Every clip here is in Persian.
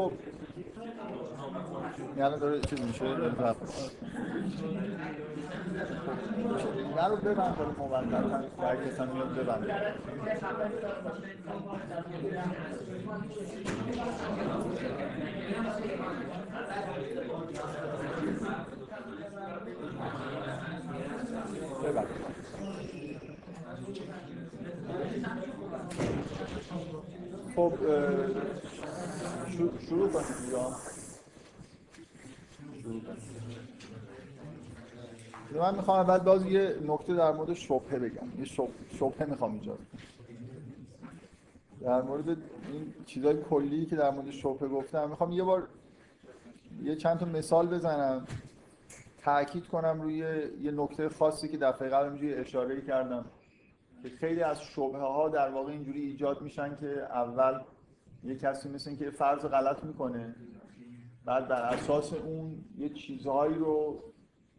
خب یعنی داره چیز میشه نه رو ببند کنیم موقتا برای کسان میاد ببند ببند خب شروع کنیم یا؟ من می‌خوام اول باز یه نکته در مورد شبهه بگم. یه شبهه می‌خوام ایجاد در مورد این چیزای کلی که در مورد شبهه گفتم می‌خوام یه بار یه چند تا مثال بزنم. تاکید کنم روی یه نکته خاصی که دفعه قبل اشاره کردم. که خیلی از شبهه ها در واقع اینجوری ایجاد میشن که اول یه کسی مثل که فرض غلط می‌کنه بعد بر اساس اون یه چیزهایی رو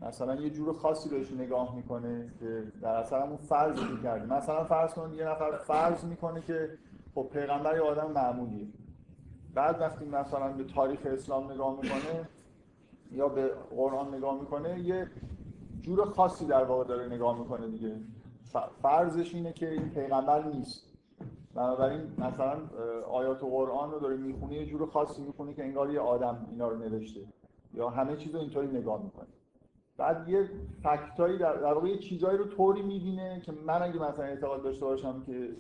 مثلا یه جور خاصی بهش نگاه می‌کنه که در اثر همون فرض می‌کرده. مثلا فرض کن یه نفر فرض می‌کنه که خب پیغمبر یه آدم معمولیه. بعد وقتی مثلا به تاریخ اسلام نگاه می‌کنه یا به قرآن نگاه می‌کنه یه جور خاصی در واقع داره نگاه می‌کنه دیگه. فرضش اینه که این پیغمبر نیست. بنابراین مثلا آیات و قرآن رو داره می‌خونه یه جور خاصی می‌خونه که انگار یه آدم اینا رو نوشته یا همه چیز رو اینطوری نگاه می‌کنه. بعد یه فکتایی در, در واقع یه چیزایی رو طوری می‌بینه که من اگه مثلا اعتقاد داشته باشم که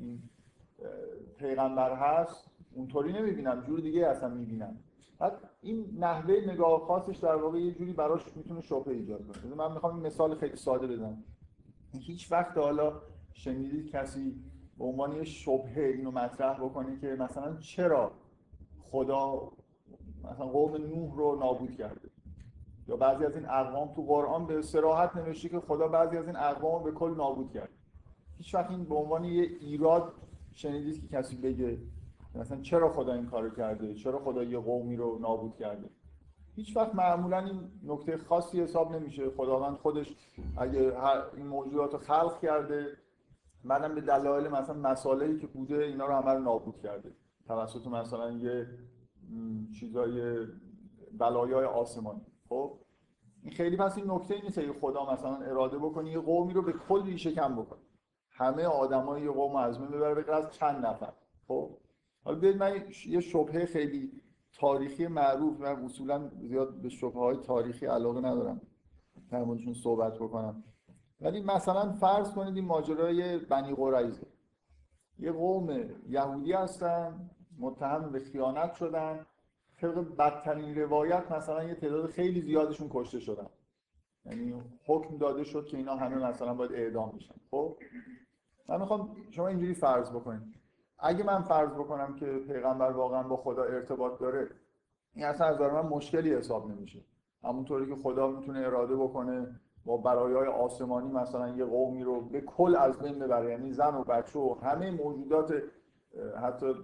این پیغمبر هست اونطوری نمی‌بینم جور دیگه اصلا می‌بینم. بعد این نحوه نگاه خاصش در واقع یه جوری براش می‌تونه شبهه ایجاد کنه. من می‌خوام این مثال خیلی ساده بزنم هیچ وقت حالا شنیدید کسی به عنوان یه شبهه اینو مطرح بکنه که مثلا چرا خدا مثلا قوم نوح رو نابود کرده؟ یا بعضی از این اقوام تو قرآن به سراحت نوشته که خدا بعضی از این اقوام به کل نابود کرد هیچ وقت این به عنوان یه ایراد شنیدید که کسی بگه مثلا چرا خدا این کارو کرده؟ چرا خدا یه قومی رو نابود کرده؟ هیچ وقت معمولا این نکته خاصی حساب نمیشه. خداوند خودش اگه این موجودات رو خلق کرده بعدم به دلایل مثلا مسائلی که بوده اینا رو همه نابود کرده. توسط مثلا یه چیزای بلایای آسمانی خب؟ این خیلی پس این نکته نیست که خدا مثلا اراده بکنه یه قومی رو به کل ریشه کم بکنه همه آدمای یه قوم از بین ببره به از چند نفر. خب؟ حالا من یه شبهه خیلی تاریخی معروف من اصولا زیاد به شبهه های تاریخی علاقه ندارم در صحبت بکنم. ولی مثلا فرض کنید این ماجرای بنی قریظه. یه قوم یهودی هستن متهم به خیانت شدن. طبق بدترین روایت مثلا یه تعداد خیلی زیادشون کشته شدن. یعنی حکم داده شد که اینا همه مثلا باید اعدام بشن. خب؟ من می‌خوام شما اینجوری فرض بکنید. اگه من فرض بکنم که پیغمبر واقعا با خدا ارتباط داره این اصلا از من مشکلی حساب نمیشه. همونطوری که خدا می‌تونه اراده بکنه با برایای آسمانی مثلا یه قومی رو به کل از بین ببره یعنی زن و بچه و همه موجودات حتی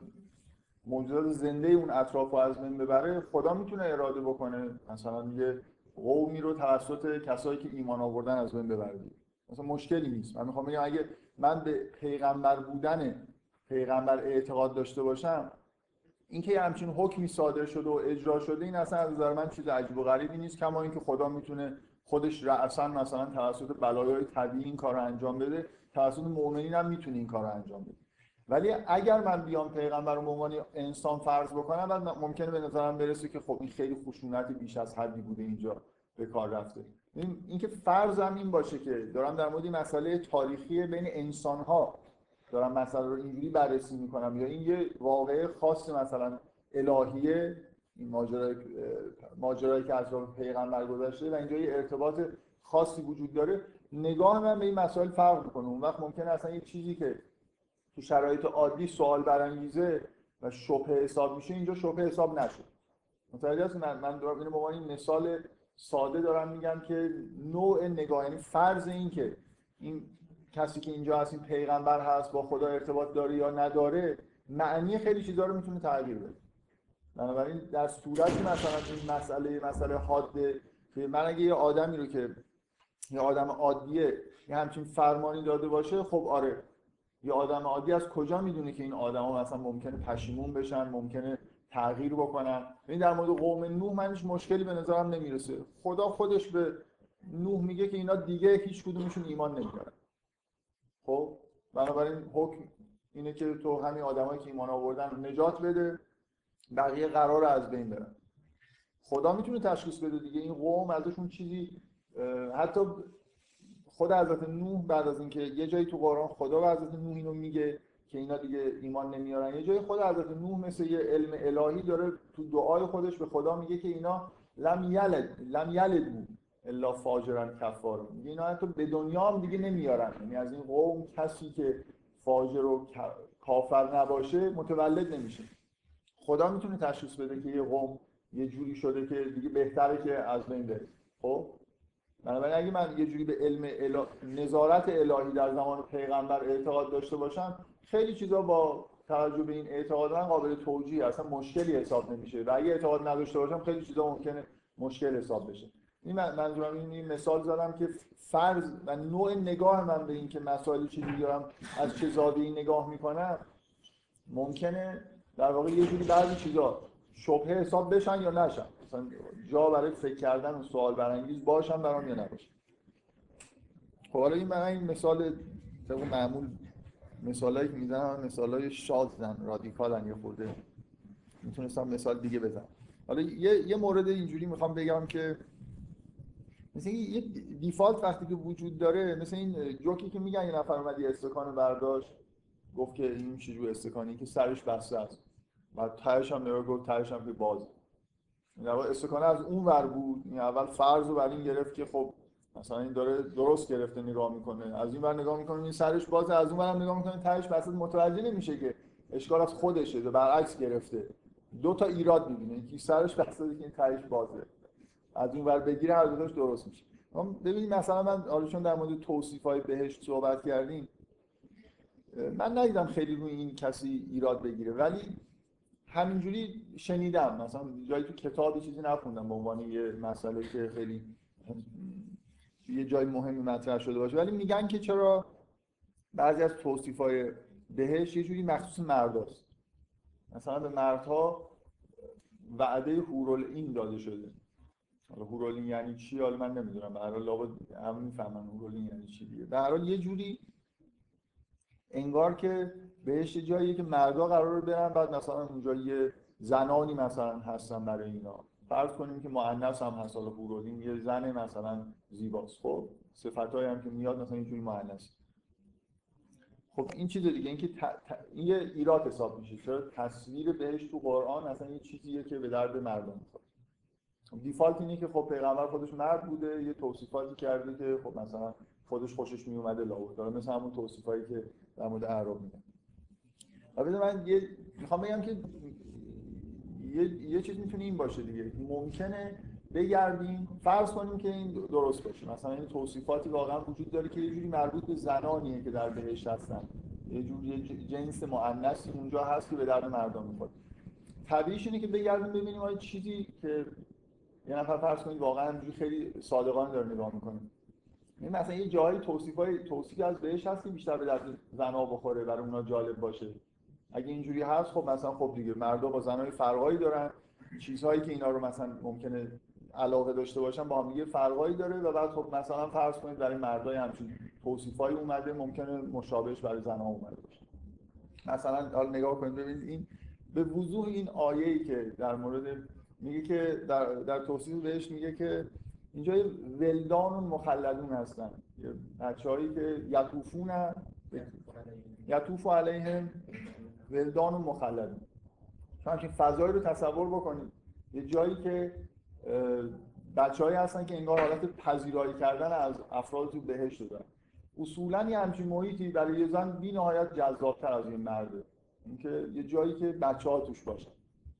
موجودات زنده اون اطراف رو از بین ببره خدا می‌تونه اراده بکنه مثلا یه قومی رو توسط کسایی که ایمان آوردن از بین ببره. مثلا مشکلی نیست. من می‌خوام بگم اگه من به پیغمبر بودن پیغمبر اعتقاد داشته باشم اینکه همچین حکمی صادر شده و اجرا شده این اصلا از نظر من چیز عجیب و غریبی نیست کما اینکه خدا می‌تونه خودش رأسا مثلا توسط بلایای طبیعی این کار رو انجام بده توسط مؤمنین هم می‌تونه این کار رو انجام بده. ولی اگر من بیام پیغمبر رو به عنوان انسان فرض بکنم بعد ممکنه به نظرم برسه که خب این خیلی خشونت بیش از حدی بوده اینجا به کار رفته. این اینکه فرضم این باشه که دارم در مورد مسئله تاریخی بین انسان ها دارم مسئله رو اینجوری بررسی می‌کنم یا این یه واقعه خاص مثلا الهیه این ماجرای ماجرایی که از پیغمبر گذشته و اینجا یه ارتباط خاصی وجود داره. نگاه من به این مسائل فرق می‌کنه. اون وقت ممکنه اصلا یه چیزی که تو شرایط عادی سوال برانگیزه و شبه حساب میشه اینجا شبه حساب نشه. متوجه هست من من دارم اینو این مثال ساده دارم میگم که نوع نگاه یعنی فرض این که این کسی که اینجا هست این پیغمبر هست با خدا ارتباط داره یا نداره معنی خیلی چیزا رو می‌تونه تغییر بده. بنابراین در صورتی مثلا این مسئله مسئله حاده که من اگه یه آدمی رو که یه آدم عادیه یه همچین فرمانی داده باشه خب آره. یه آدم عادی از کجا می‌دونه که این آدما مثلا ممکنه پشیمون بشن ممکنه تغییر بکنن؟ این در مورد قوم نوح من هیچ مشکلی به نظرم نمی‌رسه. خدا خودش به نوح میگه که اینا دیگه هیچ کدومشون ایمان نمیارن خب بنابراین حکم اینه که تو همین آدمایی که ایمان آوردن نجات بده بقیه قرار از بین برن. خدا می‌تونه تشخیص بده دیگه این قوم ازشون چیزی حتی خود حضرت نوح بعد از اینکه یه جایی تو قرآن خدا به حضرت نوح اینو میگه که اینا دیگه ایمان نمیارن. یه جایی خود حضرت نوح مثل یه علم الهی داره تو دعای خودش به خدا میگه که اینا لم یلد لم یلدو الا فاجرا کفار. میگه اینا حتی به دنیا هم دیگه نمیارن. یعنی از این قوم کسی که فاجر و کافر نباشه متولد نمیشه. خدا می‌تونه تشخیص بده که یه قوم یه جوری شده که دیگه بهتره که از بین بره. خب؟ بنابراین اگه من یه جوری به علم. نظارت الهی در زمان پیغمبر اعتقاد داشته باشم خیلی چیزا با توجه به این اعتقاد من قابل توجیه اصلا مشکلی حساب نمیشه. و اگه اعتقاد نداشته باشم خیلی چیزا ممکنه مشکل حساب بشه. این منظورم این مثال زدم که فرض و نوع نگاه من به این که مسائل چیزی دارم از چه زاده نگاه می‌کنم ممکنه در واقع یه جوری بعضی چیزا شبهه حساب بشن یا نشن. مثلا جا برای فکر کردن و سوال برانگیز باشن برام یا نباشن خب حالا این من این مثال طبق معمول مثالایی که می‌زنم مثالای شازن رادیکالن یه خورده. می‌تونستم مثال دیگه بزنم. حالا یه, یه مورد اینجوری می‌خوام بگم که مثل یه دیفالت وقتی که وجود داره مثل این جوکی که میگن یه نفر اومد یه استکان برداشت گفت که این چجور استکانی که سرش بسته است. و تهش هم نگاه گفت تهش هم که باز. این استکانه از اون ور بود. این اول فرض رو بر این گرفت که خب مثلا این داره درست گرفته نگاه می‌کنه. از این ور نگاه می‌کنه این سرش بازه از اون ور نگاه می‌کنه تهش بسته. متوجه نمیشه که اشکال از خودشه برعکس گرفته. دو تا ایراد می‌بینه. یکی سرش بسته که این تهش بازه. از اون ور بگیره هر دوتاش درست میشه. ببینید مثلا من حالا در مورد توصیف های بهشت صحبت کردیم من ندیدم خیلی روی این کسی ایراد بگیره. ولی همینجوری شنیدم. مثلا جایی تو کتابی چیزی نخوندم به عنوان یه مسئله که خیلی یه جای مهمی مطرح شده باشه. ولی میگن که چرا بعضی از توصیف های بهش یه جوری مخصوص مرداست مثلا به مردها وعده هورول این داده شده. حالا هورولین یعنی چی؟ حالا من نمی‌دونم. به هر لابد هم می‌فهمن هورولین یعنی چی دیگه. به هر یه جوری انگار که بهش جاییه که مردا قرار برن بعد مثلا اونجا یه زنانی مثلا هستن برای اینا. فرض کنیم که مؤنث هم هست. حالا هورولین یه زن مثلا زیباست. خب صفتایی هم که میاد مثلا اینجوری مؤنث. خب این چیز دیگه اینکه ت... این یه ایراد حساب میشه. چرا؟ تصویر بهش تو قرآن مثلا یه چیزیه که به درد مردم می‌خوره. دیفالت اینه که خب پیغمبر خودش مرد بوده یه توصیفاتی کرده که خب مثلا خودش خوشش می اومده لاوت داره مثل همون توصیفایی که در مورد اعراب میگن و من یه می‌خوام بگم که یه, یه چیز می‌تونه این باشه دیگه. ممکنه بگردیم فرض کنیم که این درست باشه. مثلا این توصیفاتی واقعا وجود داره که یه جوری مربوط به زنانیه که در بهشت هستن. یه جوری جنس مؤنثی اونجا هست که به درد مردم می‌خواد طبیعیش اینه که بگردیم ببینیم آیا چیزی که یه نفر فرض کنید واقعا خیلی صادقانه داره نگاه می‌کنه. این مثلا یه جایی توصیفای توصیفی از بهش هست که بیشتر به درد زنا بخوره برای اونا جالب باشه. اگه اینجوری هست خب مثلا خب دیگه مردا با زنای فرقایی دارن. چیزهایی که اینا رو مثلا ممکنه علاقه داشته باشن با هم دیگه فرقایی داره و بعد خب مثلا فرض کنید برای مردای همچین توصیفایی اومده ممکنه مشابهش برای زنها اومده باشه. مثلا حالا نگاه کنید ببینید این به وضوح این آیه‌ای که در مورد میگه که در, در توصیف بهش میگه که اینجا ولدان و مخلدون هستن. بچه هایی که یطوفون یطوف علیهم ولدان و مخلدون. شما همچین فضایی رو تصور بکنید. یه جایی که بچه هایی هستن که انگار حالت پذیرایی کردن از افراد تو بهشت دارن اصولا یه همچین محیطی برای یه زن بی نهایت جذابتر از این مرده. اینکه یه جایی که بچه ها توش باشن.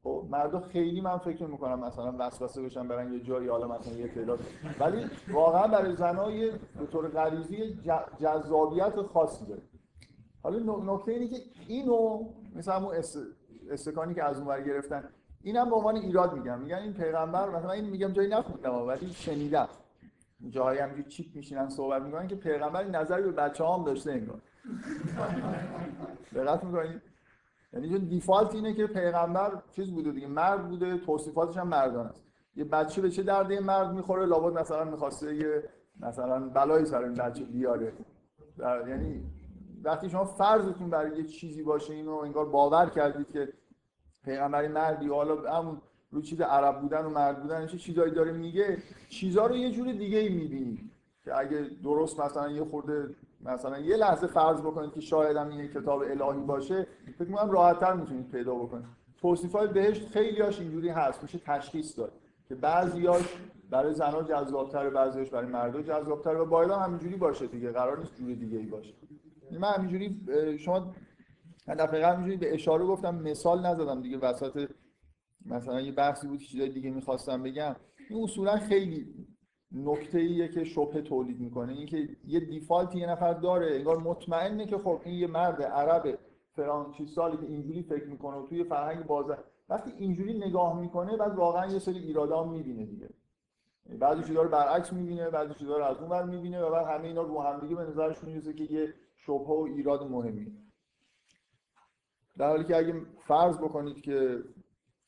خب مردا خیلی من فکر می‌کنم مثلا وسوسه بشن برن یه جایی حالا مثلا یه تعداد. ولی واقعا برای زنها به طور غریزی جذابیت خاصی داره حالا نکته اینه که اینو مثلا همون استکانی که از اونور گرفتن اینم به عنوان ایراد میگم. میگن این پیغمبر مثلا این میگم جایی نخوندم ولی شنیدم جایی هم چیپ میشینن صحبت می‌کنن که پیغمبر نظری به بچه هم داشته انگار. دقت می‌کنید یعنی چون دیفالت اینه که پیغمبر چیز بوده دیگه مرد بوده توصیفاتش هم مردان است. یه بچه به چه درد مرد می‌خوره؟ لابد مثلا می‌خواسته یه مثلا بلایی سر این بچه بیاره. یعنی وقتی شما فرضتون برای یه چیزی باشه اینو انگار باور کردید که پیغمبری مردی حالا همون رو چیز عرب بودن و مرد بودن چه چیزایی داره میگه؟ چیزا رو یه جور دیگه ای می‌بینید که اگه درست مثلا یه خورده مثلا یه لحظه فرض بکنید که شاید هم این کتاب الهی باشه فکر می‌کنم راحت‌تر می‌تونید پیدا بکنید. توصیفات بهشت خیلی هاش اینجوری هست میشه تشخیص داد که بعضیاش برای زنها جذاب‌تره بعضیاش برای مردا جذاب‌تره و باید هم همینجوری باشه دیگه قرار نیست جور دیگه ای باشه. من همینجوری شما دفعه همینجوری به اشاره گفتم مثال نزدم دیگه وسط مثلا یه بحثی بود چیزای دیگه می‌خواستم بگم. این اصولا خیلی نکته ایه که شبهه تولید می‌کنه اینکه یه دیفالت یه نفر داره انگار مطمئنه که خب این یه مرد عرب فرانچیستالی که اینجوری فکر می‌کنه توی فرهنگ بازه. وقتی اینجوری نگاه می‌کنه بعد واقعا یه سری ایرادا می‌بینه دیگه. بعضی چیزا رو برعکس می‌بینه بعضی چیزا رو از اون ور می‌بینه و بعد همه اینا رو هم دیگه به نظرش می‌رسه که یه شبهه و ایراد مهمی. در حالی که اگه فرض بکنید که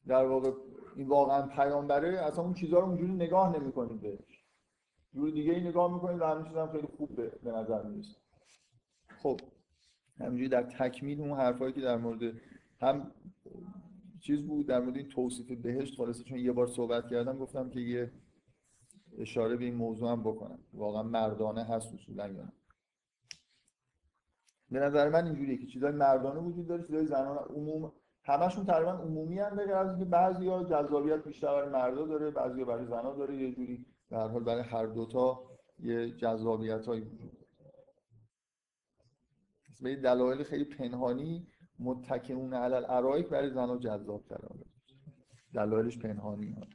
در واقع این واقعا پیامبره اصلا اون چیزها رو اونجوری نگاه نمی‌کنید بهش. جور دیگه ای نگاه می‌کنید و همین هم خیلی خوب به, به نظر می‌رسه. خب همینجوری در تکمیل اون حرفایی که در مورد هم چیز بود در مورد این توصیف بهشت خلاصه چون یه بار صحبت کردم گفتم که یه اشاره به این موضوع هم بکنم. واقعا مردانه هست اصولا یا به نظر من اینجوریه که چیزای مردانه وجود داره چیزای زنانه. عموم همشون تقریبا عمومی هم بگه از اینکه بعضیا جذابیت بیشتر برای مردا داره بعضیا برای زنا داره. یه جوری به حال برای هر دوتا یه جذابیت هایی به دلایل خیلی پنهانی متکئون علی الارائک برای زنا جذاب تره دلایلش پنهانی ها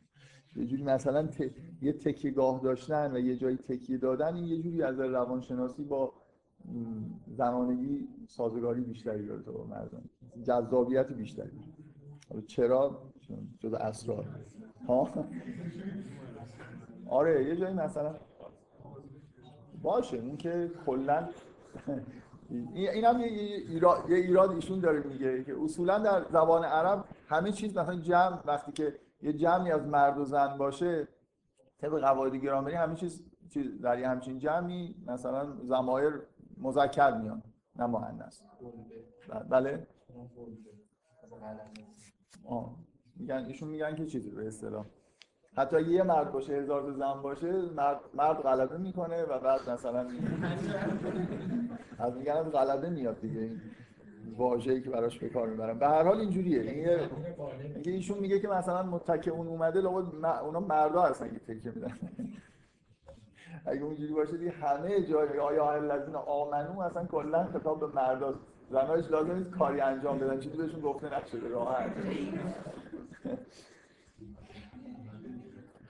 یه جوری مثلا ت... یه تکیگاه داشتن و یه جایی تکیه دادن این یه جوری از روانشناسی با زمانگی سازگاری بیشتری داره تا با مردان جذابیت بیشتری. حالا چرا؟ جز اسرار. ها؟ آره یه جایی مثلا باشه اون که کلا این هم یه ایراد, ایشون داره میگه که اصولا در زبان عرب همه چیز مثلا جمع وقتی که یه جمعی از مرد و زن باشه طبق قواعد گرامری همه چیز در یه همچین جمعی مثلا زمایر مذکر میان نه مؤنث بله. آه. میگن ایشون میگن که چیزی به اصطلاح. حتی یه مرد باشه هزار تا زن باشه مرد, مرد غلبه می‌کنه و بعد مثلا از میگن از غلبه میاد دیگه. این واژه‌ای که براش به کار می‌برن. به هر حال اینجوریه. اینکه اینکه ایشون میگه که مثلا متکئ اون اومده لابد اونا مردا هستن که تکه میدن. اگه اونجوری باشه دیگه همه جای آیا الذین آمنو اصلا کلا خطاب به مردا زنایش لازم نیست کاری انجام بدن. چیزی بهشون گفته نشده راحت.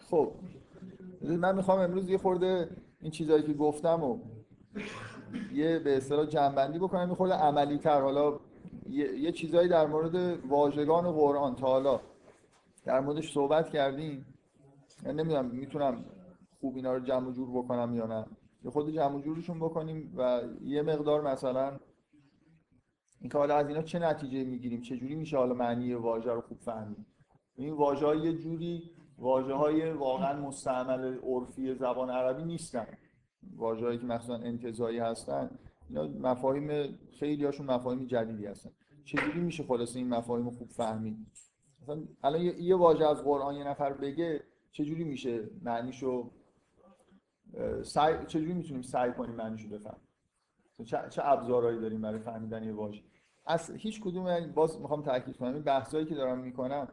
خب من می‌خوام امروز یه خورده این چیزایی که گفتم و یه به اصطلاح جنبندی بکنم. یه خورده عملی تر حالا یه, چیزایی در مورد واژگان قرآن. تا حالا در موردش صحبت کردیم. من نمی‌دونم می‌تونم خوب اینا رو جمع جور بکنم یا نه. یه خود جمع جورشون بکنیم و یه مقدار مثلا اینکه حالا از اینا چه نتیجه می‌گیریم چه جوری میشه حالا معنی واژه رو خوب فهمید این واژه یه جوری واژه های واقعا مستعمل عرفی زبان عربی نیستن. واژه‌ای که مثلا انتزاعی هستن اینا مفاهیم خیلی هاشون مفاهیم جدیدی هستن. چجوری میشه خلاصه این مفاهیم خوب فهمید؟ مثلا الان یه واژه از قرآن یه نفر بگه چجوری میشه معنیشو سعی چجوری می‌تونیم سعی کنیم معنیشو بفهمیم؟ چه, چه ابزارهایی داریم برای فهمیدن یه واژه؟ از هیچ کدوم یعنی باز می‌خوام تاکید کنم این بحثایی که دارم می‌کنم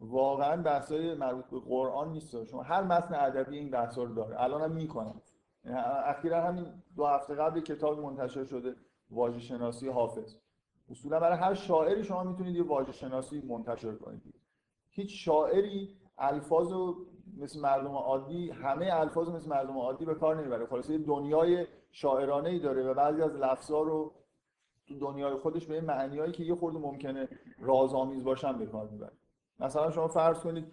واقعا بحثای مربوط به قرآن نیست. شما هر متن ادبی این بحثا رو داره. الان هم می‌کنم یعنی اخیرا همین دو هفته قبل کتاب منتشر شده واژه شناسی حافظ. اصولا برای هر شاعری شما می‌تونید یه واژه شناسی منتشر کنید. هیچ شاعری الفاظ مثل مردم عادی همه الفاظ مثل مردم عادی به کار نمی‌بره. خلاصه دنیای شاعرانه ای داره و بعضی از لفظا رو تو دنیای خودش به معنیایی که یه خورده ممکنه رازآمیز باشن به کار می‌بره. مثلا شما فرض کنید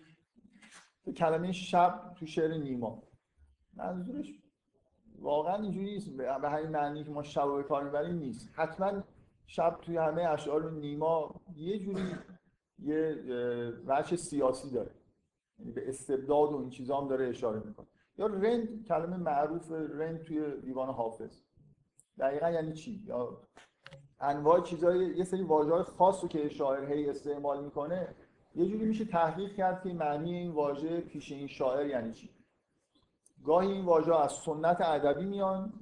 کلمه شب تو شعر نیما. منظورش واقعا اینجوری نیست. به همین معنی که ما شب به کار می‌بریم نیست. حتما شب توی همه اشعار نیما یه جوری یه وجه سیاسی داره. یعنی به استبداد و این چیزا هم داره اشاره می‌کنه. یا رند کلمه معروف رند توی دیوان حافظ. دقیقا یعنی چی؟ یا انواع چیزای یه سری واژه‌های خاص رو که شاعر هی استعمال می‌کنه یه جوری میشه تحقیق کرد که معنی این واژه پیش این شاعر یعنی چی؟ گاهی این واژه از سنت ادبی میان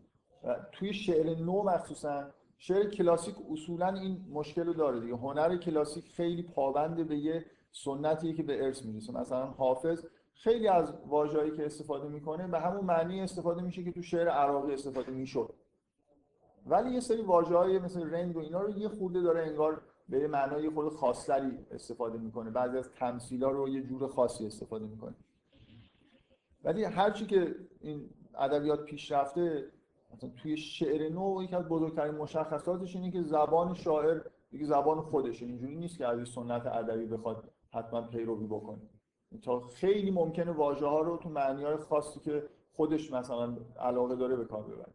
توی شعر نو مخصوصا شعر کلاسیک اصولا این مشکل رو داره دیگه. هنر کلاسیک خیلی پابند به یه سنتیه که به ارث می‌رسه. مثلا حافظ خیلی از واژه‌ای که استفاده می‌کنه به همون معنی استفاده میشه که تو شعر عراقی استفاده می‌شد. ولی یه سری واژه‌های مثل رنگ و اینا رو یه خورده داره انگار به یه معنای خود خاصتری استفاده می‌کنه. بعضی از تمثیلا رو یه جور خاصی استفاده می‌کنه. ولی هرچی که این ادبیات پیشرفته مثلا توی شعر نو یکی از بزرگترین مشخصاتش اینه که زبان شاعر دیگه زبان خودشه. اینجوری نیست که از سنت ادبی بخواد حتما پیروی بکنه. تا خیلی ممکنه واژه ها رو تو معنی های خاصی که خودش مثلا علاقه داره به کار ببره.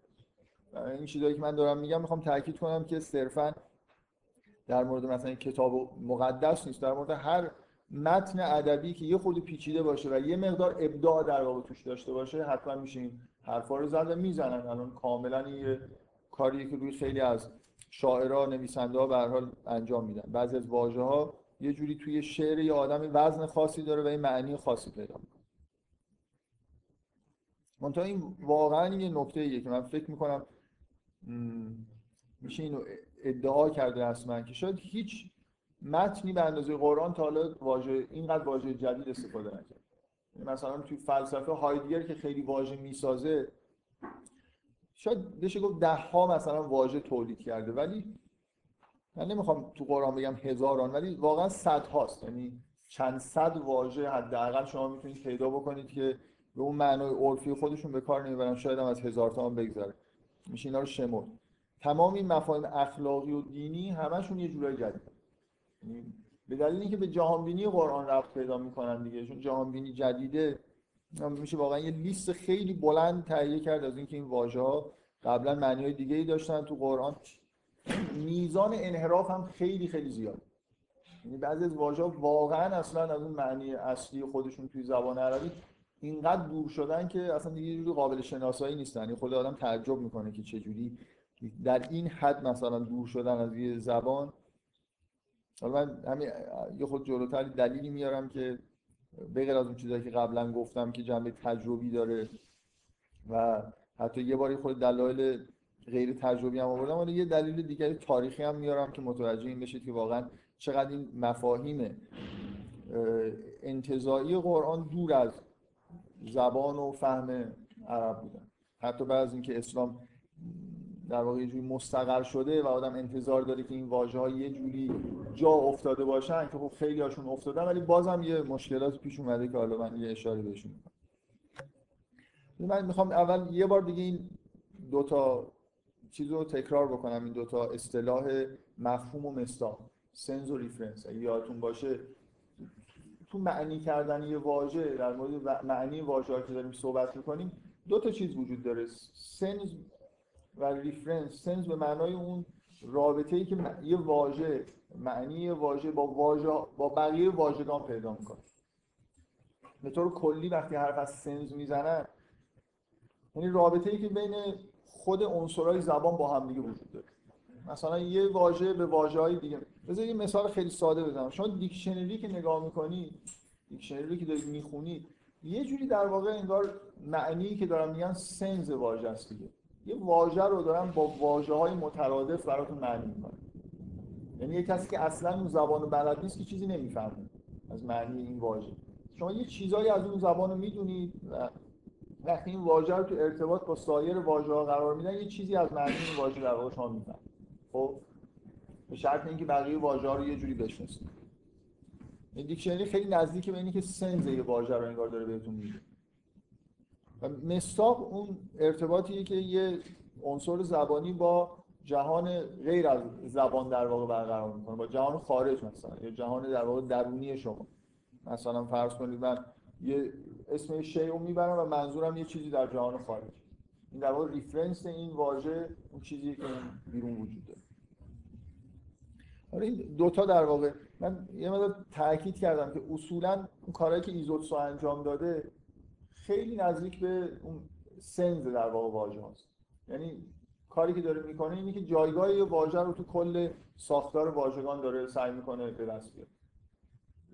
این چیزایی که من دارم میگم می‌خوام تاکید کنم که صرفا در مورد مثلا کتاب مقدس نیست در مورد هر متن ادبی که یه خود پیچیده باشه و یه مقدار ابداع در واقع توش داشته باشه حتما میشه این حرفا رو زد و می‌زنن. الان کاملا یه کاریه که روی خیلی از شاعرها نویسنده ها به حال انجام میدن. بعضی از واژه ها یه جوری توی شعر یه آدمی وزن خاصی داره و این معنی خاصی پیدا می‌کنه. منتها این واقعا یه نکته ایه که من فکر می‌کنم میشه اینو ادعا کرده اصلا که شاید هیچ متنی به اندازه قرآن تا حالا واژه اینقدر واژه جدید استفاده نکرد. یعنی مثلا توی فلسفه هایدگر که خیلی واژه می‌سازه شاید بشه گفت ده ها مثلا واژه تولید کرده ولی من نمی‌خوام تو قرآن بگم هزاران ولی واقعا صد هاست. یعنی چند صد واژه حداقل شما می‌تونید پیدا بکنید که به اون معنای عرفی خودشون به کار نمی‌برن شاید هم از هزار تا هم بگذره. میشه اینا رو شمرد. تمام این مفاهیم اخلاقی و دینی همشون یه جورای جدید. یعنی به دلیل اینکه به جهانبینی قرآن رفت پیدا می‌کنن دیگه چون جهانبینی جدیده میشه واقعا یه لیست خیلی بلند تهیه کرد از اینکه این واژه ها قبلا معنی های دیگه ای داشتن تو قرآن. میزان انحراف هم خیلی خیلی زیاد. یعنی بعضی از واژه واقعا اصلا از اون معنی اصلی خودشون توی زبان عربی اینقدر دور شدن که اصلا دیگه جوری قابل شناسایی نیستن. یعنی خود آدم تعجب می‌کنه که چجوری در این حد مثلا دور شدن از یه زبان حالا من همین یه خود جلوتر دلیلی میارم که بغیر از اون چیزایی که قبلا گفتم که جنبه تجربی داره و حتی یه باری خود دلایل غیر تجربی هم آوردم ولی یه دلیل دیگری تاریخی هم میارم که متوجه این بشید که واقعا چقدر این مفاهیم انتظایی قرآن دور از زبان و فهم عرب بودن. حتی بعد از اینکه اسلام در واقع یه جوری مستقر شده و آدم انتظار داره که این واژه ها یه جوری جا افتاده باشن که خب خیلی هاشون افتادن ولی بازم یه مشکلات پیش اومده که حالا من یه اشاره بهشون می‌کنم. من می‌خوام اول یه بار دیگه این دوتا چیز رو تکرار بکنم این دوتا اصطلاح مفهوم و مصداق sense و reference اگه یادتون باشه تو معنی کردن یه واژه در مورد معنی واژه که داریم صحبت می‌کنیم دو تا چیز وجود داره. sense و reference sense به معنای اون رابطه ای که یه واژه معنی واژه با واژه با بقیه واژگان پیدا می‌کنه. به طور کلی وقتی حرف از sense می‌زنن یعنی رابطه ای که بین خود عنصرهای زبان با هم دیگه وجود داره. مثلا یه واژه به واژه های دیگه. بذار یه مثال خیلی ساده بزنم. شما دیکشنری که نگاه می‌کنی دیکشنری که دارید می‌خونید یه جوری در واقع انگار معنی که دارم میگن سنز واژه است دیگه. یه واژه رو دارم با واژه های مترادف براتون معنی می‌کنم یعنی یه کسی که اصلا اون زبان بلد نیست که چیزی نمی‌فهمه از معنی این واژه. شما یه چیزایی از اون زبان رو می‌دونید و وقتی این واژه رو تو ارتباط با سایر واژه ها قرار میدن یه چیزی از معنی این واژه در واقع شما می‌فهمید خب؟ به شرط اینکه بقیه واژه ها رو یه جوری بشناسید. دیکشنری خیلی نزدیک به اینه که سنز یه واژه رو انگار داره بهتون میده و مستاق اون ارتباطیه که یه عنصر زبانی با جهان غیر از زبان در واقع برقرار می‌کنه با جهان خارج مثلا یا جهان در واقع درونی شما. مثلا فرض کنید من یه اسم شی رو می‌برم و منظورم یه چیزی در جهان خارج. این در واقع reference این واژه اون چیزی که بیرون وجود داره. آره این دوتا در واقع من یه مدار تاکید کردم که اصولا اون کارهایی که ایزوتسو انجام داده خیلی نزدیک به اون sense در واقع واژه هست یعنی کاری که داره می‌کنه اینه که جایگاه یه واژه رو تو کل ساختار واژگان داره سعی می‌کنه به دست بیاره.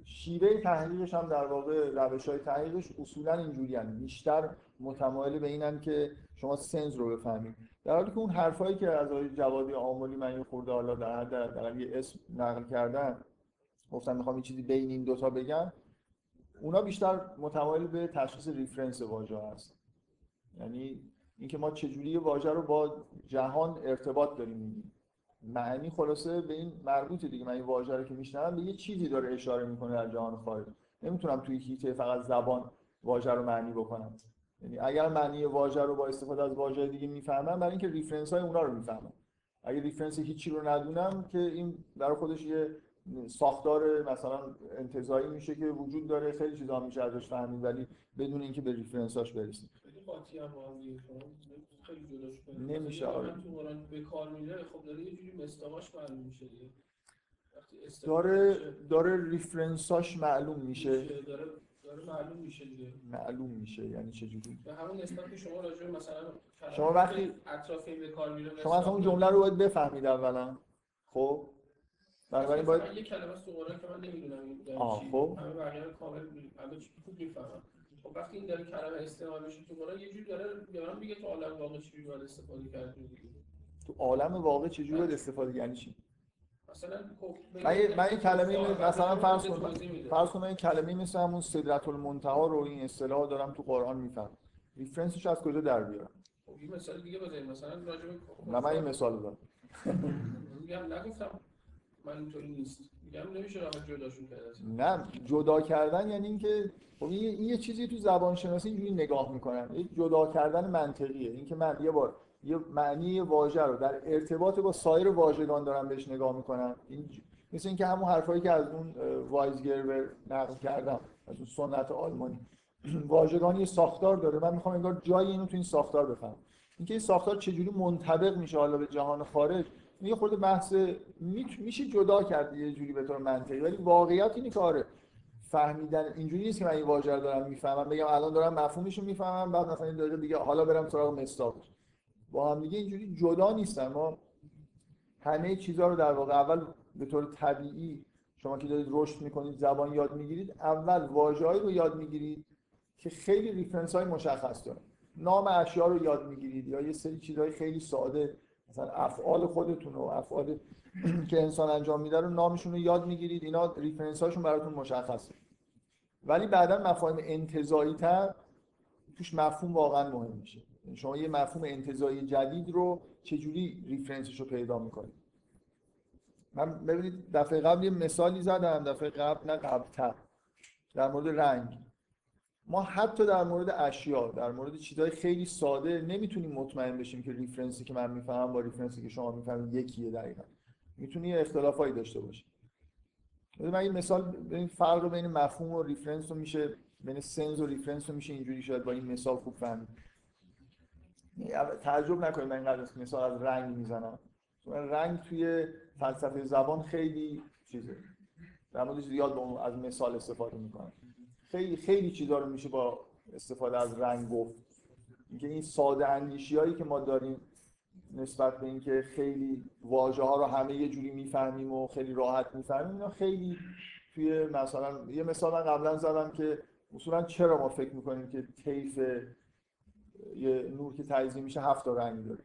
شیوه تحلیلش هم در واقع روش های تحلیلش اصولا اینجوری هم. بیشتر متمایل به اینن که شما سنز رو بفهمید. در حالی که اون حرفایی که از آقای جوادی آمولی من یه خورده حالا در حد یه اسم نقل کردن گفتم می‌خوام یه چیزی بین این دوتا بگم اونا بیشتر متمایل به تشخیص ریفرنس واژه هست. یعنی اینکه ما چجوری واژه رو با جهان ارتباط داریم میگیم معنی خلاصه به این مربوطه دیگه. من این واژه رو که میشنوم به یه چیزی داره اشاره می‌کنه در جهان خارج. نمی‌تونم توی حیطه فقط زبان واژه رو معنی بکنم. یعنی اگر معنی واژه رو با استفاده از واژه دیگه می‌فهمم برای اینکه reference های اونا رو می‌فهمم. اگه reference هیچی رو ندونم که این برای خودش یه ساختار مثلا انتزاعی میشه که وجود داره خیلی چیزا میشه ازش فهمید ولی بدون اینکه به reference اش برسیم. خیلی جداش نمیشه آره. به کار میره خب داره یه جوری معلوم میشه داره داره ریفرنساش معلوم میشه. داره داره معلوم میشه دیگه. معلوم میشه یعنی چه جوری؟ به همون نسبت که شما راجع مثلا شما وقتی اطراف این به کار میره شما اصلا اون جمله رو باید بفهمید اولا. خب؟ بنابراین باید یه کلمه قرآن که من نمی‌دونم این آه خب. همه بقیه کامل چی خوب می‌فهمم خب وقتی این داره کلمه استعمال میشه تو قرآن یه جوری داره به من میگه تو عالم واقع چجوری باید استفاده کرد تو عالم واقع چجوری باید استفاده یعنی چی؟ مثلا خب من من یه کلمه مثلا فرض کن فرض کن این کلمه مثل همون سدرت المنتها رو این اصطلاح دارم تو قرآن می‌فهمم. ریفرنسش از کجا در بیارم؟ خب یه مثال دیگه بزنیم. مثلا راجع به نه من این مثال دارم. میگم نگفتم من اینطوری نیست. میگم نمیشه راه جداشون کرد نه جدا کردن یعنی اینکه خب این یه چیزی تو زبان شناسی اینجوری نگاه می‌کنن. یه جدا کردن منطقیه. اینکه من یه بار یه معنی واژه رو در ارتباط با سایر واژگان دارم بهش نگاه می‌کنم این مثل اینکه همون حرفایی که از اون وایزگرور نقل کردم از اون سنت آلمانی. واژگان یه ساختار داره. من می‌خوام انگار جای اینو تو این ساختار بفهمم. اینکه این ساختار چجوری منطبق میشه حالا به جهان خارج؟ یه خورده بحث میشه جدا کرد یه جوری به طور منطقی ولی واقعیت اینه که آره فهمیدن اینجوری نیست که من این واژه دارم می‌فهمم. بگم الان دارم مفهومش رو می‌فهمم بعد مثلا این دقیقه دیگه حالا برم سراغ مستاقش با هم دیگه اینجوری جدا نیستن. ما همه چیزها رو در واقع اول به طور طبیعی شما که دارید رشد می‌کنید زبان یاد می‌گیرید اول واژه‌ای رو یاد می‌گیرید که خیلی ریفرنس های مشخص داره. نام اشیا رو یاد می‌گیرید یا یه سری چیزهای خیلی ساده مثلا افعال خودتون و افعال که انسان انجام میده رو نامشون رو یاد می‌گیرید. اینا reference هاشون براتون مشخصه. ولی بعدا مفاهیم انتزاعی تر توش مفهوم واقعا مهم میشه. یعنی شما یه مفهوم انتزاعی جدید رو چجوری reference ش رو پیدا می‌کنید؟ من ببینید دفعه قبل یه مثالی زدم دفعه قبل نه قبلتر. در مورد رنگ. ما حتی در مورد اشیا در مورد چیزهای خیلی ساده نمی‌تونیم مطمئن بشیم که reference ی که من می‌فهمم با reference ی که شما می‌فهمید یکیه دقیقا. می‌تونه اختلافایی داشته باشه من این مثال ببین فرق بین مفهوم و reference رو میشه بین sense و reference رو میشه اینجوری شاید با این مثال خوب فهمید. تعجب نکنید من اینقدر مثال از رنگ می‌زنم. رنگ توی فلسفه زبان خیلی چیزه. در مورد زیاد از مثال استفاده می‌کنم. خیلی خیلی چیزا رو میشه با استفاده از رنگ گفت. اینکه این ساده اندیشی هایی که ما داریم نسبت به اینکه خیلی واژه ها رو همه یه جوری می‌فهمیم و خیلی راحت می‌فهمیم اینا خیلی توی مثلا یه مثال من قبلا زدم که اصولا چرا ما فکر می‌کنیم که طیف یه نور که تجزیه میشه هفت تا رنگ داره؟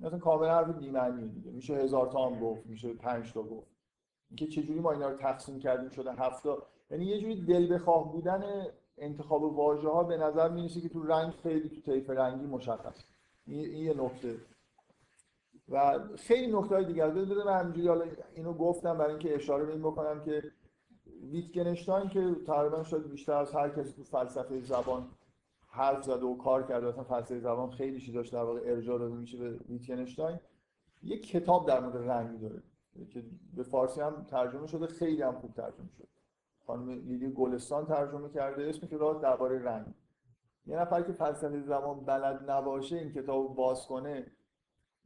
مثلا کاملا حرف بی‌معنی دیگه. میشه هزار تا هم گفت میشه پنج تا گفت. اینکه چجوری ما اینا رو تقسیم کردیم شده هفت یعنی یه جوری دل بخواه بودن انتخاب واژه ها به نظر می‌رسه که تو رنگ خیلی تو طیف رنگی مشخص. این یه نکته. و خیلی نکته های دیگر. بده من همینجوری حالا اینو گفتم برای اینکه اشاره به این بکنم که ویتگنشتاین که تقریبا شاید بیشتر از هر کسی تو فلسفه زبان حرف زده و کار کرده اصلا فلسفه زبان خیلی چیزاش در واقع ارجاع داده میشه به ویتگنشتاین. یه کتاب در مورد رنگ داره که به فارسی هم ترجمه شده خیلی هم خوب ترجمه شده. خانم لیلی گلستان ترجمه کرده اسم کتاب درباره رنگ. یه نفر که فلسفه زبان بلد نباشه این کتاب باز کنه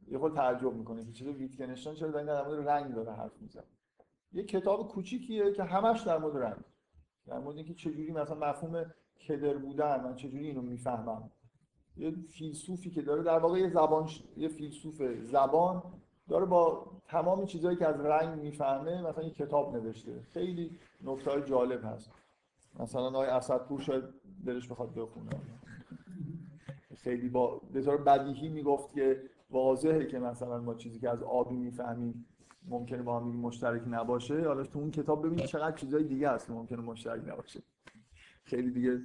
یه خود تعجب می‌کنه که چرا ویتگنشتاین چرا در مورد رنگ داره حرف می‌زنه. یه کتاب کوچیکیه که همش در مورد رنگ. در مورد اینکه چجوری مثلا مفهوم کدر بودن من چجوری اینو می‌فهمم. یه فیلسوفی که داره در واقع یه زبان یه فیلسوف زبان داره با تمام چیزهایی که از رنگ می‌فهمه مثلا یه کتاب نوشته. خیلی نکته جالب هست. مثلا آقای اسدپور شاید دلش بخواد بخونه. خیلی با به طور بدیهی می‌گفت که واضحه که مثلا ما چیزی که از آبی می‌فهمیم ممکنه با هم مشترک نباشه. حالا تو اون کتاب ببینید چقدر چیزای دیگه هست که ممکنه مشترک نباشه. خیلی دیگه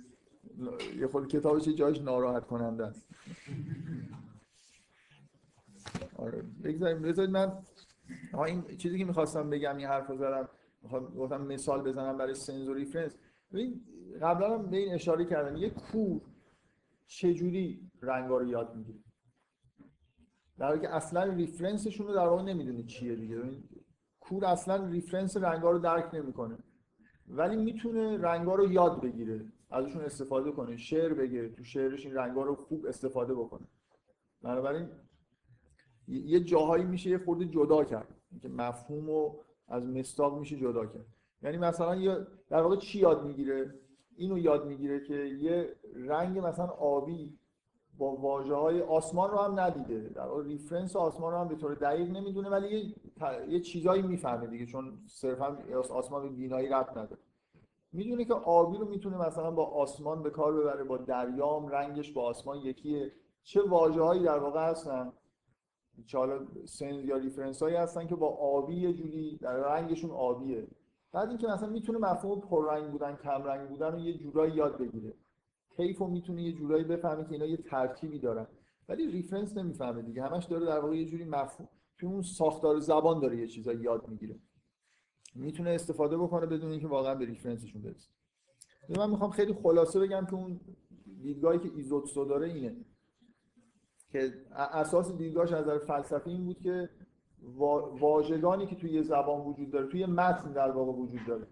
یه خود کتابش جایش ناراحت کننده است. آره. بذارید من این چیزی که می‌خواستم بگم این حرف رو زدم گفتم مثال بزنم برای sense و reference ببین قبلا هم به این اشاره کردم. یه کور چجوری رنگا رو یاد می‌گیره؟ در حالی که اصلا reference شون رو در واقع نمی‌دونه چیه دیگه. کور اصلا reference رنگا رو درک نمی‌کنه. ولی می‌تونه رنگا رو یاد بگیره ازشون استفاده کنه شعر بگه تو شعرش این رنگا رو خوب استفاده بکنه. بنابراین یه جاهایی میشه یه خورده جدا کرد. که مفهوم رو از مصداق میشه جدا کرد. یعنی مثلا یه در واقع چی یاد می‌گیره؟ اینو یاد می‌گیره که یه رنگ مثلا آبی با واژه های آسمان رو هم ندیده. در واقع reference آسمان رو هم به طور دقیق نمی‌دونه ولی یه, یه چیزایی می‌فهمه دیگه چون صرفا آسمان به بینایی ربط نداره. می‌دونه که آبی رو می‌تونه مثلا با آسمان به کار ببره با دریام رنگش با آسمان یکیه. چه واژه هایی در واقع هستن؟ چه حالا sense یا reference هایی هستن که با آبی یه جوری در رنگشون آبیه. بعد اینکه مثلا می‌تونه مفهوم پررنگ بودن کم رنگ بودن رو یه جورایی یاد بگیره. کیف رو می‌تونه یه جورایی بفهمه که اینا یه ترکیبی دارن. ولی reference نمی‌فهمه دیگه. همش داره در واقع یه جوری مفهوم تو اون ساختار زبان داره یه چیزایی یاد می‌گیره. می‌تونه استفاده بکنه بدون اینکه واقعا به reference شون برسه. من می‌خوام خیلی خلاصه بگم که اون دیدگاهی که ایزوتسو داره اینه. که اساس دیدگاهش از نظر فلسفی این بود که واژگانی که توی یه زبان وجود داره توی متن در واقع وجود داره.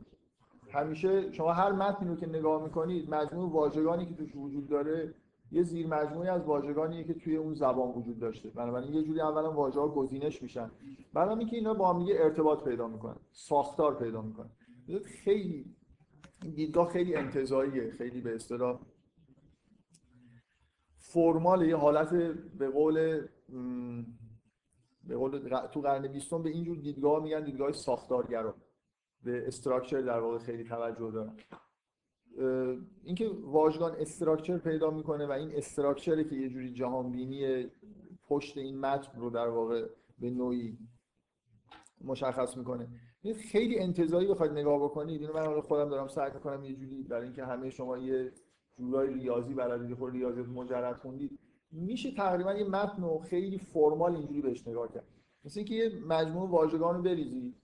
همیشه شما هر متنی رو که نگاه می‌کنید مجموع واژگانی که توش وجود داره یه زیر مجموعی از واژگانی که توی اون زبان وجود داشته. بنابراین یه جوری اولا واژه ها گزینش میشن. بعد اینکه اینا با هم ارتباط پیدا می‌کنن ساختار پیدا می‌کنن. خیلی دیدگاه خیلی انتزاعیه خیلی به اصطلاح فرمال یه حالت به قول به قول تو قرن بیستم به اینجور دیدگاه میگن دیدگاه ساختارگرا. به استراکچر در واقع خیلی توجه دارن. اینکه واژگان استراکچر پیدا می‌کنه و این استراکچره که یه جوری جهان بینی پشت این متن رو در واقع به نوعی مشخص می‌کنه. خیلی انتظاری بخواید نگاه بکنید. اینو من خودم دارم سعی می‌کنم یه جوری برای اینکه همه شما یه جورای ریاضی بلدید خود ریاضیات مجرد خوندید میشه تقریبا یه متن خیلی فرمال اینجوری بهش نگاه کرد. مثل اینکه یه مجموعه واژگان رو بریزید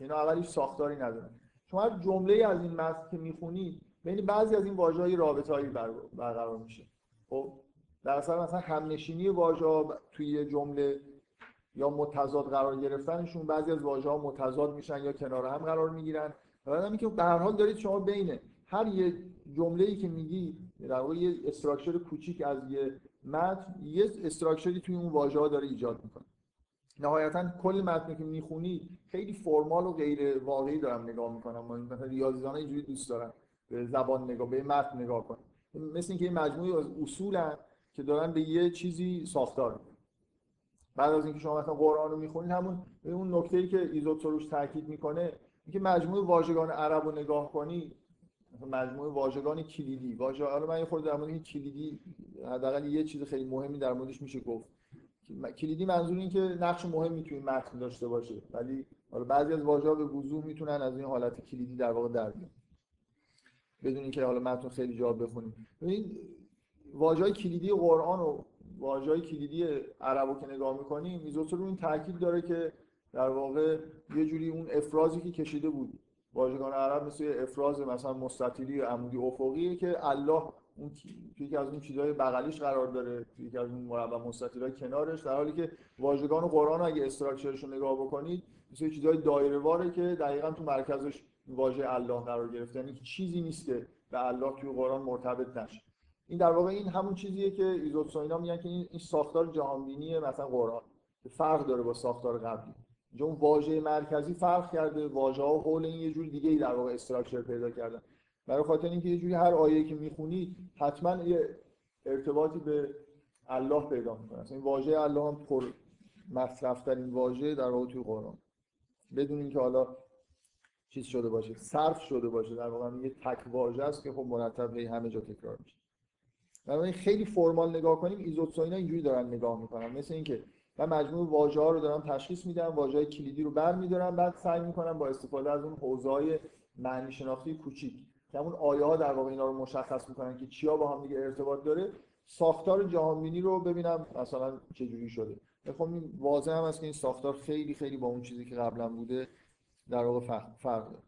اینا اولیش ساختاری ندارن. شما هر جمله از این متن که می‌خونید بین بعضی از این واژه‌های رابطه‌ای برقرار میشه. خب در اصل مثلا همنشینی واژه توی جمله یا متضاد قرار گرفتنشون بعضی از واژه ها متضاد میشن یا کنار هم قرار می‌گیرن. بعد که به هر حال دارید شما بین هر یه جمله ای که میگی در واقع یه استراکچر کوچیک از یه متن یه استراکچری توی اون واژه ها داره ایجاد می‌کنه. نهایتا کل متنی که می‌خونی خیلی فرمال و غیر واقعی دارم نگاه می‌کنم. مثلا ریاضیدانا اینجوری دوست دارن. به زبان نگاه به متن نگاه کنن. مثل اینکه این مجموعه از اصولن که دارن به یه چیزی ساختار بعد از اینکه شما مثلا قرآن رو می‌خونید همون اون نکته ای که ایزوتسو روش تاکید می‌کنه اینکه مجموعه واژگان عرب رو نگاه کنی مجموعه واژگان کلیدی. واژه حالا من یه خورده در مورد کلیدی حداقل یه چیز خیلی مهمی در موردش میشه گفت. کلیدی منظور این که نقش مهمی توی متن داشته باشه. ولی حالا بعضی از واژه‌ها به وضوح می‌تونن از این حالت کلیدی در واقع در بیان. بدون اینکه حالا متن خیلی جا بخونیم. ببین واژه‌های کلیدی قرآن و واژه‌های کلیدی عربو که نگاه می‌کنیم میزوتو رو این تاکید داره که در واقع یه جوری اون افرازی که کشیده بود واژگان عرب مثل افراز مثلا مستطیلی عمودی افقیه که الله اون توی یکی از اون چیزهای بغلیش قرار داره یکی از اون مربع مستطیلای کنارش در حالی که واژگان قرآن اگه استراکچرش رو نگاه بکنید مثل چیزهای دایره واره که دقیقا تو مرکزش واژه الله قرار گرفته. یعنی چیزی نیست که به الله توی قرآن مرتبط نشه. این در واقع این همون چیزیه که ایزوتسو اینا میگن که این ساختار جهانبینی مثلا قرآن. فرق داره با ساختار قبلی. اینجا اون واژه مرکزی فرق کرده واژه ها حول این یه جور دیگه ای در واقع استراکچر پیدا کردن. برای خاطر اینکه یه جوری هر آیه که می‌خونید حتما یه ارتباطی به الله پیدا می‌کنه. این واژه الله هم پر مصرف ترین واژه در واقع توی قرآن. بدون اینکه حالا چیز شده باشه صرف شده باشه در واقع یه تک واژه است که خب مرتب همه جا تکرار میشه. بنابراین خیلی فرمال نگاه کنیم ایزوتسوینا اینجوری دارن نگاه می‌کنن. مثل اینکه من مجموع واژه ها رو دارم تشخیص میدم واژه های کلیدی رو برمیدارم بعد سعی می‌کنم با استفاده از اون حوزه های معنی شناختی کوچیک که اون آیه ها در واقع اینا رو مشخص می‌کنن که چیا با هم دیگه ارتباط داره ساختار جهانبینی رو ببینم مثلا چه جوری شده. خب این واضح هم است که این ساختار خیلی خیلی با اون چیزی که قبلا بوده در واقع فرق داره.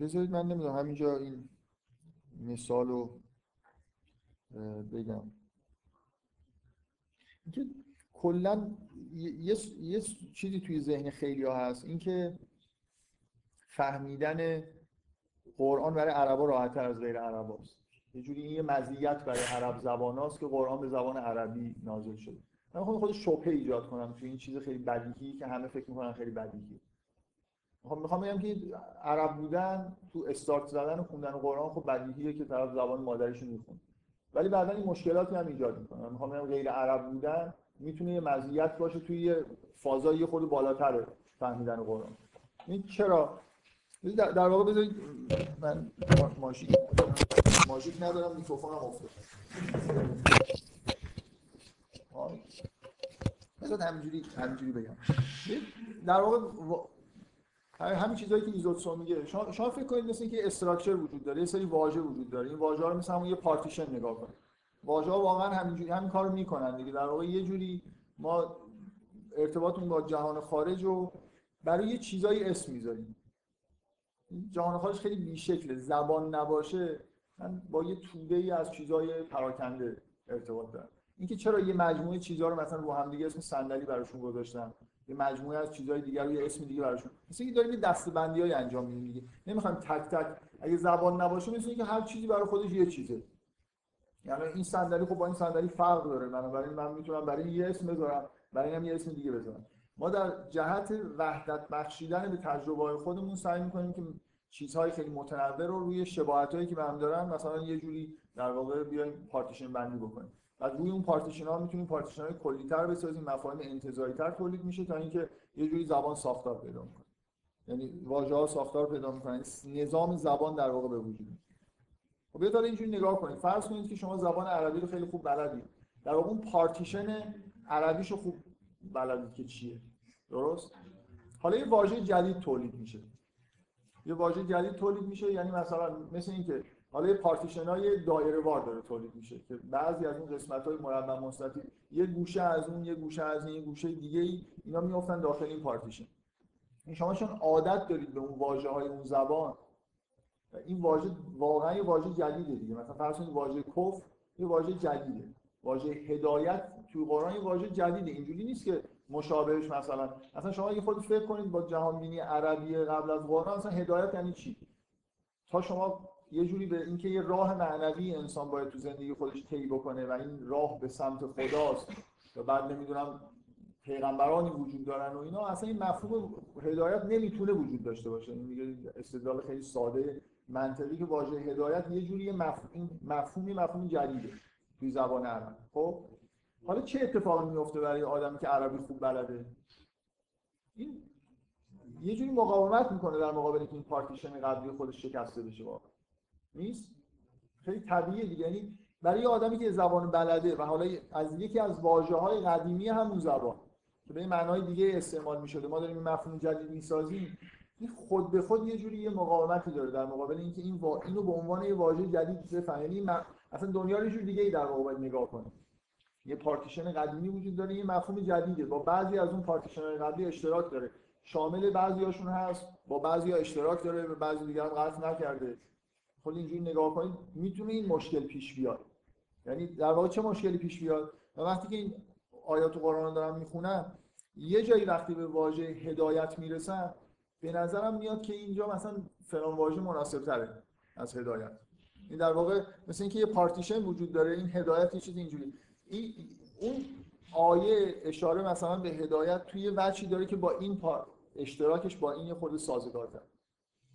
بذارید من نمی‌دونم همینجا این مثال رو بگم. اینکه کلا یه،, یه چیزی توی ذهن خیلی ها هست. اینکه فهمیدن قرآن برای عربا راحتتر از غیر عرب هست. یه جوری این یه مزیت برای عرب زبان هست که قرآن به زبان عربی نازل شده. من خود خود شبهه ایجاد کنم توی این چیز خیلی بدیهی که همه فکر می‌کنن خیلی بدیهی. می‌خوام می‌خوام بگم که عرب بودن تو استارت زدن و خوندن قرآن خب بدیهیه که طرف زبان مادریش می‌خونه. ولی بعدا این مشکلاتی هم ایجاد می‌کنه. می‌خوام بگم غیر عرب بودن می‌تونه یه مزیت باشه توی یه فضای خود بالاتر فهمیدن قرآن. این چرا؟ در واقع بذارید من ماشین ماژیک ندارم میکروفونم افتاد. بذار همینجوری همینجوری بگم. در واقع همین چیزایی که ایزوتسو میگه. شما, فکر کنید مثل اینکه استراکچر وجود داره یه سری واژه وجود داره. این واژه ها رو مثل یه پارتیشن نگاه کنید. واژه ها واقعا همینجوری همین کارو می‌کنن دیگه. در واقع یه جوری ما ارتباطمون با جهان خارج رو برای یه چیزایی اسم می‌ذاریم. جهان خارج خیلی بیشکله زبان نباشه. من با یه توده ای از چیزای پراکنده ارتباط دارم. اینکه چرا یه مجموعه چیزها رو مثلا رو هم دیگه اسم صندلی براشون گذاشتم یه مجموعه از چیزهای دیگر رو یه اسم دیگه براشون. مثل اینکه داریم یه های انجام میدیم دیگه. نمی‌خوام تک تک اگه زبان نباشه مثل اینکه هر چیزی برای خودش یه چیزه. یعنی این صندلی خب با این صندلی فرق داره. بنابراین من می‌تونم برای یه اسم بذارم برای هم یه اسم دیگه بذارم. ما در جهت وحدت بخشیدن به تجربه خودمون سعی می‌کنیم که چیزهای خیلی متنوع رو روی شباهتایی که به هم دارن مثلا یه جوری در واقع بیایم پارتیشن بندی بکنیم. بعد روی اون پارتیشن ها می‌تونیم پارتیشن های کلی تر بسازیم مفاهیم انتزاعی تر تولید میشه تا اینکه یه جوری زبان ساختار پیدا می‌کنه. یعنی واژه ها ساختار پیدا می‌کنن. نظام زبان در واقع به وجود میاد. خب یه اینجوری نگاه کنید. فرض کنید که شما زبان عربی رو خیلی خوب بلدید در واقع اون پارتیشن عربیشو خوب بلدید که چیه. درست؟ حالا یه واژه جدید تولید میشه. یه واژه جدید تولید میشه یعنی مثلا مثل اینکه حالا یه پارتیشن های دایره وار داره تولید میشه که بعضی از اون قسمت های مربع مستطیل یه گوشه از اون یه گوشه از این یه گوشه دیگه ای اینا میافتن داخل این پارتیشن. شما چون عادت دارید به اون واژه های اون زبان این واژه واقعا یه واژه جدیده دیگه. مثلا فرض کنید واژه کفر یه واژه جدیده. واژه هدایت توی قرآن یه واژه جدیده. اینجوری نیست که مشابهش مثلا. اصلا شما اگه خودت فکر کنید با جهان بینی عربی قبل از قرآن اصلا هدایت یعنی چی؟ تا شما یه جوری به اینکه یه راه معنوی انسان باید تو زندگی خودش طی بکنه و این راه به سمت خداست و بعد نمی‌دونم پیغمبرانی وجود دارن و اینا اصلا این مفهوم هدایت نمی‌تونه وجود داشته باشه. این استدلال خیلی ساده منطقی که واژه هدایت یه جوری مفهوم مفهومی مفهوم جدیده توی زبان عرب. خب؟ حالا چه اتفاقی میفته برای آدمی که عربی خوب بلده؟ این یه جوری مقاومت می‌کنه در مقابل این پارتیشن قبلی خودش شکسته بشه واقعا. نیست؟ خیلی طبیعیه دیگه. یعنی برای آدمی که زبان بلده و حالا از یکی از واژه های قدیمی همون زبان که به معنای دیگه استعمال می ما داریم این مفهوم جدید می‌سازیم این خود به خود یه جوری یه مقاومتی داره در مقابل اینکه این اینو به عنوان یه واژه جدید بفهمه. یعنی اصلا دنیا رو دیگه ای در واقع نگاه کنه. یه پارتیشن قدیمی وجود داره یه مفهوم جدیده. با بعضی از اون پارتیشن قبلی اشتراک داره. شامل بعضیاشون هست با بعضی ها اشتراک داره به بعضی دیگر هم قطع نکرده. خود اینجوری نگاه کنید می‌تونه این مشکل پیش بیاد. یعنی در واقع چه مشکلی پیش بیاد؟ و وقتی که این آیات قرآن دارم می‌خونم یه جایی وقتی به واژه هدایت می‌رسم به نظرم میاد که اینجا مثلا فلان واژه مناسب تره از هدایت. این در واقع مثل اینکه یه پارتیشن وجود داره این هدایت یه چیز اینجوری این اون آیه اشاره مثلا به هدایت توی وجهی داره که با این پار اشتراکش با این یه خود سازگارتر.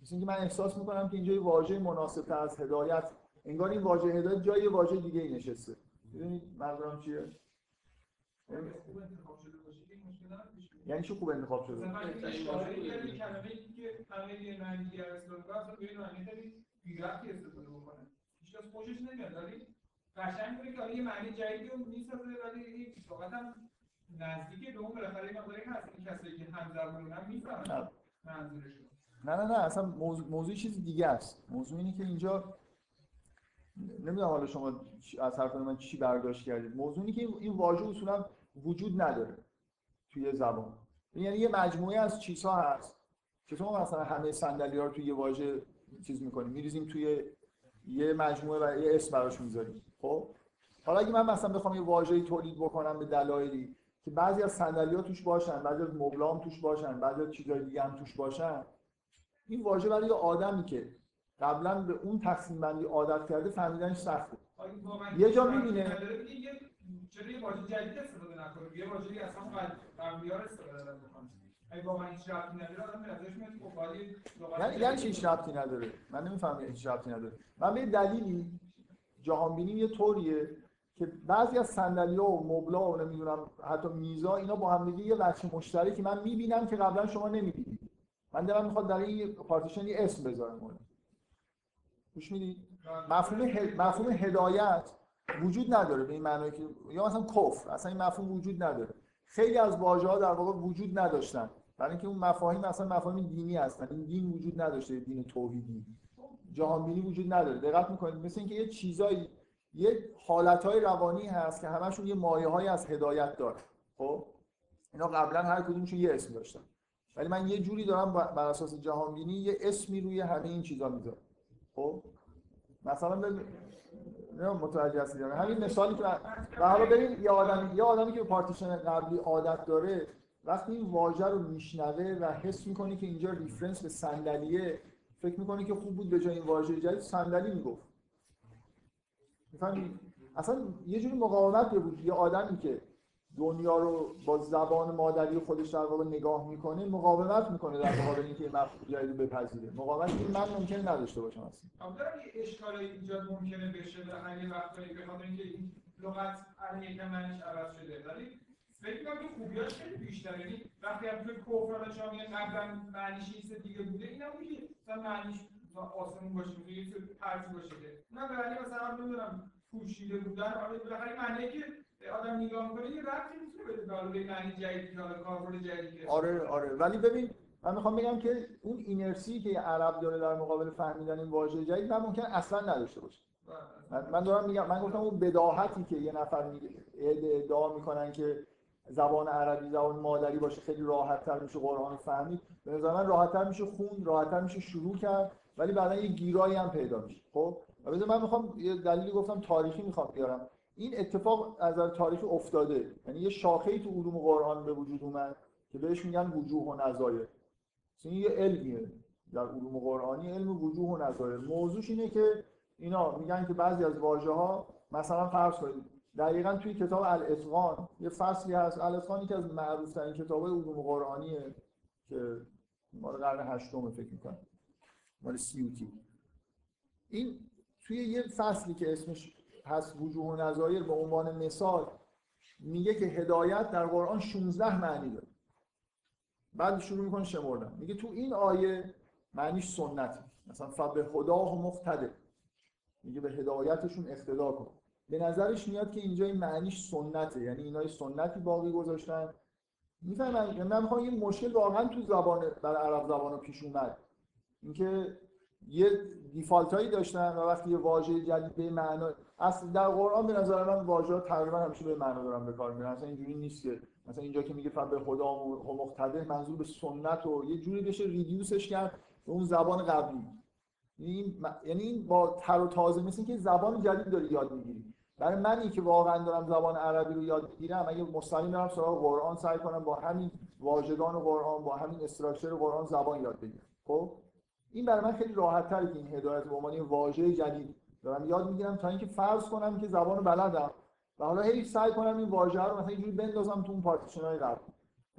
مثل اینکه من احساس می‌کنم که اینجا یه واژه مناسب از هدایت انگار این واژه هدایت جای واژه دیگه ای نشسته. ببینید منظورم چیه؟ یعنی چه خوب انتخاب شده قشنگ می‌کنه که حالا یه معنی جدیدی رو می‌سازه ولی این واقعا هم نزدیک به اون بالاخره مقداری هست. این کسایی که هم زبونن می‌فهمن منظورشون. نه نه نه اصلا موضوع, موضوع چیز دیگه است. موضوع اینه که اینجا نمی‌دونم حالا شما از حرف من چی برداشت کردید. موضوع اینه که این واژه اصولا وجود نداره توی زبان. یعنی یه مجموعه از چیزها هست که ما مثلا همه صندلی ها رو توی یه واژه چیز می‌کنیم میریزیم توی یه مجموعه و یه اسم براش می‌ذاریم. خب؟ حالا اگه من مثلا بخوام یه واژه‌ای تولید بکنم به دلایلی که بعضی از صندلی ها توش باشن بعضی از مبلام توش باشن بعضی از چیزهای دیگه هم توش باشن این واژه برای یه آدمی که قبلا به اون تقسیم بندی عادت کرده فهمیدنش سخته یه جا می‌بینه. چرا یه واژه جدید استفاده نکنه یه واژه‌ای اصلا قبلی‌ها استفاده بکنه اگه با من هیچ ربطی نداره آدم نظرش میاد خب یعنی یعنی چی هیچ ربطی نداره. من نمی‌فهمم هیچ ربطی نداره. من به دلیلی جهان بینی یه طوریه که بعضی از صندلی‌ها و مبلا و نمی‌دونم حتی میزا اینا با هم دیگه یه بچه مشترکی من می‌بینم که قبلا شما نمی‌دیدید من دارم می‌خواد در این پارتیشن یه اسم بذارم گوش می‌دید مفهوم مفهوم هدایت وجود نداره به این معنی که یا مثلا کفر اصلا این مفهوم وجود نداره. خیلی از واژه ها در واقع وجود نداشتن. برای اینکه اون مفاهیم اصلا مفاهیم دینی هستن. این دین وجود نداشته دین توحیدی. جهان بینی وجود نداره. دقت می‌کنید مثل اینکه یه چیزایی یه حالتهای روانی هست که همشون یه مایه از هدایت داره خب؟ اینا قبلا هر کدومشون یه اسم داشتن. ولی من یه جوری دارم بر اساس جهان بینی یه اسمی روی همه این چیزا می‌ذارم. خب؟ مثلا نه متوجه هستید همین مثالی که و حالا ببین یه آدمی یه آدمی که به پارتیشن قبلی عادت داره وقتی این واژه رو میشنوه و حس می‌کنه که اینجا reference به صندلیه فکر می‌کنه که خوب بود به جای این واژه جدید صندلی می‌گفت. می‌فهمی؟ اصلا یه جوری مقاومت بود یه آدمی که دنیا رو با زبان مادری خودش در واقع نگاه می‌کنه مقاومت می‌کنه در مقابل اینکه این جدید رو بپذیره. مقاومت این من ممکنه نداشته باشم اصلا. البته یه ایجاد ممکنه بشه در همین وقتایی به خاطر اینکه این لغت الان یکم معنیش عوض شده. ولی فکر می‌کنم که خوبیاش خیلی بیشتره. یعنی وقتی هم توی کفر شما میگن قبلا معنیش چیز دیگه بوده اینا بود که مثلا معنیش آسمون باشه یه چیز پرتی باشه. نه ولی مثلا نمی‌دونم پوشیده بودن آره بالاخره معنی که آدم نگاه می‌کنه یه ربطی می‌تونه بده به معنی جدید یا کاربرد جدید آره آره. ولی ببین من می‌خوام بگم که اون اینرسی که عرب داره در مقابل فهمیدن این واژه جدید من ممکن اصلا نداشته باشه من, من دارم میگم من گفتم اون بداهتی که یه نفر ادعا می‌کنن که زبان عربی زبان مادری باشه خیلی راحت تر میشه قرآن فهمید. به نظر من راحت تر میشه خون راحت تر میشه شروع کرد ولی بعدا یه گیرایی هم پیدا میشه. خب؟ من می‌خوام یه دلیلی گفتم تاریخی می‌خوام بیارم. این اتفاق از نظر تاریخی افتاده. یعنی یه شاخه‌ای تو علوم قرآن به وجود اومد که بهش میگن وجوه و نظایر این یه علمیه. در علوم قرآنی علم وجوه و نظایر موضوعش اینه که اینا میگن که بعضی از واژه ها مثلا فرض کنید دقیقا توی کتاب الاتقان یه فصلی هست. الاتقان که از معروف ترین کتاب علوم قرآنیه که مال قرن هشتم فکر می‌کنم. مال سیوتی این توی یه فصلی که اسمش هست وجوه و نظایر به عنوان مثال میگه که هدایت در قرآن 16 معنی داره. بعد شروع می‌کنه شمردن. میگه تو این آیه معنیش سنتی مثلا فبه خدا و میگه به هدایتشون اقتدا کن. به نظرش میاد که اینجا این معنیش سنته. یعنی اینا سنتی باقی گذاشتن. می‌فهمن؟ من می‌خوام یه مشکل واقعا تو زبان برای عرب زبان پیش اومد. اینکه یه دیفالت هایی داشتن و وقتی یه واژه جدید به معنا اصل در قرآن به نظر من واژه تقریبا همیشه به معنا دارن به کار میرن. اصلا اینجوری نیست که مثلا اینجا که میگه به خدا و مقتده منظور به سنت و یه جوری بشه ریدیوسش کرد به اون زبان قبلی. یعنی یعنی این با تر و تازه مثل که زبان جدید داری یاد می‌گیری. برای منی که واقعا دارم زبان عربی رو یاد می‌گیرم اگه مستقیم برم سراغ قرآن سعی کنم با همین واژگان قرآن با همین استراکچر قرآن زبان یاد بگیرم. خب؟ این برای من خیلی راحت تره که این هدایت به عنوان واژه جدید. دارم یاد می‌گیرم تا اینکه فرض کنم که زبان بلدم و حالا هی سعی کنم این واژه رو مثلا اینجوری بندازم تو اون پارتیشن قبل.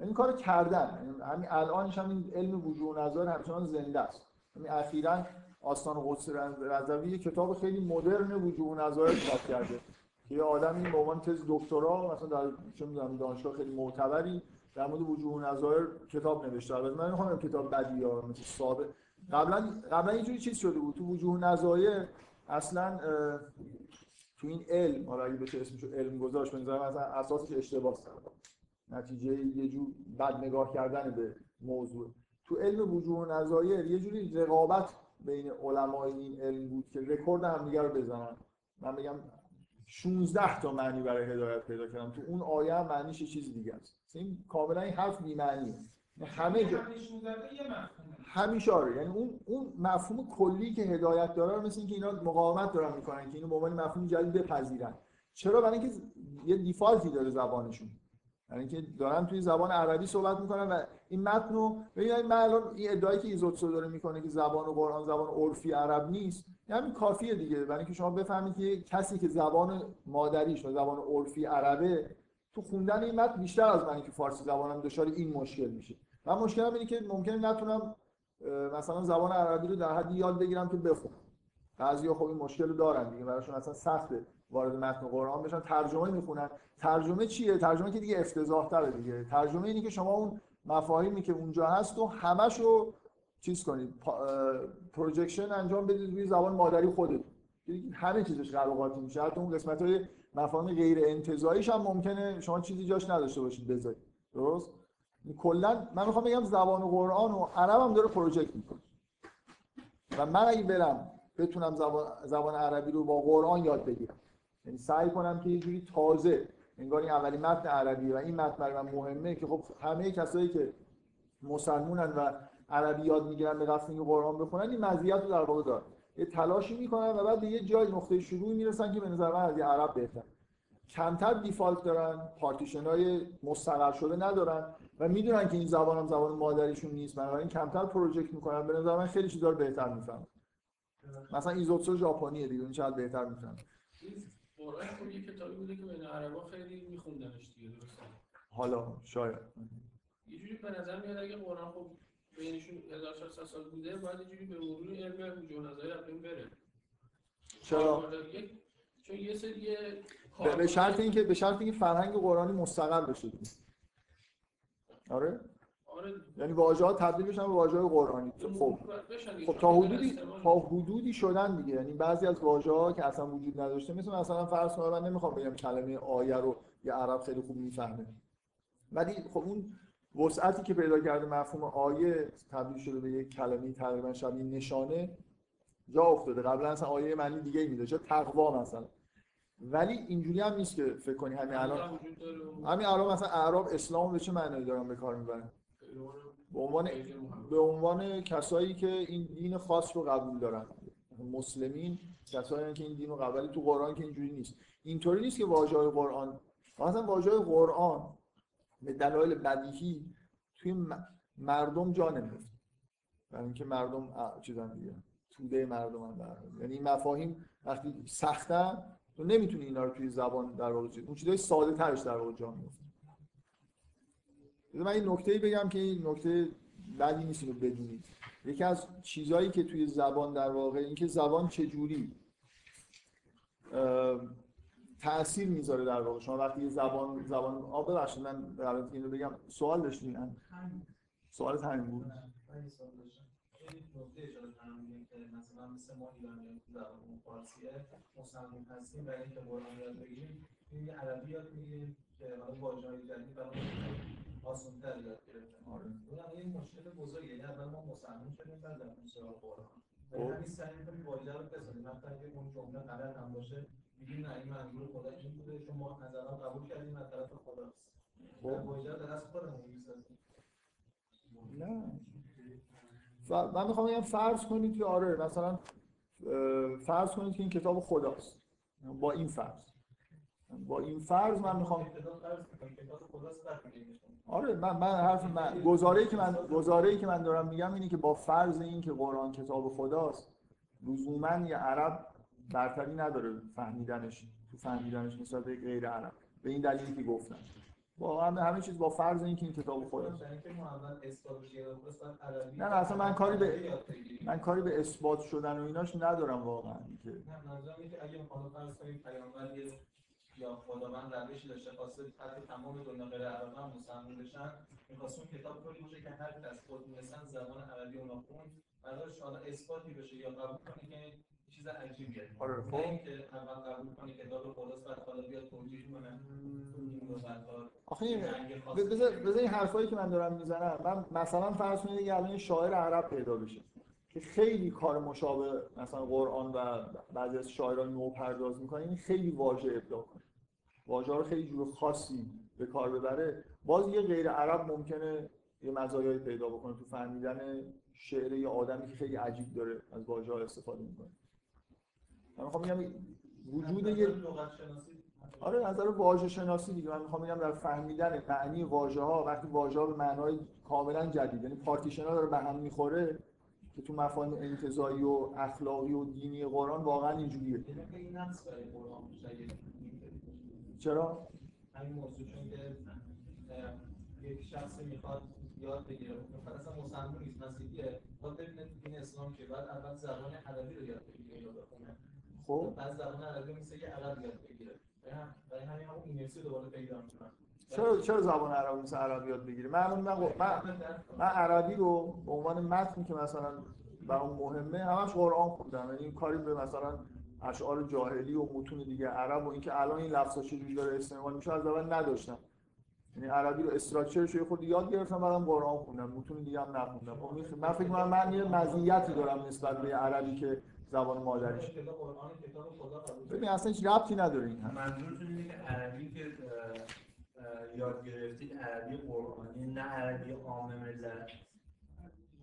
یعنی این کارو کردن. یعنی همین الانش هم این علم وجود نظر همچنان زنده است. یعنی اخیراً آستان قدس رضوی کتاب خیلی مدرن وجود نظر چاپ کرده. که یه آدمی به عنوان تز دکترا مثلا در چه می‌دونم دانشگاه خیلی معتبری در مورد وجود و نظایر کتاب نوشته. البته من نمی‌خوام کتاب بدی یا مثل قبلا قبلا اینجوری چیز شده بود. تو وجود و نظایر اصلا تو این علم حالا اگه بشه اسمش علم گذاشت به نظر مثلا اساسش اشتباه نتیجه یه جور بد نگاه کردن به موضوع. تو علم وجود و نظایر یه جوری رقابت بین علمای این علم بود که رکورد همدیگه رو بزنن. من بگم 16 تا معنی برای هدایت پیدا کردم. تو اون آیه هم معنیش یه چیز دیگه است. این کاملا این حرف بی معنیه همه جا همیشه آره. یعنی اون اون مفهوم کلی که هدایت داره مثل اینکه اینا مقاومت دارن می‌کنن که اینو به عنوان مفهوم جدید بپذیرن. چرا؟ برای اینکه یه دیفالتی داره زبانشون. یعنی اینکه دارن توی زبان عربی صحبت می‌کنن و این متن رو ببینید من الان این ادعایی که ایزوتسو داره می‌کنه که زبان و قرآن زبان عرفی عرب نیست یعنی کافیه دیگه. برای اینکه شما بفهمید که کسی که زبان مادریش و زبان عرفی عربه تو خوندن این متن بیشتر از منی که فارسی زبانم دچار این مشکل میشه. من مشکلم اینه که ممکنه نتونم مثلا زبان عربی رو در حدی یاد بگیرم که بخونم. بعضیا خب این مشکل رو دارن دیگه براشون اصلا سخته وارد متن قرآن بشن. ترجمه می‌خونن. ترجمه چیه؟ ترجمه که دیگه افتضاح تره دیگه. ترجمه اینه که شما اون مفاهیمی که اونجا هست و همشو چیز کنید. projection انجام بدید روی زبان مادری خودتون. همه چیزش قروقاطی میشه. حتی اون قسمت های مفاهیم غیر انتزاعیش هم ممکنه شما چیزی جاش نداشته باشید بذارید. درست؟ کلا من می‌خوام بگم زبان قرآن و عرب هم داره project می‌کنه. و من اگه برم بتونم زبان, زبان عربی رو با قرآن یاد بگیرم. یعنی سعی کنم که یه جوری تازه انگار این اولین متن عربی و این متن برای من مهمه که خب همه کسایی که مسلمونن و عربی یاد می‌گیرن به قصد اینکه قرآن بخونن این مزیت رو در واقع داره یه تلاشی می‌کنن و بعد به یه جای نقطه شروعی می‌رسن که به نظر من از عرب بهتر کمتر دیفالت دارن پارتیشن های مستقر شده ندارن. و می‌دونن که این زبان هم زبان مادریشون نیست بنابراین کمتر پروژکت می‌کنن. به نظر من خیلی چیزا رو بهتر می‌فهمن. مثلا ایزوتسو ژاپنیه دیگه اون چقدر بهتر می‌فهمن. قرآن خب یه کتابی بوده که بین عربا خیلی میخوندنش دیگه درسته؟ حالا شاید. یه جوری به نظر میاد اگه قرآن خب بینشون 1400 سال بوده باید یه جوری به مرور علم از بین بره. چرا؟ چون یه سری به شرط اینکه به شرط اینکه فرهنگ قرآنی مستقل بشه. آره. آره. یعنی واژه ها تبدیل بشن به واژه های قرآنی. خب خب. تا حدودی تا حدودی شدن دیگه. یعنی بعضی از واژه ها که اصلا وجود نداشته مثل مثلا فرض کنید من نمی‌خوام بگم کلمه آیه رو یه عرب خیلی خوب می‌فهمه. ولی خب اون وسعتی که پیدا کرده مفهوم آیه تبدیل شده به یک کلمه تقریبا شبیه نشانه جا افتاده. قبلا اصلا آیه معنی دیگه میده چه تقوا مثلا. ولی اینجوری هم نیست که فکر کنی همین الان همین الان مثلا اعراب اسلام به چه معنی دارن به کار می‌برن؟ به عنوان به عنوان کسایی که این دین خاص رو قبول دارن. مسلمین کسایی که این دین رو قبول تو قرآن که اینجوری نیست. اینطوری نیست که واژه های قرآن مثلا واژه های قرآن به دلایل بدیهی توی مردم جا نمیفته برای اینکه مردم چیزن دیگه. توده مردم هم در یعنی این مفاهیم وقتی سختن تو نمی‌تونی اینا رو توی زبان در واقع اون چیزای ساده ترش در واقع جا میفته من این نکته بگم که این نکته بدی نیست اینو بدونید. یکی از چیزهایی که توی زبان در واقع اینکه زبان چجوری تاثیر می‌ذاره در واقع. شما وقتی یه زبان زبان آ ببخشید من اینو بگم سوال داشتین؟ سوال همین بود. مثلا مثل ما ایرانی که زبان فارسیه مسلمان هستیم برای اینکه قرآن یاد بگیریم این عربی یاد می‌گیریم که حالا واژه‌های جدید برای آسان‌تر یاد گرفتن. آره. این مشکل بزرگیه. یعنی اول ما مسلمان شدیم بعد رفتیم سراغ قرآن. ولی همین سعی می‌کنیم واژه رو بسازیم مثلا اگه اون جمله غلط هم باشه میگیم نه این منظور خدا این بوده. چون ما از اول قبول کردیم از طرف خداست. واژه رو از خودمون می‌سازیم نه. من می‌خوام بگم فرض کنید که آره مثلا فرض کنید که این کتاب خداست. با این فرض. با این فرض من می‌خوام آره من من حرف من گزاره‌ای که من گزاره‌ای که من دارم میگم اینه که با فرض این که قرآن کتاب خداست لزوما یه عرب برتری نداره فهمیدنش تو فهمیدنش نسبت به غیر عرب. به این دلیلی که گفتم. واقعا همه چیز با فرض اینکه این کتاب مثلا باید عربی نه، نه، اصلا من کاری به-. من کاری به اثبات شدن و ایناش ندارم واقعا که نه منظورم اینه که اگه فرض پیامبر یا خداوند روشی داشته خواسته حتی تمام دنیا غیر عرب هم مسلمان بشن می‌خواست اون کتاب طوری باشه که هر کس خود می‌رسن زبان عربی اونو خوند براش حالا اثباتی بشه یا قبول کنه که چیز عجیبیه. آره، خب. اینکه اول قبول کنه کتاب خداست بعد حالا بیاد توجیه کنه آخه این بذار بذار حرفایی که من دارم می‌زنم. من مثلا فرض کنید یه الان شاعر عرب پیدا بشه که خیلی کار مشابه مثلا قرآن و بعضی از شاعران نو پرداز می‌کنه این خیلی واژه ابداع کنه. واژه رو خیلی جور خاصی به کار ببره. باز یه غیر عرب ممکنه یه مزایایی پیدا بکنه تو فهمیدن شعر یه آدمی که خیلی عجیب داره از واژه استفاده می‌کنه. من می‌خوام بگم وجود یه آره نظر واژه شناسی دیگه. من می‌خوام بگم در فهمیدن معنی واژه ها وقتی واژه ها به معنای کاملا جدید یعنی پارتیشن ها داره به هم می‌خوره که تو مفاهیم انتزاعی و اخلاقی و دینی قرآن واقعا اینجوریه. یعنی این چرا؟ همین موضوع چون که یک شخصی می‌خواد یاد بگیره. مثلا اصلا مسلمان نیست مسیحیه. باید ببینه تو دین اسلام که بعد اول زبان عربی رو یاد بگیره یا بخونه. خب؟ بعد زبان عربی مثل که عرب یاد بگیره برای هم- برای همین اینرسی رو دوباره پیدا می‌کنن. چرا چرا زبان عربی مثل عربی یاد بگیره؟ من من, من من عربی رو به عنوان متنی که مثلا برام مهمه همش قرآن خوندم. یعنی کاری به مثلا اشعار جاهلی و متون دیگه عرب و اینکه الان این لفظا چجوری داره استعمال میشه از اول نداشتم. یعنی عربی رو استراکچرش رو خود یاد گرفتم بعدم قرآن خوندم. متون دیگه هم نخوندم. خب من فکر می‌کنم من یه مزیتی دارم نسبت به عربی که زبان مادریش ببین اصلا هیچ ربطی نداره این هم منظورتون اینه که عربی که یاد گرفتید عربی قرآنی نه عربی عام ملت.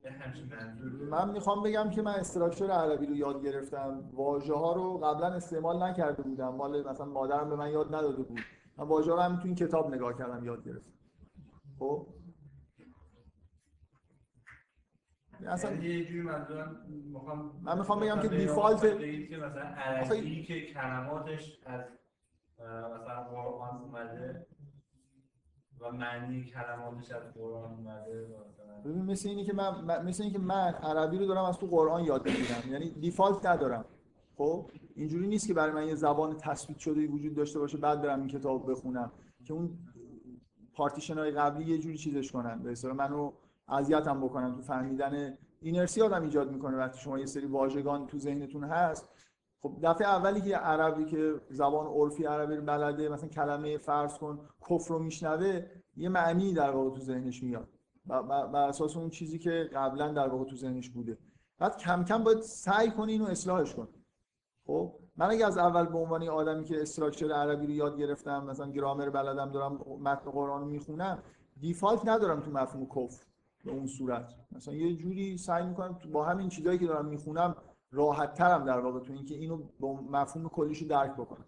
به همچین منظور من می‌خوام بگم که من استراکچر عربی رو یاد گرفتم. واژه ها رو قبلا استعمال نکرده بودم. مال مثلا مادرم به من یاد نداده بود. من واژه ها رو هم تو این کتاب نگاه کردم یاد گرفتم. خب؟ اصلا یعنی یه جوری منظورم می‌خوام من می‌خوام بگم که دیفالت- که مثلا عربی که کلماتش از مثلا قرآن اومده و معنی کلماتش از قرآن اومده ببین مثل اینی که من من- مثل اینی که من عربی رو دارم از تو قرآن یاد می‌گیرم. یعنی دیفالت ندارم. خب؟ اینجوری نیست که برای من یه زبان تثبیت شده وجود داشته باشه بعد برم این کتاب بخونم که اون پارتیشن های قبلی یه جوری چیزش کنن. به اصطلاح منو اذیتم بکنن تو فهمیدن اینرسی آدم ایجاد می‌کنه وقتی شما یه سری واژگان تو ذهنتون هست. خب دفعه اولی که عربی که زبان عرفی عربی رو بلده مثلا کلمه فرض کن کفر رو میشنوه یه معنی در واقع تو ذهنش میاد. بر اساس اون چیزی که قبلا در واقع تو ذهنش بوده. بعد کم کم باید سعی کنی اینو اصلاحش کنی. خب من اگه از اول به عنوان آدمی که استراکچر عربی رو یاد گرفتم مثلا گرامر بلدم دارم متن قرآن رو می‌خونم دیفالت ندارم تو مفهوم کفر. به اون صورت. مثلا یه جوری سعی می‌کنم با همین چیزایی که دارم می‌خونم راحت ترم در واقع تو اینکه اینو با مفهوم کلیشو درک بکنم.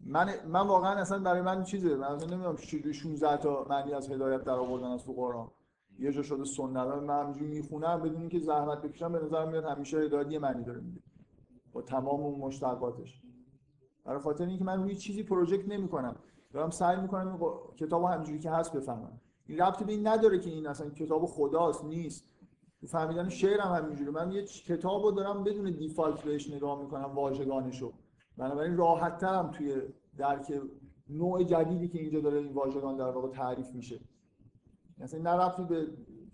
من من واقعا اصلا برای من چیزه؟ من اصلا نمی‌دونم چجوری 16 تا معنی از هدایت در آوردن از قرآن یه جا شده سنت. من همینجوری می‌خونم بدون اینکه زحمت بکشم به نظرم میاد همیشه هدایت یه معنی داره میده. با تمام اون مشتقاتش. برای خاطر اینکه من روی چیزی پروژکت نمی‌کنم. دارم سعی می‌کنم این ق- کتاب همینجوری که هست بفهمم. این ربطی به این نداره که این اصلا کتاب خداست نیست. فهمیدن شعر هم همینجوری. من یه کتاب رو دارم بدون دیفالت بهش نگاه می‌کنم واژگانشو. بنابراین راحت ترم توی درک نوع جدیدی که اینجا داره این واژگان در واقع تعریف میشه. مثلا نه ربطی به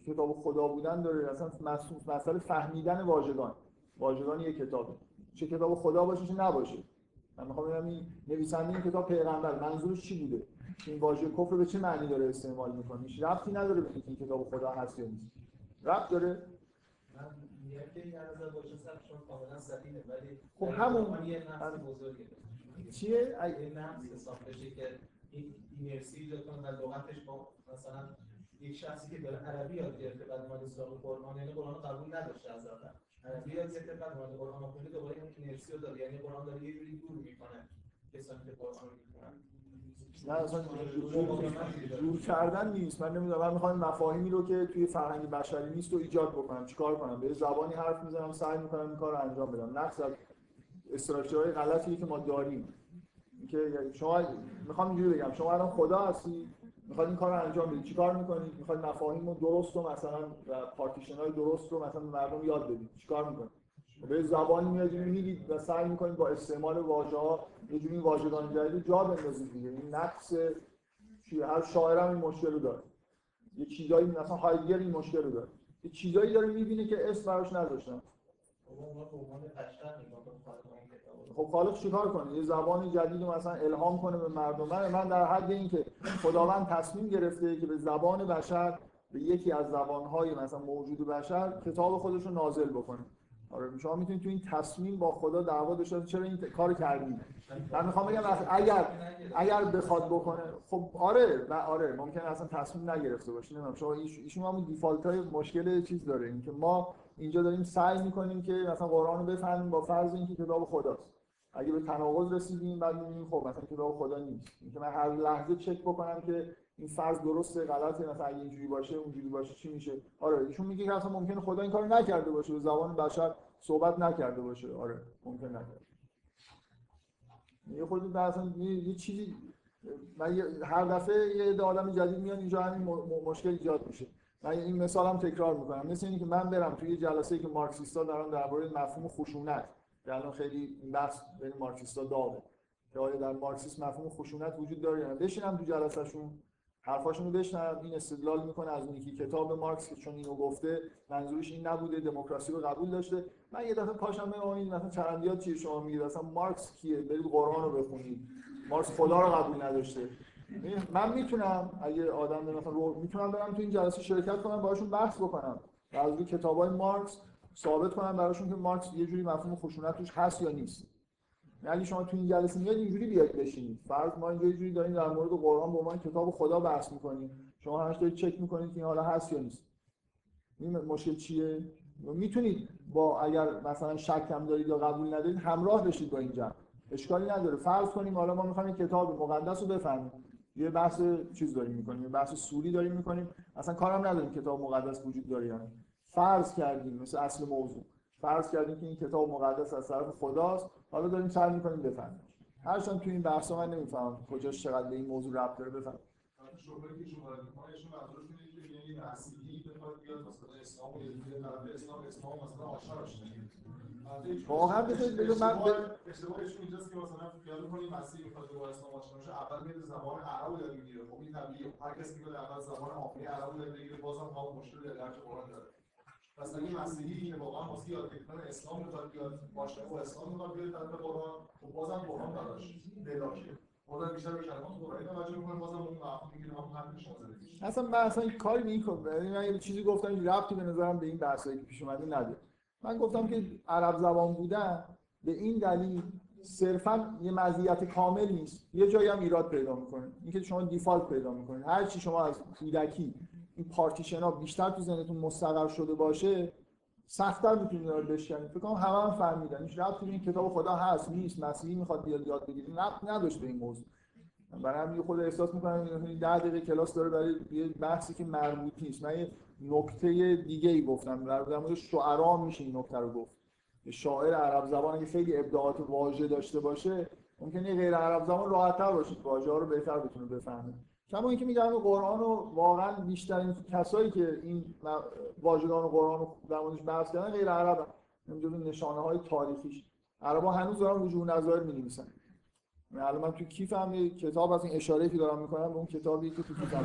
کتاب خدا بودن داره اصلا مس- مسئله فهمیدن واژگان. واژگان یک کتابه. چه کتاب خدا باشه چه نباشه. من می‌خوام ببینم این نویسنده این کتاب پیغمبر. منظورش چی بوده؟ این واژه کفر به چه معنی داره استعمال می‌کنه هیچ ربطی نداره به اینکه این کتاب خدا هست یا نیست. ربط داره؟ این خب همون- چیه؟ حساب بشه که این اینرسی ایجاد کنه و لغتش با مثلا یک شخصی که داره عربی یاد گرفته بعد اومده سراغ قرآن یعنی قرآن قبول نداشته از اول. عربی یاد گرفته بعد اومده قرآن خونده دوباره این اینرسی رو داره. یعنی قرآن داره یه جوری دور می‌کنه کسانی که قرآن رو می‌خونن. نه اصلا جور کردن نیست. من نمی‌دونم من می‌خوام مفاهیمی رو که توی فرهنگ بشری نیست رو ایجاد بکنم. چیکار کنم؟ به زبانی حرف می‌زنم سعی می‌کنم این کار انجام بدم. نقص از استراکچرهای غلطی که ما داریم. که شما می‌خوام اینجوری بگم. شما الان خدا هستی می‌خواد این کار انجام بدید چیکار می‌کنید می‌خواد مفاهیم رو درست رو مثلا و پارتیشن های درست رو مثلا مردم یاد بدید چیکار می‌کنید به زبانی میاد میگید و سعی می‌کنید با استعمال واژه ها یه جوری واژگان جدید جا بندازید دیگه. این نقص هر شاعر هم این مشکل رو داره. یه چیزایی مثلا هایدگر این مشکل رو داره. یه چیزایی داره می‌بینه که اسم براش نذاشتن. رو. خب خالق چیکار کنه یه زبانی جدید رو مثلا الهام کنه به مردم. من من در حد اینکه خداوند تصمیم گرفته که به زبان بشر به یکی از زبانهای مثلا موجود بشر کتاب خودش رو نازل بکنه. آره شما می‌تونید تو این تصمیم با خدا دعوا داشته چرا این کار کردید من می‌خوام بگم اگر اگر بخواد بکنه خب آره و آره ممکنه اصلا تصمیم نگرفته باشه نمی‌دونم. شما ایش- ایشون همون دیفالت های مشکل چیز داره اینکه ما اینجا داریم سعی می‌کنیم که مثلا قرآن رو بفهمیم با فرض اینکه کتاب خداست. اگه به تناقض رسیدیم بعد می‌بینیم خب مثلا کتاب خدا نیست. اینکه من هر لحظه چک بکنم که این فرض درسته غلطه مثلا اینجوری باشه اونجوری باشه چی میشه؟ آره ایشون میگه که اصلا ممکنه خدا این کارو نکرده باشه به زبان بشر صحبت نکرده باشه. آره ممکن نکرده. یه خود اصلا یه, چیزی من هر دفعه یه عده آدم جدید میان اینجا همین مشکل ایجاد میشه. من این مثال هم تکرار می‌کنم. مثل اینکه من برم توی جلسه که مارکسیستا دارن درباره مفهوم خشونت که الان خیلی این بحث بین مارکسیستا داغه. که آیا در مارکسیسم مفهوم خشونت وجود داره یا نه؟ بشینم تو جلسهشون حرفاشون رو این استدلال می‌کنه از اون یکی کتاب مارکس که چون اینو گفته منظورش این نبوده دموکراسی رو قبول داشته. من یه دفعه پاشم آقا این مثلا چرندیات چیه شما میگید؟ اصلا مارکس کیه؟ برید قرآن رو بخونید. مارکس خدا رو قبول نداشته. من می‌تونم اگه آدم مثلا رو می‌تونم برم تو این جلسه شرکت کنم باهاشون بحث بکنم. و از روی کتابای مارکس ثابت کنم براشون که مارکس یه جوری مفهوم خشونت توش هست یا نیست. یعنی شما تو این جلسه میاد اینجوری بیاید بشینید. فرض ما اینجا یه جوری داریم در مورد قرآن به عنوان کتاب خدا بحث می‌کنیم شما همش دارید چک می‌کنید که حالا هست یا نیست. این مشکل چیه؟ می‌تونید با اگر مثلا شک هم دارید یا قبول ندارید همراه بشید با این اشکالی نداره. فرض کنیم حالا ما می‌خوایم کتاب مقدس رو بفهمیم. یه بحث چیز داریم می‌کنیم یه بحث سوری داریم می‌کنیم. اصلا کارم نداریم کتاب مقدس وجود داره یا نه. فرض کردیم مثل اصل موضوع. فرض کردیم که این کتاب مقدس از طرف خداست. حالا داریم سعی می‌کنیم بفهمیم. هرچند تو این بحثا من نمی‌فهمم کجاش چقدر به این موضوع ربط داره بفهم شغلی که شما ایشون اینه که یعنی مسیحی بخواد بیاد مثلا اسلام رو یه جوری طرف اسلام اسلام مثلا آشنا بشه. واقعا بذارید بگم من اشتباهشون اینجاست که مثلا خیال می‌کنی مسیحی می‌خواد با اسلام آشنا بشه اول میره زبان عرب رو یاد می‌گیره. خب این طبیعیه. هر کسی که اول زبان عامه عرب رو یاد بگیره بازم هم مشکل در درک قرآن داره. اگه مسیحی که واقعا واسه یاد گرفتن اسلام می‌خواد بیاد آشنا با اسلام می‌خواد بیاد طرف قرآن خب بازم قرآن براش بلاشه بازم بیشتر به کلمات قرآنی توجه می‌کنه بازم اون اصلا من اصلا کاری این کن من یه چیزی گفتم این ربطی به نظرم به این بحثایی که پیش اومده نداره. من گفتم که عرب زبان بودن به این دلیل صرفا یه مزیت کامل نیست. یه جایی هم ایراد پیدا می‌کنه. اینکه شما دیفالت پیدا می‌کنید. هر چی شما از کودکی این پارتیشن ها بیشتر تو ذهنتون مستقر شده باشه سختتر می‌تونید اینا رو بشکنید. فکر کنم همه هم فهمیدن. هیچ ربطی این کتاب خدا هست نیست. مسیحی می‌خواد بیاد یاد بگیره. ربط نداشت به این موضوع. برای همین خود احساس می‌کنم این ده دقیقه کلاس داره برای یه بحثی که مربوط نیست. من یه نکته دیگه ای گفتم. در مورد شعرا میشه این نکته رو گفت. شاعر عرب زبان اگه خیلی ابداعات واژه داشته باشه ممکنه غیر عرب زبان راحت‌تر باشه واژه ها رو بهتر بتونه بفهمه. کما اینکه میگم قرآن رو واقعا بیشترین کسایی که این واژگان قرآن رو در موردش بحث کردن غیر عرب هم نشانه های تاریخیش. عربا هنوز دارن وجوه نظایر می‌نویسن. یعنی الان من تو کیفم یه کتاب از این اشاره که دارم می‌کنم به اون کتابی که تو کیفم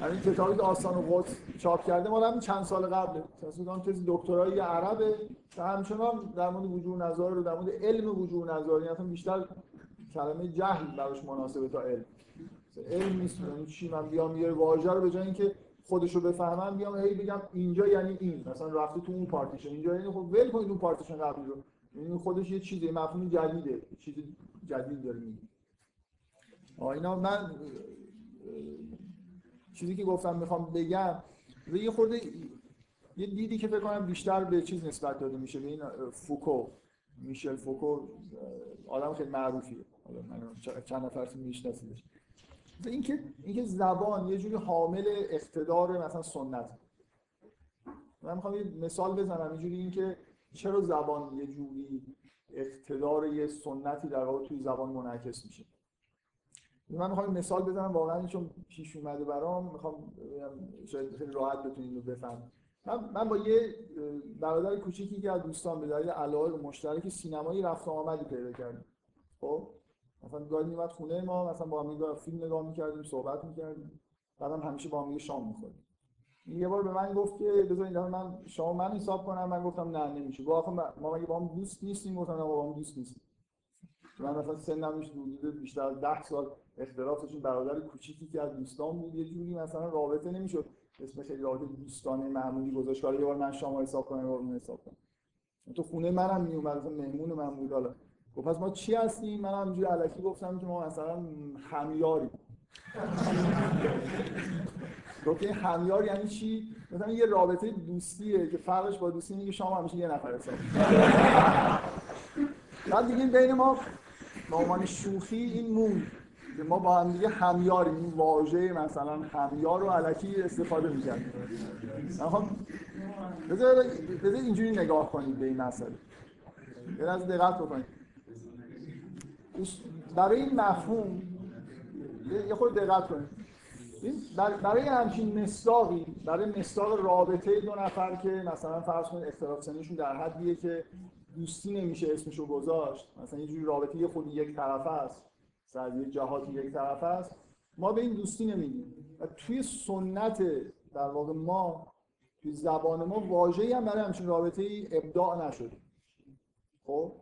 همین کتابی که آستان و قدس چاپ کرده مال همین چند سال قبله تصویر تز دکترایی عربه که همچنان در مورد وجوه نظایر رو در مورد علم وجوه نظایر یعنی بیشتر کلمه جهل براش مناسبه تا علم. علم نیست یعنی چی؟ من بیام یه واژه رو به جای اینکه خودش رو بفهمم بیام هی بگم اینجا یعنی این. مثلا رفته تو اون پارتیشن. اینجا یعنی خب ول کنید اون پارتیشن قبلی رو یعنی خودش یه چیزی مفهوم جدیده. چیز جدید داره میگه. اینا من چیزی که گفتم می‌خوام بگم یه خورده یه دیدی که فکر کنم بیشتر به چیز نسبت داده میشه به این فوکو. میشل فوکو آدم خیلی معروفیه. حالا من چند نفرتون میشناسیدش اینکه اینکه زبان یه جوری حامل اقتدار مثلا سنت. من می‌خوام یه مثال بزنم اینجوری اینکه چرا زبان یه جوری اقتدار یه سنتی در واقع توی زبان منعکس میشه؟ من می‌خوام مثال بزنم واقعا چون پیش اومده برام می‌خوام شاید خیلی راحت بتونید رو بفهمید. من, من با یه برادر کوچیکی که از دوستان به دلیل علاقه مشترک سینمایی رفت آمدی پیدا کردیم خب؟ مثلا گاهی میومد خونه ما مثلا با هم فیلم نگاه می‌کردیم صحبت می‌کردیم. بعدم همیشه با هم شام می‌خوریم یه بار به من گفت که بذارید من شما من حساب کنم. من گفتم نه نمیشه. گفت ما مگه با هم دوست نیستیم؟ گفتم نه با هم دوست نیستیم. من مثلا سنم حدود بیشتر از 10 سال اختلافشون برادر کوچیکی که از دوستان بود یه جوری مثلا رابطه نمی‌شد. اسم خیلی رابطه دوستانه معمولی گذاشت. یه بار من شما حساب کنم یه بار اون حساب کنم. تو خونه منم می اومد مثلا مهمون من بود حالا گفت پس ما چی هستیم؟ من همینجوری الکی گفتم که ما مثلا همیاری. گفت این همیار یعنی چی؟ مثلا یه رابطه دوستیه که فرقش با دوستی که شما همیشه یه نفر حساب بعد دیگه بین ما به عنوان شوخی این مون که ما با هم دیگه همیاریم. این واژه مثلا همیار رو علکی استفاده می‌کردیم. خب بذار اینجوری نگاه کنید به این مسئله. یه از دقت بکنید برای این مفهوم یه خود دقت کنید. برای همچین مصداقی برای مصداق رابطه دو نفر که مثلا فرض کنید اختلاف سنشون در حدیه که دوستی نمیشه اسمشو گذاشت مثلا یه جوری رابطه خود یک طرف است از یه یک طرف است ما به این دوستی نمیگیم. و توی سنت در واقع ما توی زبان ما واژه‌ای هم برای همچین رابطه ای ابداع نشده. خب؟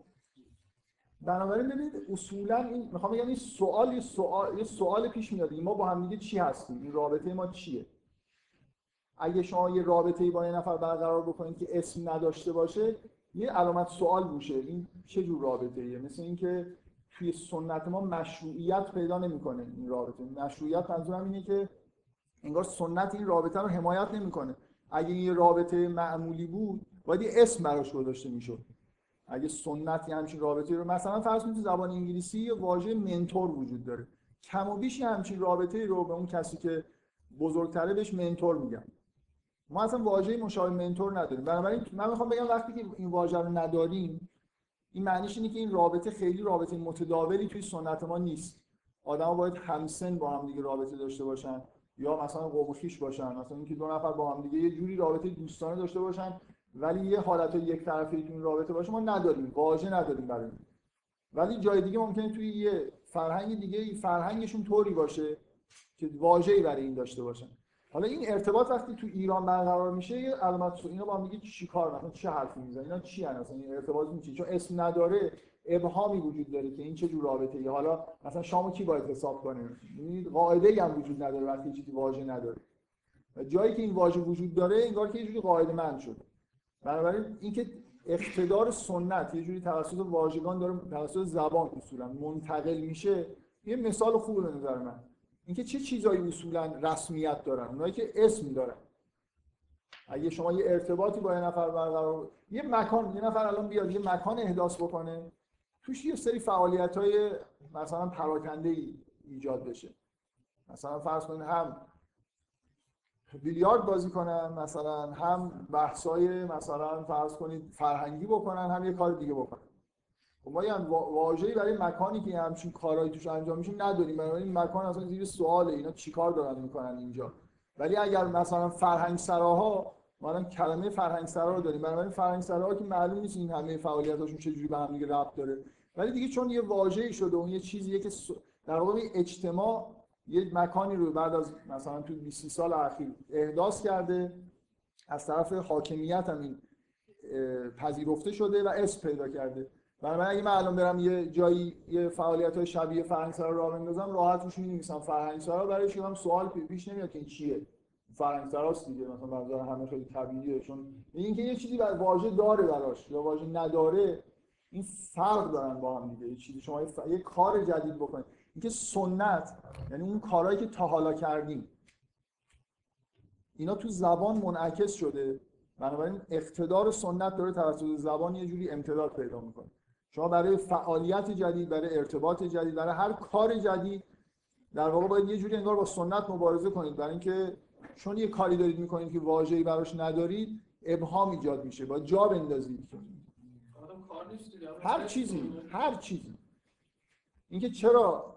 بنابراین ببینید اصولا این می‌خوام بگم این سوال یه سوال یه سوال پیش میاد. ما با هم دیگه چی هستیم؟ این رابطه ما چیه؟ اگه شما یه رابطه با یه نفر برقرار بکنید که اسم نداشته باشه یه علامت سوال بوشه این چه جور رابطه ایه مثل اینکه توی سنت ما مشروعیت پیدا نمی‌کنه این رابطه. مشروعیت منظورم اینه که انگار سنت این رابطه رو حمایت نمی‌کنه. اگه یه رابطه معمولی بود باید یه اسم براش گذاشته می‌شد. اگه سنتی همچین رابطه رو مثلا فرض کنید زبان انگلیسی یه واژه منتور وجود داره. کم و بیش همچین رابطه رو به اون کسی که بزرگتره بهش منتور میگن. ما اصلا واژه مشابه منتور نداریم. بنابراین من می‌خوام بگم وقتی که این واژه رو نداریم این معنیش اینه که این رابطه خیلی رابطه متداولی توی سنت ما نیست. آدما باید همسن با هم دیگه رابطه داشته باشن یا مثلا قوم باشن مثلا اینکه دو نفر با هم دیگه یه جوری رابطه دوستانه داشته باشن ولی یه حالت یک طرفه تو این رابطه باشه ما نداریم واژه نداریم برای این. ولی جای دیگه ممکنه توی یه فرهنگ دیگه فرهنگشون طوری باشه که واژه‌ای برای این داشته باشن. حالا این ارتباط وقتی تو ایران برقرار میشه یه علامت اینا با هم دیگه چی کار مثلا چه حرفی می‌زنن؟ اینا چی هن اصلا؟ این ارتباط میشه چون اسم نداره ابهامی وجود داره که این چه جور رابطه ای حالا مثلا شامو کی باید حساب کنه یعنی قاعده ای هم وجود نداره وقتی چیزی واژه نداره. جایی که این واژه وجود داره انگار که یه جوری قاعده مند شده. بنابراین اینکه اقتدار سنت یه جوری توسط واژگان داره توسط زبان اصولا منتقل میشه یه مثال خوبه به نظر من. اینکه چه چیزایی اصولا رسمیت دارن؟ اونایی که اسم دارن. اگه شما یه ارتباطی با یه نفر برقرار یه مکان یه نفر الان بیاد یه مکان احداث بکنه توش یه سری فعالیت های مثلا پراکنده ای ایجاد بشه. مثلا فرض کنید هم بیلیارد بازی کنن مثلا هم بحثای مثلا فرض کنید فرهنگی بکنن هم یه کار دیگه بکنن. خب ما یه واژه‌ای برای مکانی که همچین کارهایی توش انجام میشه نداریم. برای این مکان اصلا زیر سواله. اینا چیکار دارن می‌کنن اینجا؟ ولی اگر مثلا فرهنگ سراها ما کلمه فرهنگ سرا رو داریم. بنابراین فرهنگ سراها که معلوم نیست این همه فعالیتاشون چجوری به هم دیگه ربط داره. ولی دیگه چون یه واژه‌ای شده اون یه چیزیه که در واقع اجتماع یه مکانی رو بعد از مثلا تو 20 سال اخیر احداث کرده. از طرف حاکمیت هم این پذیرفته شده و اسم پیدا کرده. بنابراین اگه من الان برم یه جایی یه فعالیت های شبیه فرهنگسرا رو راه بندازم راحت روش می‌نویسم فرهنگسرا برای هم سوال پیش نمیاد که این چیه. فرهنگسراست دیگه مثلا منظور همه خیلی طبیعیه. چون اینکه یه چیزی بر واژه داره براش یا واژه نداره این فرق دارن با هم دیگه. یه چیزی شما یه کار جدید بکنید. اینکه سنت یعنی اون کارهایی که تا حالا کردیم. اینا تو زبان منعکس شده. بنابراین اقتدار سنت داره توسط زبان یه جوری امتداد پیدا می‌کنه. شما برای فعالیت جدید برای ارتباط جدید برای هر کار جدید در واقع باید یه جوری انگار با سنت مبارزه کنید. برای اینکه چون یه کاری دارید می‌کنید که واژه‌ای براش ندارید ابهام ایجاد میشه. باید جا بندازید. هر چیزی هر چیزی. اینکه چرا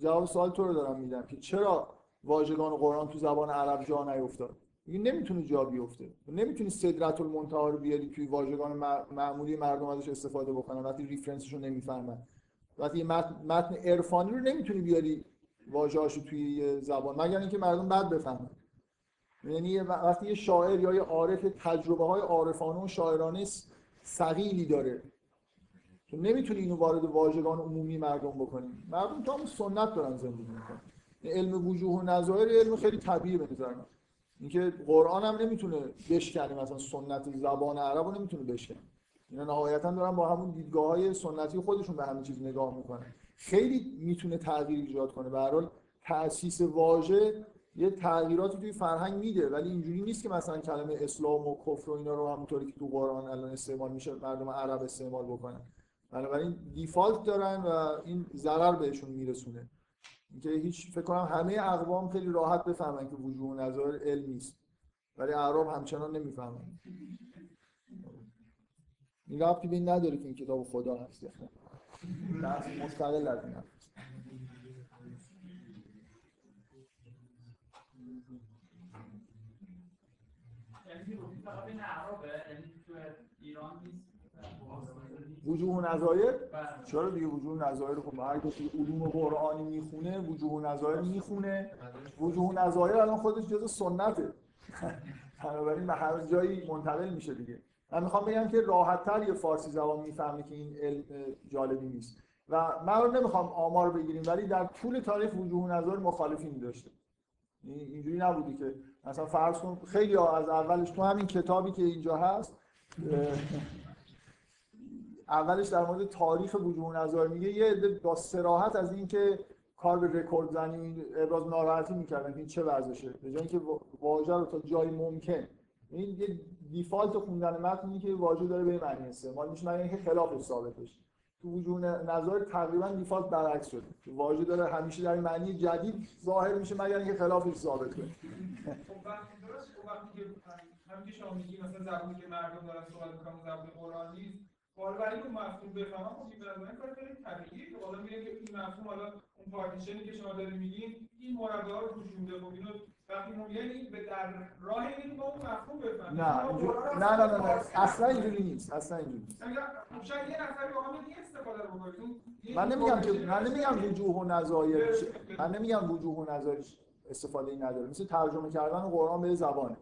جواب سوال تو رو دارم میدم که چرا واژگان قرآن تو زبان عرب جا نیفتاد؟ این نمی‌تونه جا بیفته. نمی‌تونی صدرت المنتها رو بیاری توی واژگان مع- معمولی مردم ازش استفاده بکنن وقتی ریفرنسش رو نمی‌فهمن. وقتی متن, عرفانی رو نمی‌تونی بیاری واژه‌هاشو توی زبان مگر اینکه مردم بد بفهمن. یعنی وقتی یه شاعر یا یه عارف تجربه های عارفانه و شاعرانه ثقیلی داره تو نمی‌تونی اینو وارد واژگان عمومی مردم بکنی. مردم تا همون سنت دارن زندگی می‌کنن. علم وجوه و نظایر علم خیلی طبیعی به نظر من اینکه قرآن هم نمی‌تونه بشکنه مثلا سنت زبان عرب رو نمی‌تونه بشکنه. اینا نهایتا دارن با همون دیدگاه های سنتی خودشون به همه چیز نگاه می‌کنن. خیلی می‌تونه تغییر ایجاد کنه. به هر حال تأسیس واژه یه تغییراتی توی فرهنگ میده ولی اینجوری نیست که مثلا کلمه اسلام و کفر و اینا رو همونطوری که تو قرآن الان استعمال میشه مردم عرب استعمال بکنن. بنابراین دیفالت دارن و این ضرر بهشون میرسونه. اینکه هیچ فکر کنم همه اقوام خیلی راحت بفهمن که وجوه و نظایر علم نیست. ولی اعراب همچنان نمی‌فهمن. این ربطی به این نداره که این کتاب خدا هست. بحث مستقل از این هست. یعنی اعرابه؟ یعنی تو ایران نیست؟ وجوه و نظایر بله. چرا دیگه وجوه و نظایر خب هر کسی علوم قرآنی می‌خونه وجوه و نظایر می‌خونه. وجوه و نظایر الان خودش جز سنته بنابراین به هر جایی منتقل میشه دیگه. من می‌خوام بگم که راحتتر یه فارسی زبان می‌فهمه که این علم جالبی نیست. و من رو نمی‌خوام آمار بگیریم ولی در طول تاریخ وجوه و نظایر مخالفین داشته این- اینجوری نبودی که مثلا فرض کن خیلی ها از اولش تو همین کتابی که اینجا هست اولش در مورد تاریخ وجوه و نظایر میگه یه عده با سراحت از اینکه کار به رکورد زنی ابراز ناراحتی می‌کردن این چه وضعشه به جای اینکه وا- واژه رو تا جایی ممکن. این یه دیفالت خوندن متن اینه که واژه داره به معنی استعمال میشه مگر اینکه خلافش ثابت بشه تو وجوه نظایر تقریبا دیفالت برعکس شده واژه داره همیشه در معنی جدید ظاهر میشه مگر اینکه خلافش ثابت بشه خب وقتی درست خب وقتی که که مثلا زبونی که مردم دارن صحبت می‌کنن زبون قرآن نیست حالا برای اینکه مفهوم بفهمن خب این به نظر کار خیلی طبیعیه که حالا میگه که این مفهوم حالا اون پارتیشنی که شما دارید میگین این مربع رو توش میده خب اینو وقتی میگن این به در راه اینه که ما اون مفهوم بفهمیم نه نه نه نه, اصلا اینجوری نیست اصلا اینجوری نیست. خب شاید یه نفری واقعا این استفاده رو بکنه من نمیگم که پارتیشن من نمیگم. وجوه و نظایر من نمیگم وجوه و نظایر استفاده ای نداره. مثل ترجمه کردن قرآن به زبانه.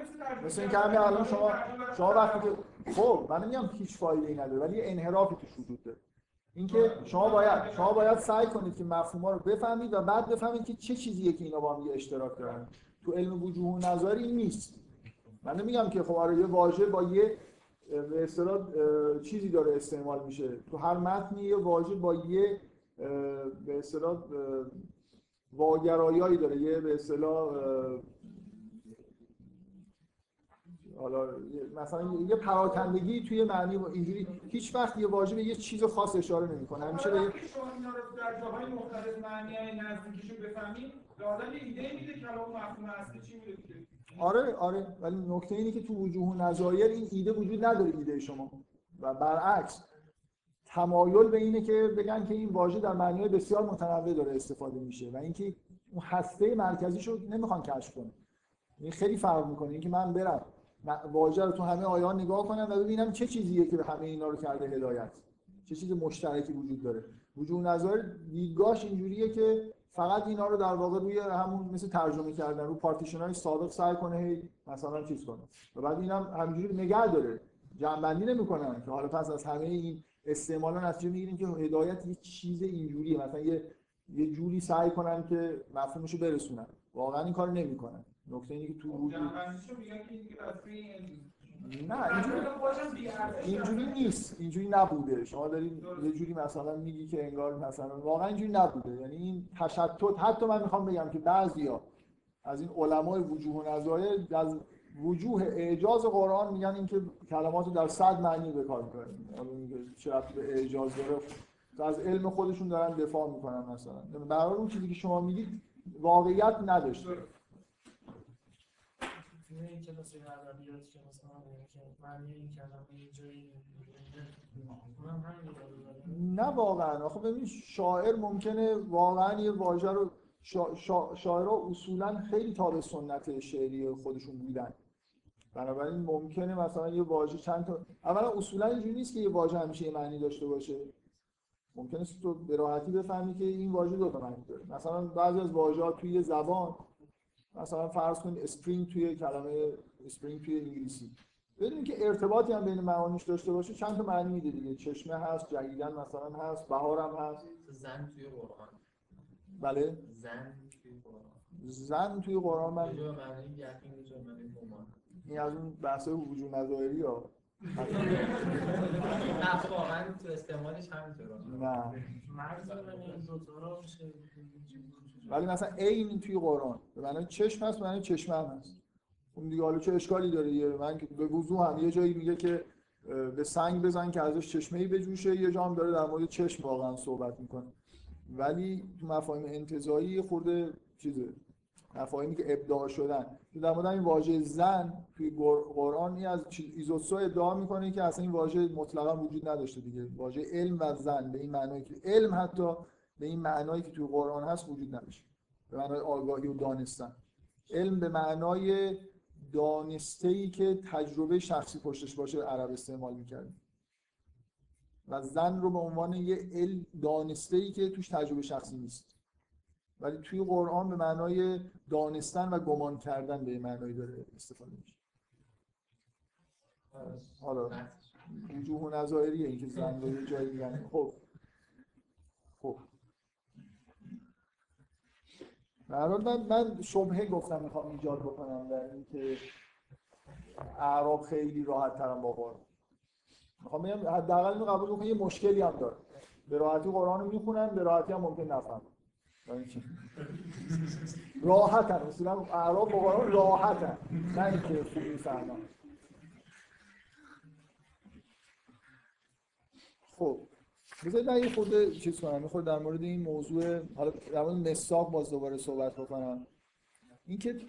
مثل مثل این. که الان شما شما وقتی که خب من نمیگم هیچ فایده ای نداره ولی انحرافی توش وجود داره. اینکه شما باید شما باید سعی کنید که مفهوما رو بفهمید و بعد بفهمید که چه چیزیه که اینا با هم اشتراک دارن. تو علم وجوه این نیست. من نمیگم که خب آره واژه با یه به اصطلاح چیزی داره استعمال میشه. تو هر متنی یه واژه با یه به اصطلاح اه، واگرایایی داره. یه به اصطلاح حالا مثلا یه پراکندگی توی معنی و اینجوری هیچ وقت یه واژه به یه چیز خاص اشاره نمی‌کنه. همیشه به شما اینا رو در جاهای مختلف معنی‌های نزدیکیشو بفهمید لازم ایده میده که الان مفهوم اصلی چی میده آره آره ولی نکته اینه که تو وجوه نظایر این ایده وجود نداره ایده شما. و برعکس تمایل به اینه که بگن که این واژه در معنی بسیار متنوع داره استفاده میشه و اینکه اون هسته مرکزیش رو نمی‌خوان کشف کنن این خیلی فرق می‌کنه. اینکه من برم واژه رو تو همه آیات نگاه کنم و ببینم چه چیزیه که همه اینا رو کرده هدایت. چه چیز مشترکی وجود داره. وجوه و نظایر دیدگاهش اینجوریه که فقط اینا رو در واقع روی همون مثل ترجمه کردن رو پارتیشن های سعی کنه هی مثلا چیز کنه. و بعد اینم همینجوری نگه داره. جنبندی نمی‌کنن که حالا پس از همه این استعمالا نتیجه می‌گیریم که هدایت یه چیز اینجوریه. مثلا یه یه جوری سعی کنن که مفهومش رو برسونن. واقعا این کارو نمی‌کنن. نکته اینه که تو اصلی این نه اینجوری اینجوری نیست. اینجوری نبوده. شما دارید یه جوری مثلا میگی که انگار مثلا واقعا اینجوری نبوده. یعنی این تشتت حتی من می‌خوام بگم که بعضیا از این علمای وجوه و نظایر از وجوه اعجاز قرآن میگن اینکه کلمات رو در صد معنی به کار چه به اعجاز داره. از علم خودشون دارن دفاع می‌کنن مثلا. حال اون چیزی که شما میگید واقعیت نداشته. توی این کلاس ادبیات که مثلا که معنی این کلمه اینجا این نه واقعا. آخه ببین شاعر ممکنه واقعا یه واژه رو شا... شا... شاعرها اصولا خیلی تابع سنت شعری خودشون بودن. بنابراین ممکنه مثلا یه واژه چند تا اولا اصولا اینجوری نیست که یه واژه همیشه یه معنی داشته باشه. ممکنه تو به راحتی بفهمی که این واژه دو تا معنی داره. مثلا بعضی از واژه‌ها توی زبان مثلا فرض کنید spring توی کلمه spring توی انگلیسی. بدون که ارتباطی هم بین معانیش داشته باشه چند تا معنی میده دیگه. چشمه هست جهیدن مثلا هست بهار هم هست. زن توی قرآن. بله. زن توی قرآن. زن توی قرآن من معنی گمان. این از اون بحث وجود نظاهری ها. نه واقعا تو استعمالش همینطوره. نه. مرز این رو میشه ولی مثلا عین توی قرآن. به معنای چشم هست به معنای چشمه هم هست. اون دیگه حالا چه اشکالی داره؟ یه من که به وضوح هم یه جایی میگه که به سنگ بزن که ازش چشمه ای بجوشه. یه جا هم داره در مورد چشم واقعا صحبت می‌کنه. ولی تو مفاهیم انتزاعی یه خورده چیزه. مفاهیمی که ابداع شدن. در مورد این واژه زن توی قر- قرآن این از ایزوتسو ادعا می‌کنه که اصلا این واژه مطلقا وجود نداشته دیگه. واژه علم و زن. به این معنایی که علم حتی به این معنایی که توی قرآن هست وجود نداشته به معنای آگاهی و دانستن. علم به معنای دانسته ای که تجربه شخصی پشتش باشه عرب استعمال می‌کرد. و زن رو به عنوان یه علم دانسته ای که توش تجربه شخصی نیست. ولی توی قرآن به معنای دانستن و گمان کردن به معنایی داره استفاده میشه. حالا وجوه نظایریه این که زن رو یه جایی میگن خب. به من من شبهه گفتم می‌خوام ایجاد بکنم در اینکه اعراب خیلی راحت ترم با قرآن. می‌خوام بگم حداقل اینو قبول بکنم یه مشکلی هم داره. به راحتی قرآن رو می‌خونن به راحتی هم ممکن نفهم راحتن. اصولا اعراب با قرآن راحتن. نه اینکه خوب می‌فهمن خب. بذارید من یه خورده چیز کنم یه خورده در مورد این موضوع حالا در مورد مساق باز دوباره صحبت بکنم. اینکه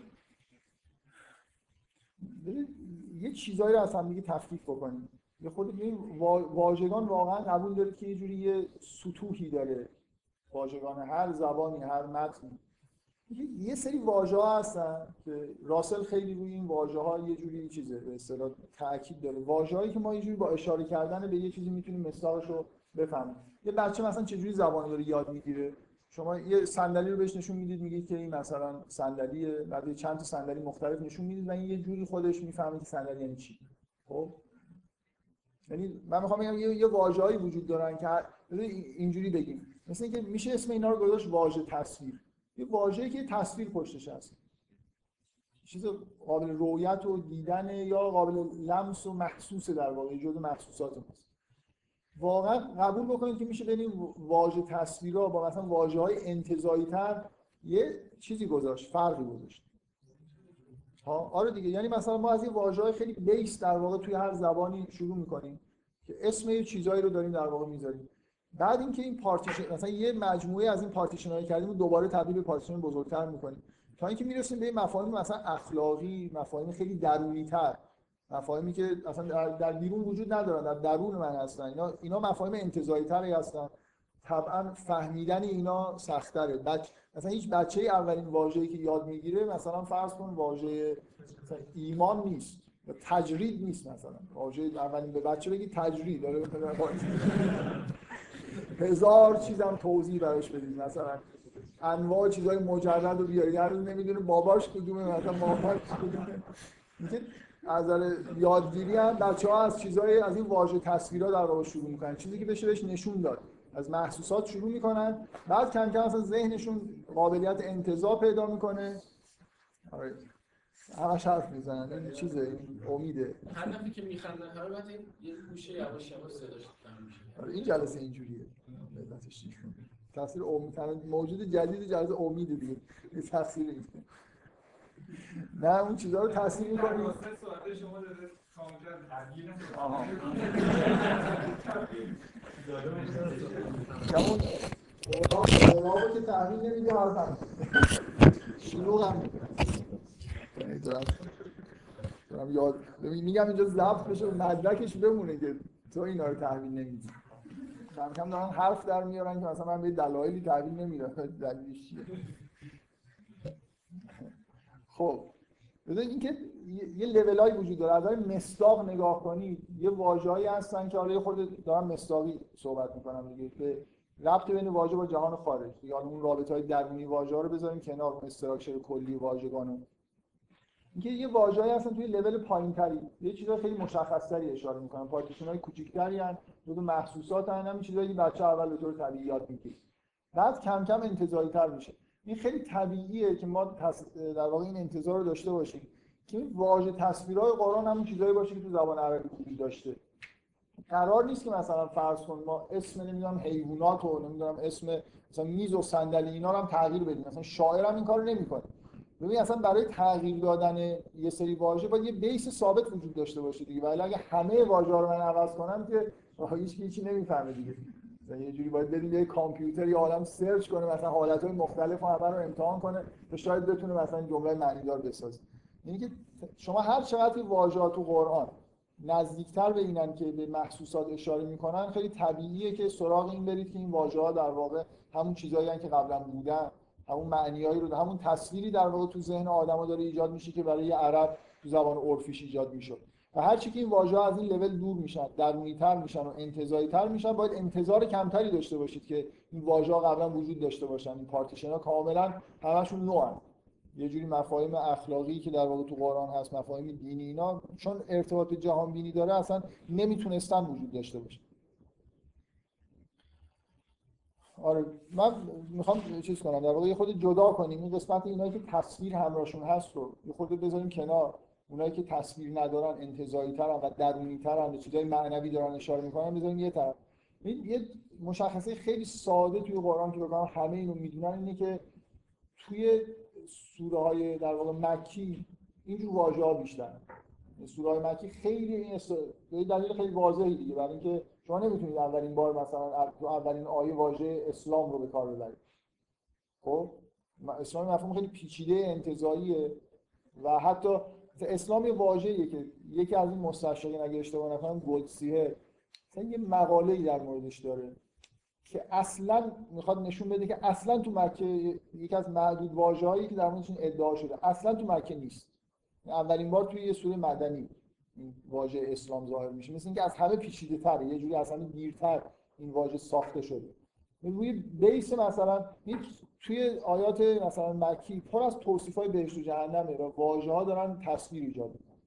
یه چیزایی رو از هم دیگه تفکیک بکنیم. یه خود این واژگان واقعا قبول دارید که یه جوری یه سطوحی داره. واژگان هر زبانی هر متنی. یه- سری واژه ها هستن که راسل خیلی روی این واژه ها یه جوری چیزه به اصطلاح تاکید داره. واژه هایی که ما یه جوری با اشاره کردن به یه چیزی می‌تونیم مثالش رو بفهمیم یه بچه مثلا چجوری زبان داره یاد می‌گیره؟ شما یه صندلی رو بهش نشون می‌دید میگید که این مثلا صندلیه بعد چند تا صندلی مختلف نشون می‌دید و این یه جوری خودش می‌فهمه که صندلی یعنی چی. خب؟ یعنی من می‌خوام بگم یه, یه واژه‌ای وجود دارن که اینجوری بگیم. مثل اینکه میشه اسم اینا رو گذاشت واژه تصویر. یه واژه‌ای که تصویر پشتش هست. چیز قابل رویت و دیدن یا قابل لمس و محسوس در واقع جزء محسوسات ماست. واقعا قبول بکنید که میشه بین این واژه تصویرها با مثلا واژه های انتزاعی تر یه چیزی گذاشت فرقی گذاشت. ها آره دیگه یعنی مثلا ما از این واژه های خیلی base در واقع توی هر زبانی شروع می‌کنیم که اسم یه چیزایی رو داریم در واقع می‌ذاریم. بعد اینکه این پارتیشن مثلا یه مجموعه از این پارتیشن هایی کردیم و دوباره تبدیل به پارتیشن بزرگتر می‌کنیم. تا اینکه می‌رسیم به مفاهیم مثلا اخلاقی مفاهیم خیلی درونی تر مفاهیمی که اصلا در, در بیرون وجود ندارن در درون من هستن. اینا اینا مفاهیم انتزاعی تری هستن. طبعا فهمیدن اینا سخت‌تره بچ... مثلا هیچ بچه اولین واژه‌ای که یاد می‌گیره مثلا فرض کن واژه ایمان نیست یا تجرید نیست مثلا. واژه اولین به بچه بگی تجرید. داره هزار چیزم توضیح براش بدید مثلا. انواع چیزای مجرد رو بیارید هر روز نمی‌دونه باباش کدومه مثلا ماماش کدومه. از یادگیری هم بچه ها از چیزای از این واژه تصویرها در واقع شروع می‌کنن. چیزی که بشه بهش نشون داد. از محسوسات شروع می‌کنن. بعد کم کم اصلا ذهنشون قابلیت انتزاع پیدا می‌کنه. آره. همش حرف می‌زنن. این چیزه. این امیده. هر دفعه که میخندن بعد این یه گوشه یواش یواش صداش آره این جلسه اینجوریه. اینه. تاثیر امید موجود جدید جلسه امیده دیگه. تاثیر نه اون چیزا رو تاثیر می‌کنی. شما داره که تحویل نمیدی حرف هم شلوغ هم دارم یاد میگم اینجا ضبط بشه مدرکش بمونه که تو اینا رو تحویل نمیدی. کم کم دارن حرف در میارن که مثلا من به دلایلی تعبیر نمیدم. دلیلش چیه؟ خب ببین اینکه یه- لولایی وجود داره. از مصداق نگاه کنید. یه واژه‌ای هستن که حالا خورده دارم مصداقی صحبت می‌کنم دیگه که ربط بین واژه با جهان خارج. دیگه حالا اون رابطه های درونی واژه رو بذاریم کنار اون استراکچر کلی واژگان رو. اینکه یه واژه‌ای هستن توی لول پایین‌تری. یه چیزای خیلی مشخص‌تری اشاره می‌کنن پارتیشن‌های کوچیک‌تری ان جزو محسوسات ان همین چیزایی بچه اول به طور طبیعی یاد می‌گیره بعد کم کم انتزاعی‌تر میشه. این خیلی طبیعیه که ما در واقع این انتظار رو داشته باشیم که این واژه تصویرهای قرآن همون چیزایی باشه که تو زبان عربی وجود داشته. قرار نیست که مثلا فرض کن ما اسم نمی‌دونم حیوانات و نمی‌دونم اسم مثلا میز و صندلی اینا رو هم تغییر بدیم. مثلا شاعر هم این کارو نمی‌کنه. ببین اصلا برای تغییر دادن یه سری واژه باید یه بیس ثابت وجود داشته باشه دیگه. ولی اگه همه واژه رو من عوض کنم که هیچ هیچی نمی‌فهمه دیگه. مثلا یه جوری باید بدیم یه کامپیوتر یا آدم سرچ کنه مثلا حالتهای مختلف همه رو امتحان کنه تا شاید بتونه مثلا جمله معنیدار بسازه. یعنی که شما هر چقدر واژه‌ها تو قرآن نزدیکتر به اینن که به محسوسات اشاره می‌کنن خیلی طبیعیه که سراغ این برید که این واژه ها در واقع همون چیزایی که قبلا بودن همون معنیایی رو همون تصویری در واقع تو ذهن آدما داره ایجاد میشه که برای یه عرب تو زبان عرفیش ایجاد می‌شد. و هر چی که این واژه از این لول دور میشن درونی‌تر میشن و انتزاعی‌تر میشن باید انتظار کمتری داشته باشید که این واژه قبلا وجود داشته باشن. این پارتیشن ها کاملا همشون نوعن یه جوری مفاهیم اخلاقی که در واقع تو قرآن هست مفاهیم دینی اینا چون ارتباط جهان بینی داره اصلا نمی‌تونستن وجود داشته باشه. آره من می‌خوام چیز کنم در واقع یه خود جدا کنیم. این قسمت اینایی که تصویر همراهشون هست رو یه خود بذاریم کنار. اونایی که تصویر ندارن انتزاعی ترن و درونی ترن به چیزای معنوی دارن اشاره می‌کنن بذاریم یه طرف. یه مشخصه خیلی ساده توی قرآن که بگم همه اینو می‌دونن اینه که توی سوره های در واقع مکی اینجور واژه ها بیشتر. سوره های مکی خیلی این است... دلیل خیلی واضحی دیگه برای اینکه شما نمی‌تونید اولین بار مثلا اولین آیه واژه اسلام رو به کار ببرید. خب؟ اسلام مفهوم خیلی پیچیده انتزاعیه و حتی اسلام یه واژه‌ایه که یکی از این مستشرقین اگه اشتباه نکنم گلدسیه مثلا یه مقاله‌ای در موردش داره که اصلا می‌خواد نشون بده که اصلا تو مکه یکی از معدود واژه‌هایی که در موردش ادعا شده اصلا تو مکه نیست. اولین بار توی یه سوره مدنی این واژه اسلام ظاهر میشه. مثل اینکه از همه پیچیده یه جوری اصلا دیرتر این واژه ساخته شده. روی بیس مثلا توی آیات مثلا مکی پر از توصیف های بهشت و جهنمه و واژه ها دارن تصویر ایجاد می‌کنن.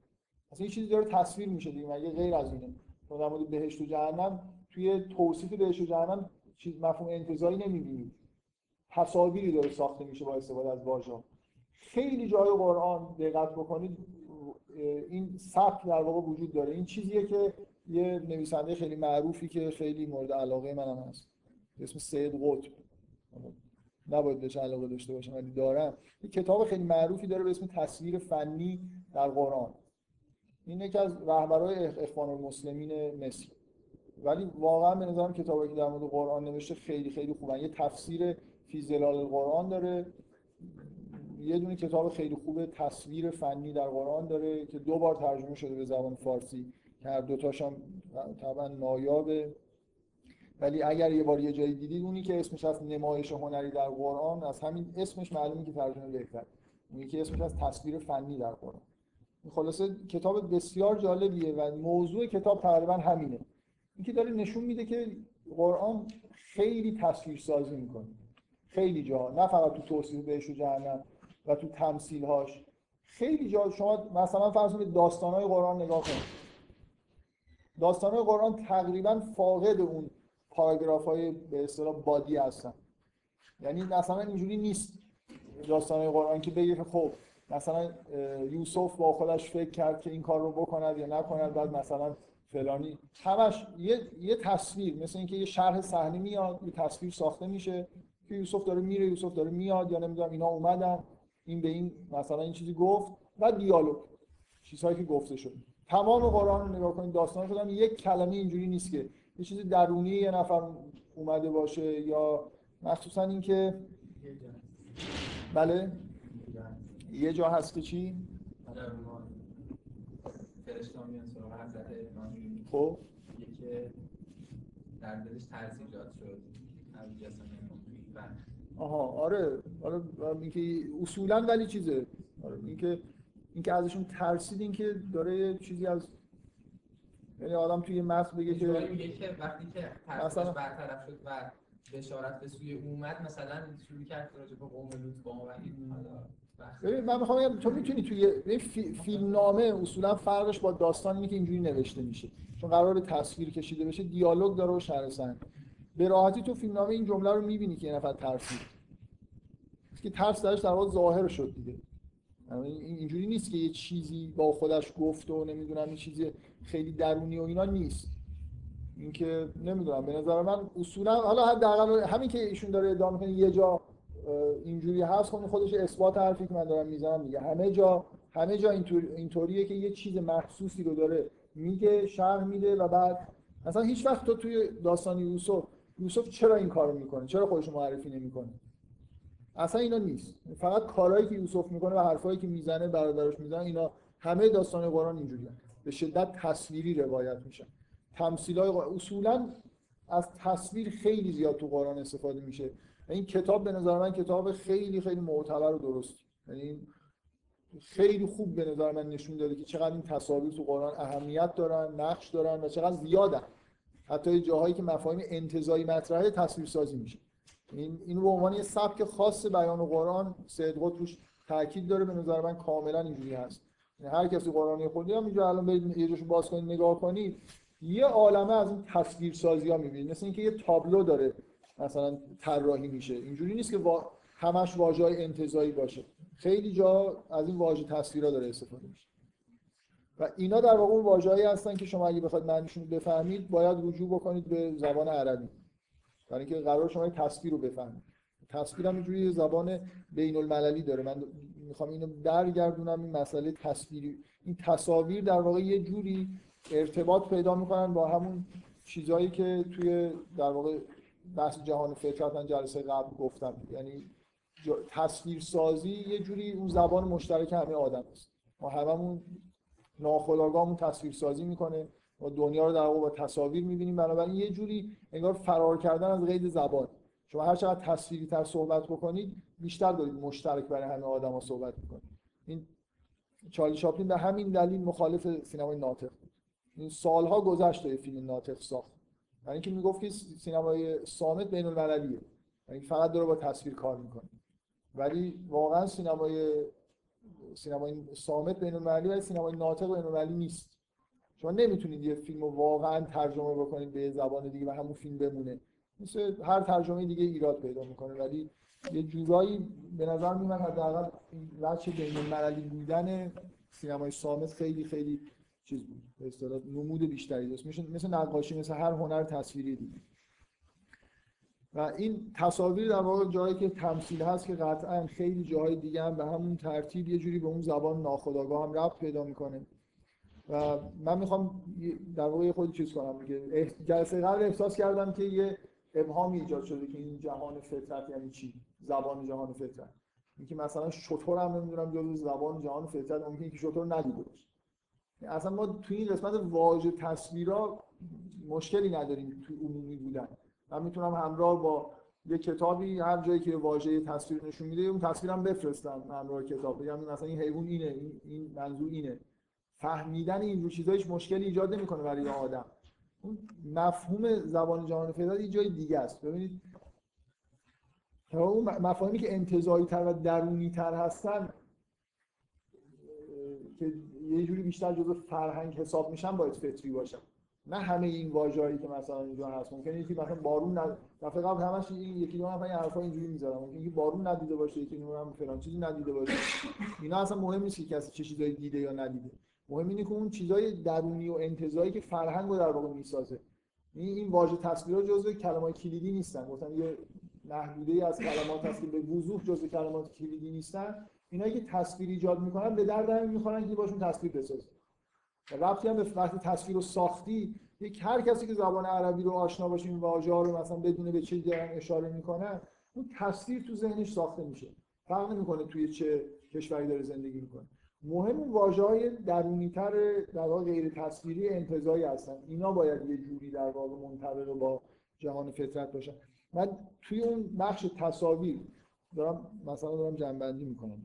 مثلا یه چیزی داره تصویر میشه دیگه مگه غیر از اینه؟ در مورد بهشت و جهنم توی توصیف بهشت و جهنم چیز مفهوم انتزاعی نمی‌بینید تصاویری داره ساخته میشه با استفاده از واژه خیلی جای قرآن دقت بکنید این سبک در واقع وجود داره. این چیزیه که یه نویسنده خیلی معروفی که خیلی مورد علاقه منم هست. اسم سید قطب. نباید بهش علاقه داشته باشم ولی دارم. یه کتاب خیلی معروفی داره به اسم تصویر فنی در قرآن. این یکی از رهبرهای اخوان المسلمین مصر. ولی واقعا به نظرم کتابی که در مورد قرآن نوشته خیلی خیلی خوبن یه تفسیر فی ظلال القرآن داره. یه دونه کتاب خیلی خوب تصویر فنی در قرآن داره که دو بار ترجمه شده به زبان فارسی. که هر دوتاش هم طبعا نایابه ولی اگر یه بار یه جایی دیدید اونی که اسمش از نمایش هنری در قرآن از همین اسمش معلومه که ترجمه بهتر اونی که اسمش از تصویر فنی در قرآن. خلاصه کتاب بسیار جالبیه و موضوع کتاب تقریبا همینه. اینکه داره نشون میده که قرآن خیلی تصویر سازی می‌کنه. خیلی جا. نه فقط تو توصیف بهش و جهنم و تو تمثیل هاش خیلی جا. شما مثلا فرض کنید داستان های قرآن نگاه کنید. داستان های قرآن تقریبا فاقد اون پاراگراف های به اصطلاح بادی هستن. یعنی مثلا اینجوری نیست داستان قرآن که بگه خب مثلا یوسف با خودش فکر کرد که این کار رو بکند یا نکند بعد مثلا فلانی. همش یه, یه تصویر مثل اینکه یه شرح صحنه میاد یه تصویر ساخته میشه که یوسف داره میره یوسف داره میاد یا نمی‌دونم اینا اومدن این به این مثلا این چیزی گفت و دیالوگ چیزهایی که گفته شد. تمام قرآن رو نگاه کنید داستان شدم یک کلمه اینجوری نیست که یه چیزی درونی یه نفر اومده باشه یا مخصوصا اینکه بله؟ یه جا هست که چی؟ خب. که در دلش شد. و آها آره. آره اینکه اصولا ولی چیزه؟ آره اینکه اینکه ازشون ترسید اینکه داره چیزی از یعنی آدم توی متن بگه که میگه که وقتی که مثلا- برطرف شد و بشارت به سوی اومد مثلا شروع کرد راجع به قوم لوط با این ببین من می‌خوام بگم تو می‌تونی توی فی... فیلم نامه اصولا فرقش با داستان اینه که اینجوری نوشته میشه. چون قرار تصویر کشیده بشه دیالوگ داره و شرح به راحتی تو فیلم نامه این جمله رو می‌بینی که یه نفر ترسید که ترس درش در واقع ظاهر شد دیگه. یعنی این- اینجوری نیست که یه چیزی با خودش گفت و نمی‌دونم یه چیزی خیلی درونی و اینا نیست. اینکه نمی‌دونم به نظر من اصولا حالا حداقل همین که ایشون داره ادعا می‌کنه یه جا اینجوری هست. خب خودش اثبات حرفی که من دارم می‌زنم دیگه همه جا همه جا اینطور اینطوریه که یه چیز محسوسی رو داره میگه شرح میده و بعد مثلا هیچ وقت تو توی داستان یوسف یوسف چرا این کارو می‌کنه؟ چرا خودش معرفی نمی‌کنه؟ اصلا اینا نیست. فقط کارهایی که یوسف می‌کنه و حرفایی که می‌زنه برادرش می‌زنه اینا همه داستان قرآن اینجوریه. به شدت تصویری روایت میشن تمثیلای قرآن اصولا از تصویر خیلی زیاد تو قرآن استفاده میشه. و این کتاب به نظر من کتاب خیلی خیلی معتبر و درست. یعنی خیلی خوب به نظر من نشون داده که چقدر این تصاویر تو قرآن اهمیت دارن نقش دارن و چقدر زیادن. حتی جاهایی که مفاهیم انتزاعی مطرحه تصویر سازی میشه. این اینو به عنوان یه سبک خاص بیان قرآن سید قطب تاکید داره به نظر من کاملا اینجوری هست. یعنی هر کسی قرآنی خودی هم اینجا الان برید یه جاشو باز کنید نگاه کنید. یه عالمه از این تصویر سازی ها می‌بینید مثل اینکه یه تابلو داره مثلا طراحی میشه. اینجوری نیست که وا... همش واژه های انتزاعی باشه. خیلی جا از این واژه تصویرها داره استفاده میشه. و اینا در واقع اون واژه‌ای هستن که شما اگه بخواید معنیشون رو بفهمید باید رجوع بکنید به زبان عربی. برای اینکه قرار شما تصویر رو بفهمید. تصویر هم اینجوری زبان بین المللی داره. من می‌خوام اینو برگردونم این مسئله تصویری این تصاویر در واقع یه جوری ارتباط پیدا می‌کنن با همون چیزهایی که توی در واقع بحث جهان فطرت من جلسه قبل گفتم. یعنی تصویر سازی یه جوری اون زبان مشترک همه آدم است. ما هممون ناخودآگاهمون تصویر سازی می‌کنه. ما دنیا رو در واقع با تصاویر می‌بینیم. بنابراین یه جوری انگار فرار کردن از قید زبان. شما هر چقدر تصویری تر صحبت بکنید بیشتر دارید مشترک برای همه آدما صحبت می‌کنید. این چارلی چاپلین به همین دلیل مخالف سینمای ناطق بود. این سالها گذشت تا فیلم ناطق ساخت. یعنی اینکه می‌گفت که سینمای صامت بین المللیه یعنی فقط داره با تصویر کار می‌کنه. ولی واقعا سینمای سینمای صامت بین المللی ولی سینمای ناطق بین المللی نیست. شما نمی‌تونید یه فیلم رو واقعا ترجمه بکنید به زبان دیگه و همون فیلم بمونه. مثل هر ترجمه دیگه ایراد پیدا می‌کنه. ولی یه جورایی به نظر میاد حداقل این وجه بین المللی بودن سینمای صامت خیلی خیلی چیز بود. به اصطلاح نمود بیشتری داشت. مثل نقاشی مثل هر هنر تصویری دیگه. و این تصاویر در واقع جایی که تمثیل هست که قطعا خیلی جاهای دیگه هم به همون ترتیب یه جوری به اون زبان ناخودآگاه هم ربط پیدا می‌کنه. و من می‌خوام در واقع خود چیز کنم اح- جلسه قبل احساس کردم که یه ابهامی ایجاد شده که این جهان فطرت یعنی چی؟ زبان جهان فطرت. اینکه مثلا شطور هم نمی‌دونم جزو زبان جهان فطرت ممکنه که شطور ندیده باشه یعنی اصلا ما توی این قسمت واژه تصویرا مشکلی نداریم توی عمومی بودن. من می‌تونم همراه با یه کتابی هر جایی که واژه تصویر نشون میده اون تصویرم بفرستم همراه کتاب. بگم مثلا این حیوان اینه این, منظور اینه. فهمیدن این چیزا هیچ مشکلی ایجاد نمی‌کنه برای آدم. اون مفهوم زبان جهان فعلا یه جای دیگه است. ببینید اون مفاهیمی که انتزاعی تر و درونی تر هستن که یه جوری بیشتر جزو فرهنگ حساب میشن باید فطری باشن. نه همه این واژه‌ای که مثلا اینجا هست. ممکنه یکی مثلا بارون ند... دفعه قبل همش یکی دو نفر این حرفا اینجوری می‌زدن. ممکنه یکی بارون ندیده باشه یکی نمی‌دونم فلان چیزی ندیده باشه. اینا اصلا مهم نیست که کسی چه چیزایی دیده یا ندیده. مهم اینه که اون چیزای درونی و انتزاعی که فرهنگ رو در واقع می‌سازه. این این واژه تصویرها جزو کلمات کلیدی نیستن. گفتم یه محدوده از کلمات هست که به وضوح جزو کلمات کلیدی نیستن. اینایی که تصویر ایجاد می‌کنن به درد همین می‌خورن که باشون تصویر بسازن. و ربطی هم به وقتی تصویر رو ساختی یک هر کسی که زبان عربی رو آشنا باشه این واژه ها رو مثلا بدونه به چه دارن اشاره می‌کنن اون تصویر تو ذهنش ساخته میشه. فرق نمی‌کنه توی چه کشوری داره زندگی می‌کنه. مهم واژه های درونیتر در واقع غیر تصویری انتزاعی هستن. اینا باید یه جوری در واقع منطبق با جهان فطرت باشن. من توی اون بخش تصاویر دارم مثلا دارم جنبندی می‌کنم.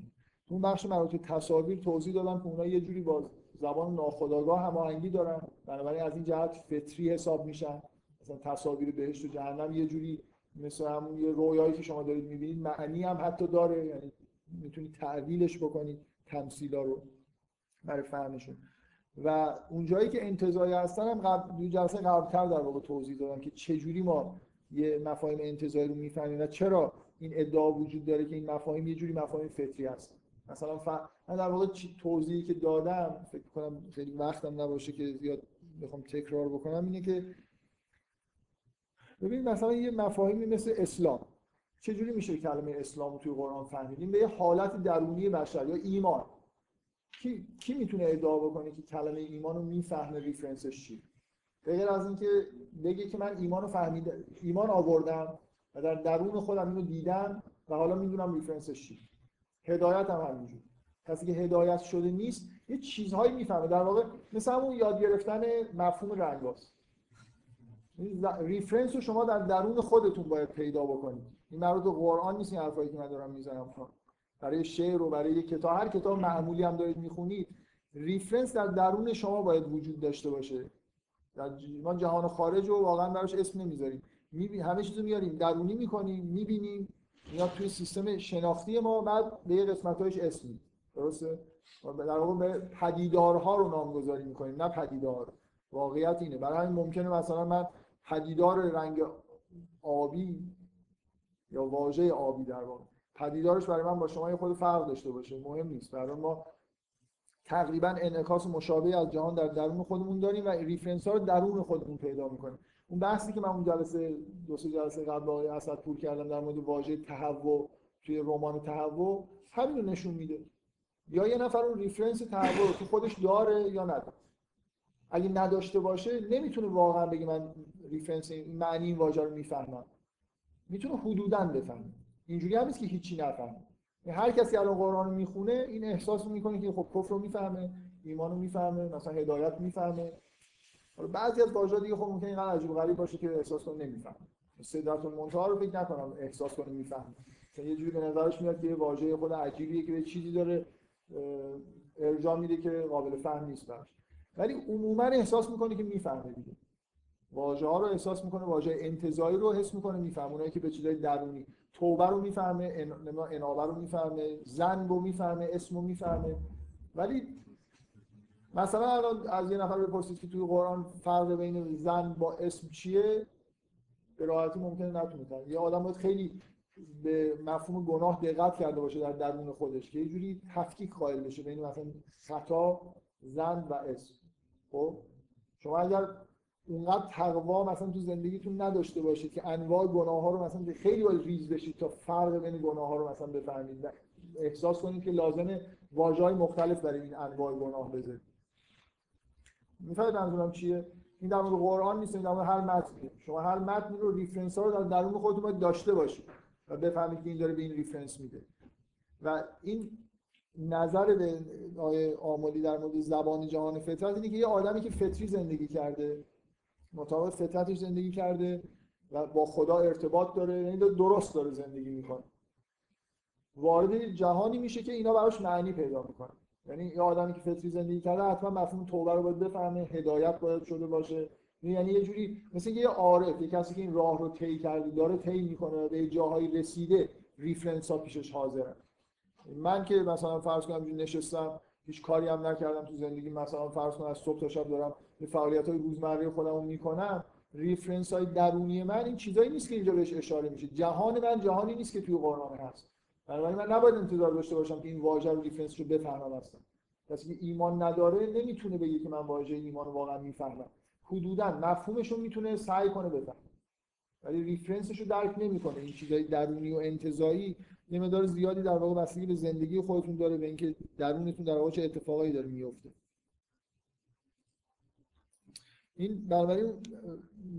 تو بخش مربوط تصاویر توضیح دادم که اونها یه جوری با زبان ناخودآگاه هماهنگی دارن. بنابراین از این جهت فطری حساب میشن. مثلا تصاویر بهشت و جهنم یه جوری مثل همون یه رویایی که شما دارید می‌بینید معنی هم حتی داره. یعنی می‌تونید تعویلش بکنید. تمثیلا رو برای فهمشون و اونجایی که انتزاعی هستن هم قبل دو جلسه قبلتر در واقع توضیح دادم که چجوری ما یه مفاهیم انتزاعی رو می‌فهمیم و چرا این ادعا وجود داره که این مفاهیم یه جوری مفاهیم فطری هست. مثلا ف... من در واقع توضیحی که دادم فکر کنم خیلی وقتم نباشه که زیاد بخوام تکرار بکنم اینه که ببینید مثلا یه مفاهیمی مثل اسلام. چجوری میشه کلمه اسلام توی قرآن فهمیدیم؟ به یه حالت درونی بشر یا ایمان. کی, کی می‌تونه ادعا بکنه که کلمه ایمان رو می‌فهمه reference ش چی؟ غیر از اینکه بگه که من ایمان رو فهمیدم ایمان آوردم و در درون خودم اینو دیدم و حالا می‌دونم reference ش چی. هدایت هم همینجور. کسی که هدایت شده نیست یه چیزهایی می‌فهمه. در واقع مثل همون یاد گرفتن مفهوم رنگاست reference رو شما در درون خودتون باید پیدا بکنید. این مربوط به قرآن نیست این حرفایی که من دارم می‌زنم. برای شعر و برای کتاب هر کتاب معمولی هم دارید می‌خونید ریفرنس در درون شما باید وجود داشته باشه. در ما جهان خارج رو واقعا براش اسم نمی‌ذاریم. میبین همه چیزو میاریم درونی می‌کنیم می‌بینیم میاد توی سیستم شناختی ما بعد به یه قسمتایش اسم درسته؟ در واقع به پدیدارها رو نامگذاری می‌کنیم نه پدیدار. واقعیت اینه. برای ممکنه مثلا من پدیدار رنگ آبی یا واژه آبی در واقع. پدیدارش برای من با شما یه خورده فرق داشته باشه. مهم نیست. برای ما تقریبا انعکاس مشابه از جهان در درون خودمون داریم و reference ها رو درون خودمون پیدا می‌کنیم. اون بحثی که من اون جلسه دو سه جلسه قبل آقای اسد پور کردم در مورد واژه تهوع توی رمان تهوع همین رو نشون میده. یا یه نفر اون reference تهوع رو تو خودش داره یا نداره. اگه نداشته باشه نمی‌تونه واقعا بگه من ریفرنس معنی این واژه رو می‌فهمم. می‌تونه حدودا بفهمه. اینجوری هم نیست که هیچی نفهمه. هر کسی الان قرآن رو می‌خونه این احساس رو می‌کنه که خب کفر رو می‌فهمه ایمان رو می‌فهمه مثلا هدایت می‌فهمه. حالا بعضی از واژه‌ها دیگه خب ممکنه اینقدر عجیب غریب باشه که احساس کنه نمی‌فهمه. سدرت المنتهی رو فکر نکنم احساس کنه می‌فهمه. یه جوری به نظرش میاد که واژه خود عجیبیه که به چیزی داره ارجاع میده که قابل فهم نیست براش. ولی عموما احساس می‌کنه که می‌فهمه دیگه. واژه ها رو احساس می‌کنه واژه انتزاعی رو حس می‌کنه می‌فهمه اونایی که به چیزای درونی. توبه رو می‌فهمه انابه رو می‌فهمه زن رو می‌فهمه اسم رو می‌فهمه. ولی مثلا الان از یه نفر بپرسید که توی قرآن فرق بین زن با اسم چیه؟ به راحتی ممکنه نتونه یه آدم باید خیلی به مفهوم گناه دقت کرده باشه در درون خودش که یه جوری تفکیک قائل بشه بین مثلا خطا زن و اسم. خب؟ شما اگر اونقدر تقوا مثلا تو زندگیتون نداشته باشید که انواع گناه ها رو مثلا خیلی باید ریز بشید تا فرق بین گناه ها رو مثلا بفهمید. احساس کنید که لازمه واژه‌های مختلف برای این انواع گناه بذارید. می‌فهمید منظورم چیه؟ این در مورد قرآن نیست این در مورد هر متنی. شما هر متنی رو reference ها رو در درون خودتون باید داشته باشید و بفهمید که این داره به این ریفرنس میده. و این نظر به آیه آمولی در مورد زبان جهان فطرت اینه که یه آدمی که فطری زندگی کرده مطابق فطرتش زندگی کرده و با خدا ارتباط داره یعنی درست داره زندگی می‌کنه. وارد جهانی میشه که اینا براش معنی پیدا می‌کنه. یعنی یه آدمی که فطری زندگی کرده حتما مفهوم توبه رو باید بفهمه هدایت باید شده باشه. یعنی یه جوری مثل یه عارف یه کسی که این راه رو طی کرده داره طی می‌کنه به جاهایی رسیده reference ها پیشش حاضره من که مثلا فرض کنم نشستم هیچ کاری هم نکردم تو زندگی. مثلا فرض کنم از صبح تا شب دارم به فعالیت های روزمره خودم می‌کنم. reference های درونی من این چیزایی نیست که اینجا بهش اشاره میشه. جهان من جهانی نیست که توی قرآن هست. بنابراین من نباید انتظار داشته باشم که این واژه رو reference رو بفهمم اصلا. کسی که ایمان نداره نمی‌تونه بگه که من واژه ایمان رو واقعا می‌فهمم. حدودا مفهومش رو می‌تونه سعی کنه بفهمه. ولی ریفرنسش رو درک نمی‌کنه. این چیزای درونی و انتزاعی یه مقدار زیادی در واقع بستگی به زندگی خودتون داره به اینکه درونتون در واقع چه اتفاقایی داره میفته این بنابراین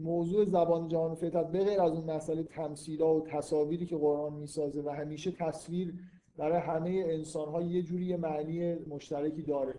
موضوع زبان جهان فطرت به غیر از اون مسئله تمثیلا و تصاویری که قرآن می‌سازه و همیشه تصویر برای همه انسان ها یه جوری معنی مشترکی داره.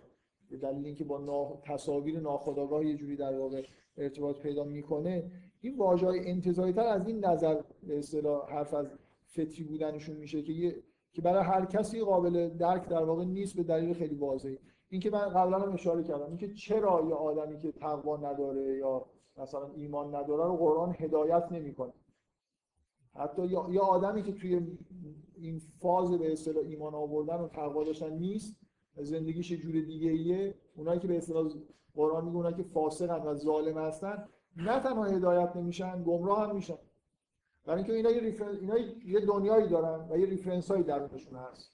به دلیل اینکه با تصاویر ناخودآگاه یه جوری در واقع ارتباط پیدا می‌کنه. این واژه های از این نظر به اصطلاح حرف از فطری بودنشون میشه که یه که برای هر کسی قابل درک در واقع نیست به دلیل خیلی واضحی این که من قبلا هم اشاره کردم اینکه چرا یه آدمی که تقوا نداره یا مثلا ایمان نداره رو قرآن هدایت نمی‌کنه. حتی یا, آدمی که توی این فاز به اصطلاح ایمان آوردن و تقوا داشتن نیست زندگیش یه جور دیگه ایه اونایی که به اصطلاح قرآن اونایی که فاسقن و ظالم هستن نه تنها هدایت نمیشن گمراه هم میشن. برای اینکه اینا یه reference اینا یه دنیایی دارن و یه reference هایی درونشون هست.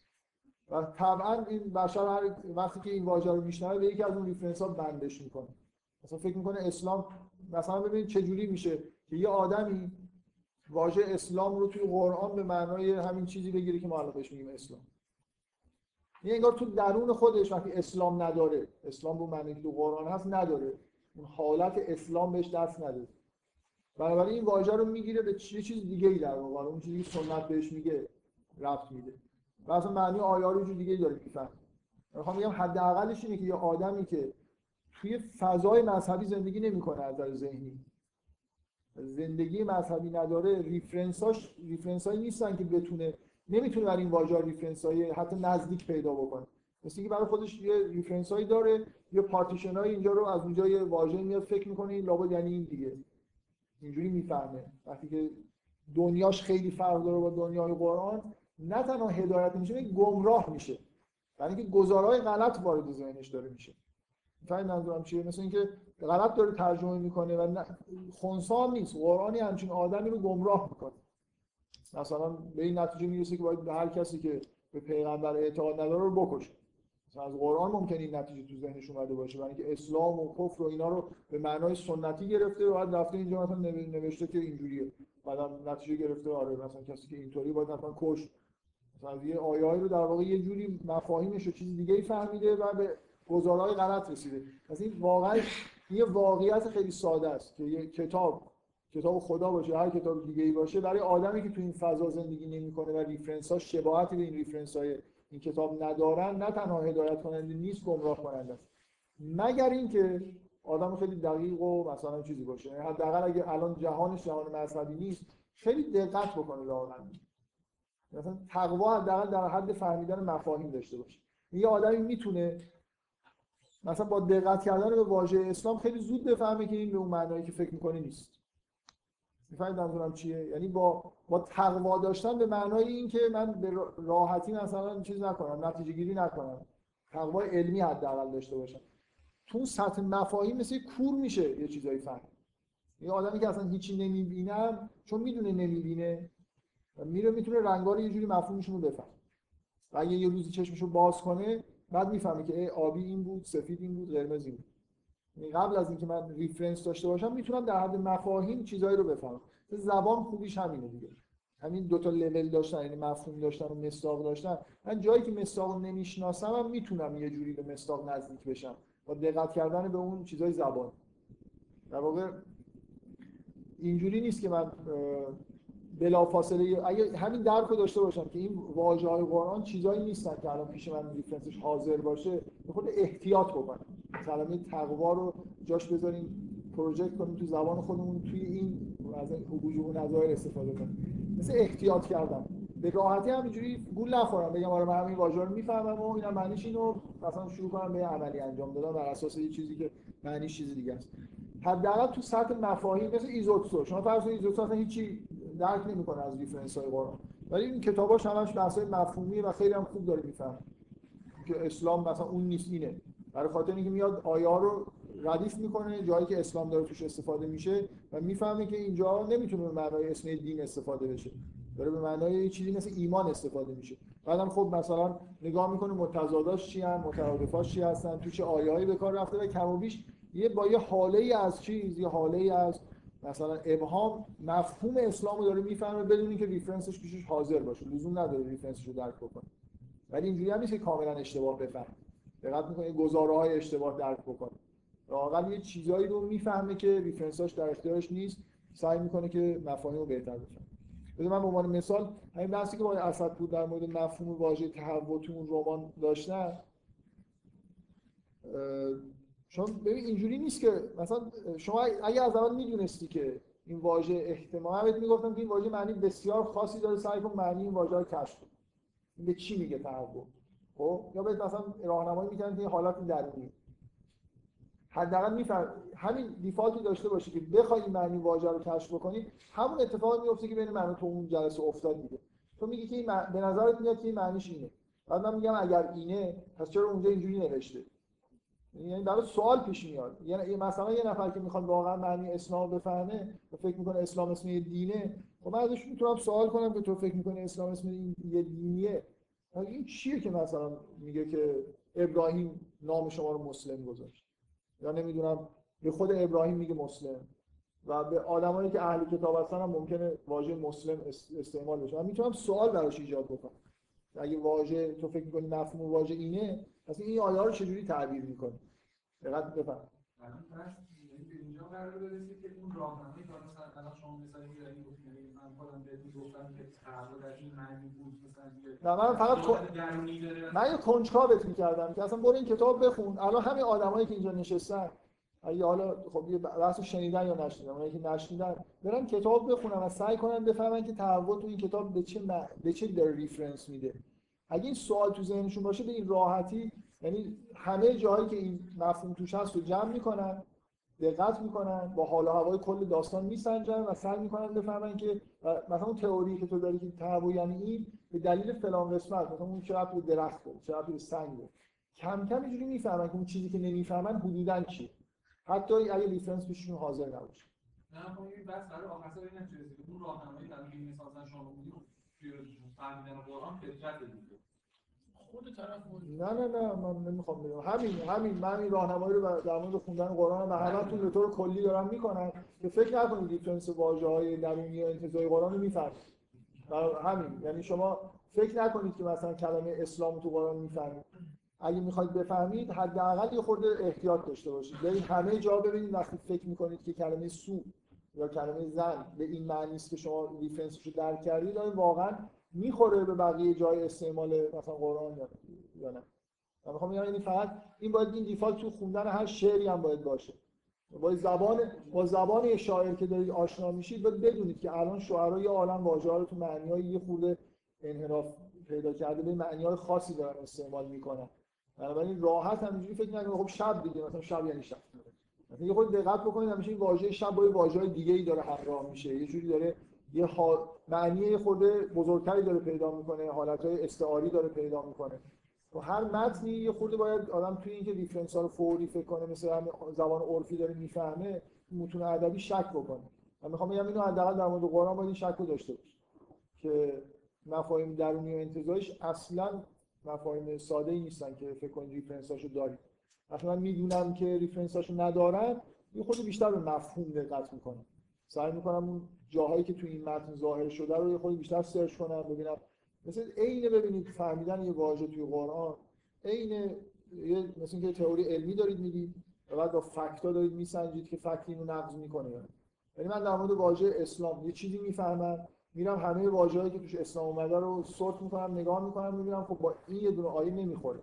و طبعا این بشر هر وقتی که این واژه رو میشنوه به یکی از اون reference ها بندش می‌کنه. مثلا فکر می‌کنه اسلام مثلا ببینید چه جوری میشه که یه آدمی واژه اسلام رو توی قرآن به معنای همین چیزی بگیره که ما الان بهش میگیم اسلام. این انگار تو درون خودش وقتی اسلام نداره اسلام به معنی که تو قرآن هست نداره. اون حالت اسلام بهش دست نداره بنابراین این واژه رو می‌گیره به چیز چیز دیگه ای در واقع. اون چیزی که سنت بهش میگه رفت میده. و اصلا معنی آیه رو جو دیگه ای داره میفهم می‌خوام بگم حداقلش اینه که یه آدمی که توی فضای مذهبی زندگی نمی‌کنه از نظر ذهنی. زندگی مذهبی نداره ریفرنساش ریفرنسایی نیستن که بتونه نمی‌تونه برای این واژه reference های حتی نزدیک پیدا بکنه. مثل اینکه برای خودش یه reference هایی داره یه پارتیشن های اینجا رو از اونجا یه واژه میاد فکر می‌کنه این لابد یعنی این دیگه. اینجوری می‌فهمه. وقتی که دنیاش خیلی فرق داره با دنیای قرآن نه تنها هدایت نمیشه گمراه میشه. برای اینکه گزاره‌های غلط وارد ذهنش داره میشه. فهم منظورم چیه؟ مثل اینکه غلط داره ترجمه می‌کنه و خونسا نیست. قرآنی همچین آدمی رو گمراه می‌کنه. مثلا به این نتیجه می‌رسه که باید به هر کسی که به پیغمبر اعتقاد نداره رو بکشه. مثلا از قرآن ممکن این نتیجه تو ذهنش اومده باشه برای اینکه اسلام و کفر و اینا رو به معنای سنتی گرفته و بعد رفته اینجا مثلا نوشته که اینجوریه. بعدم نتیجه گرفته آره مثلا کسی که اینطوری باید مثلا کش. مثلا یه آیه رو در واقع یه جوری مفاهیمش رو چیز دیگه ای فهمیده و به گزارهای غلط رسیده. پس این واقعا یه واقعیت خیلی ساده است که یه کتاب کتاب خدا باشه هر کتاب دیگه ای باشه برای آدمی که تو این فضا زندگی نمی‌کنه و reference ها شباهتی به این reference های این کتاب ندارن نه تنها هدایت کننده نیست گمراه کننده است. مگر اینکه آدم خیلی دقیق و مثلا چیزی باشه. یعنی حداقل اگه الان جهانش جهان مذهبی نیست خیلی دقت بکنه واقعا مثلا تقوا حداقل در حد فهمیدن مفاهیم داشته باشه. یه آدمی می‌تونه مثلا با دقت کردن به واژه اسلام خیلی زود بفهمه که این به اون معنایی که فکر می‌کنه نیست. می‌فهمید منظورم چیه؟ یعنی با با تقوا داشتن به معنای این که من به راحتی مثلا چیز نکنم نتیجه گیری نکنم. تقوا علمی حداقل داشته باشم. تو سطح مفاهیم مثل کور میشه یه چیزایی فهم یه آدمی که اصلا هیچی نمی‌بینم چون می‌دونه نمی‌بینه میره می‌تونه رنگا رو یه جوری مفهومشون رو بفهم و اگه یه روزی چشمشو باز کنه بعد می‌فهمه که آبی این بود سفید این بود قرمز این بود. قبل از اینکه من reference داشته باشم می‌تونم در حد مفاهیم چیزایی رو بفهمم. زبان خوبیش همینه دیگه. همین دو تا لول داشتن یعنی مفهوم داشتن و مصداق داشتن. من جایی که مصداق نمی‌شناسم هم می‌تونم یه جوری به مصداق نزدیک بشم. با دقت کردن به اون چیزای زبان. در واقع اینجوری نیست که من بلافاصله اگه همین درک رو داشته باشم که این واژه های قرآن چیزایی نیستن که الان پیش من reference ش حاضر باشه یه خورده احتیاط بکنم. این تقوا رو جاش بذاریم project کنیم تو زبان خودمون توی این از وجوه نظایر استفاده کنیم. مثل احتیاط کردم به راحتی همینجوری گول نخورم بگم آره من همین واژه رو می‌فهمم و اینا معنیش اینو مثلا شروع کنم به عملی انجام دادن بر اساس یه چیزی که معنیش چیز دیگه است. حداقل تو سطح مفاهیم مثل ایزوتسو. شما فرض کنید ایزوتسو اصلا هیچی درک نمی‌کنه از reference های قرآن. ولی این کتاباش همش بحث مفهومی و خیلی هم خوب داره می‌فهمه. که اسلام مثلا اون نیست اینه. برای خاطر اینکه میاد آیه رو ردیف می‌کنه جایی که اسلام داره توش استفاده میشه و می‌فهمه که اینجا نمی‌تونه به معنای اسم دین استفاده بشه. داره به معنای چیزی مثل ایمان استفاده میشه. بعدم خب مثلا نگاه می‌کنه متضاداش چی هستن مترادفاش چی هستن تو چه آیه‌ای به کار رفته و کم و بیش یه با یه حاله ای از چیز یه حاله ای از مثلا ابهام مفهوم اسلام رو داره می‌فهمه بدون اینکه reference ش پیشش حاضر باشه. لزوم نداره reference ش رو درک بکنه. ولی اینجوری هم نیست که کاملا اشتباه بفهم دقت می‌کنه گزاره های اشتباه درک بکنه. لاقل یه چیزایی رو می‌فهمه که ریفرنساش در اختیارش نیست. سعی می‌کنه که مفاهیم رو بهتر بفهمه. بذار من به عنوان مثال همین بحثی که با اسد بود در مورد مفهوم واژه تهوع تو اون رمان داشتن. چون ببین اینجوری نیست که مثلا شما اگه از اول می‌دونستی که این واژه احتمال بهت می‌گفتم که این واژه معنی بسیار خاصی داره سعی کن معنی این واژه رو کشف کن این به چی میگه تهوع؟ خب؟ یا بهت مثلا راهنمایی می‌کنن که این حالت درونی حداقل میفهم همین دیفالتی داشته باشی که بخوای معنی واژه رو کشف بکنی همون اتفاقی میفته که بین من تو اون جلسه افتاد دیگه. تو میگی که این مع... به نظرت میاد که این معنیش اینه. بعد من میگم اگر اینه پس چرا اونجا اینجوری نوشته؟ یعنی برای سوال پیش میاد. یعنی مثلا یه نفر که می‌خواد واقعا معنی اسلام بفهمه و فکر می‌کنه اسلام اسم یه دینه و من ازش می‌تونم سوال کنم که تو فکر می‌کنه اسلام اسم یه دینیه؟ این چیه که مثلا میگه که ابراهیم نام شما رو مسلم گذاشت؟ یا نمی‌دونم به خود ابراهیم میگه مسلم و به آدمایی که اهل کتاب هستن هم ممکنه واژه مسلم استعمال بشه. من می‌تونم سوال براش ایجاد بکنم. اگه واژه تو فکر می‌کنی مفهوم واژه اینه پس این آیه رو چجوری تعبیر می‌کنی؟ دقت بفهم اینجا قرار که اون راهنمایی که مثلا شما مثلا نه من فقط من یه کنجکاوت می‌کردم که اصلا برو این کتاب بخون. الان همین آدمایی که اینجا نشستن اگه حالا خب یه بحث شنیدن یا نشنیدن اونایی که نشنیدن برن کتاب بخونن و سعی کنن بفهمن که تحول تو این کتاب به چه م... به چه در ریفرنس میده. اگه این سوال تو ذهنشون باشه به این راحتی یعنی همه جاهایی که این مفهوم توش هست رو جمع می‌کنن دقت می‌کنن با حال و هوای کل داستان میسنجن و سعی می‌کنن بفهمن که مثلا اون تئوری که تو داری که تحول یعنی این به دلیل فلان قسمت مثلا اون چه به درخت داره چه به سنگ کم کم اینجوری می‌فهمن که اون چیزی که نمی‌فهمن حدودا چیه. حتی اگه لیسانس پیششون حاضر نباشه نه خب این بس برای آخر سر این نمیشه اون راهنمایی الان مثلا شما بودید توی فهمیدن قرآن فطرت دیگه. خود طرف نه نه نه من نمی‌خوام بگم. همین همین. من این راهنمایی رو در مورد خوندن قرآن و همتون به طور کلی دارم می‌کنم که فکر نکنید دیفرنس واژه های درونی و انتزاعی قرآن رو می‌فهمید. همین. یعنی شما فکر نکنید که مثلا کلمه اسلام تو قرآن می‌فهمید. اگه می‌خواید بفهمید حداقل یه خورده احتیاط داشته باشید. برید همه جا ببینید وقتی فکر می‌کنید که کلمه سو یا کلمه زن به این معنی است که شما ریفرنسش رو درک کردید واقعا می‌خوره به بقیه جای استعمال مثلا قرآن یا نه. من می‌خوام بگم یعنی فقط این باید این دیفالت تو خوندن هر شعری هم باید باشه. با زبان با زبان شاعر که دارید آشنا میشید باید بدونید که الان شعرا یه عالم واژه رو تو معنی یه خورده انحراف پیدا کرده به معنی های خاصی دارن استعمال می‌کنن. بنابراین راحت همینجوری فکر نکنید خب شب دیگه مثلا شب یعنی شب. مثلا یه خود دقت بکنید همیشه این واژه شب با واژه های دیگه ای داره همراه میشه. یه جوری داره یه ها... معنی خود بزرگتری داره پیدا می‌کنه حالت های استعاری داره پیدا می‌کنه. و هر متنی یه خورده باید آدم توی اینکه ریفرنس ها رو فوری فکر کنه مثل زبان عرفی داره می‌فهمه متون ادبی شک بکنه. من می‌خوام بگم اینو حداقل در مورد قرآن باید این شک رو داشته باشه که مفاهیم درونی و انتزاعیش اصلا مفاهیم ساده ای نیستن که فکر کنید reference هاشو دارید وقتی من می‌دونم که reference هاشو ندارن یه خورده بیشتر به مفهوم دقت می‌کنم. سعی می‌کنم اون جاهایی که تو این متن ظاهر شده رو یه خورده بیشتر search کنم ببینم. مثل عین ببینید فهمیدن یه واژه توی قرآن عین مثل اینکه تئوری علمی دارید می‌دید و بعد با فکتا دارید میسنجید که فکت اینو نقض می‌کنه. یعنی من در مورد واژه اسلام یه چیزی می‌فهمم میرم همه واژه‌ای که توش اسلام اومده رو سورت می‌کنم نگاه می‌کنم می‌بینم خب با این یه دونه آیه نمی‌خوره.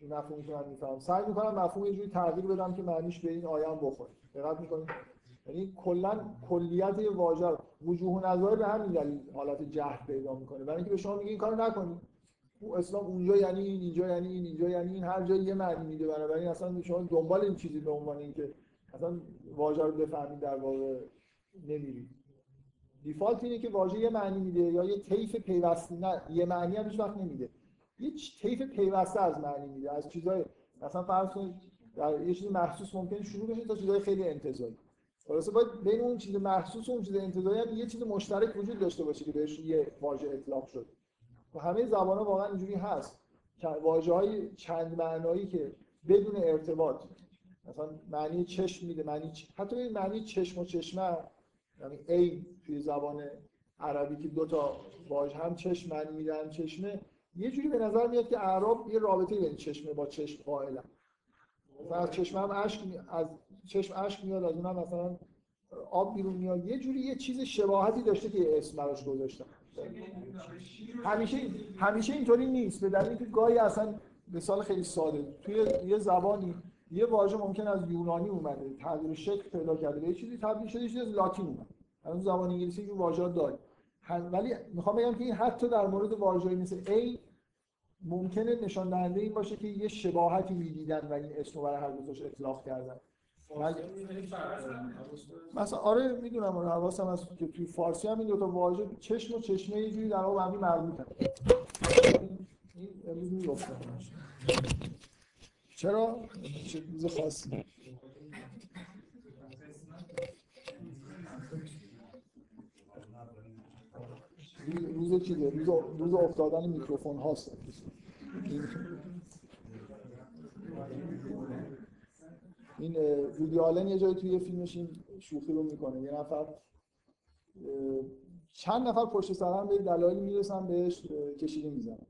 این مفهومی که من می‌فهمم. سعی می‌کنم مفهوم یه جوری تغییر بدم که معنیش به این آیه هم بخوره. دقت می‌کنید یعنی کلا کلیت یه واژه وجوه نظر به همین دلیل حالت جهل پیدا می‌کنه. برای اینکه به شما میگه این کارو نکنید. او اسلام اونجا یعنی این اینجا یعنی این اینجا یعنی این هر جایی یه معنی میده بنابراین اصلا شما دنبال این چیزی به عنوان اینکه اصلا واژه رو بفهمید در واقع نمیرید دیفالت اینه که واژه یه معنی میده یا یه طیف پیوسته نه یه معنی هم وقت نمیده. یه طیف پیوسته از معنی میده از چیزای مثلا فرض کنید در یه چیزی محسوس ممکنه شروع بشه تا چیزای خیلی انتزاعی خلاصه باید بین اون چیز محسوس و اون چیز انتزاعی هم یه چیز مشترک وجود داشته باشه که بهش یه واژه اطلاق شد. و همه زبان ها واقعا اینجوری هست. واژه های چند معنایی که بدون ارتباط مثلا معنی چشم میده معنی چ... حتی معنی چشم و چشمه یعنی ای توی زبان عربی که دو تا واژه هم چشم معنی میدن چشمه یه جوری به نظر میاد که اعراب یه رابطه بین چشمه با چشم قائلن. مثلا از چشم هم اشک از چشم اشک میاد از اونم مثلا آب بیرون میاد. یه جوری یه چیز شباهتی داشته که اسم براش گذاشتن همیشه همیشه اینطوری نیست به دلیل اینکه گاهی اصلا مثال خیلی ساده. توی یه زبانی یه واژه ممکن از یونانی اومده تغییر شکل پیدا کرده. یه چیزی تبدیل شده چیزی از لاتین اومده هنوز زبان انگلیسی این واژه داره. ولی می‌خوام بگم که این حتی در مورد واژه‌ای مثل A ممکنه نشان دهنده این باشه که یه شباهتی می‌دیدن و این اسمو برای هر دوتاش اطلاق کردن. مثلا آره می‌دونم آره حواسم هست که توی فارسی هم این دو تا واژه چشم و چشمه یه جوری در واقع هم مربوطن این امروز می‌گفتم چرا؟ روز خاصی روز چیه؟ روز روز افتادن میکروفون هاست این وودی آلن یه جایی توی فیلمش این شوخی رو می‌کنه. یه نفر چند نفر پشت سر هم به دلایلی می‌رسن بهش کشیده می‌زنن.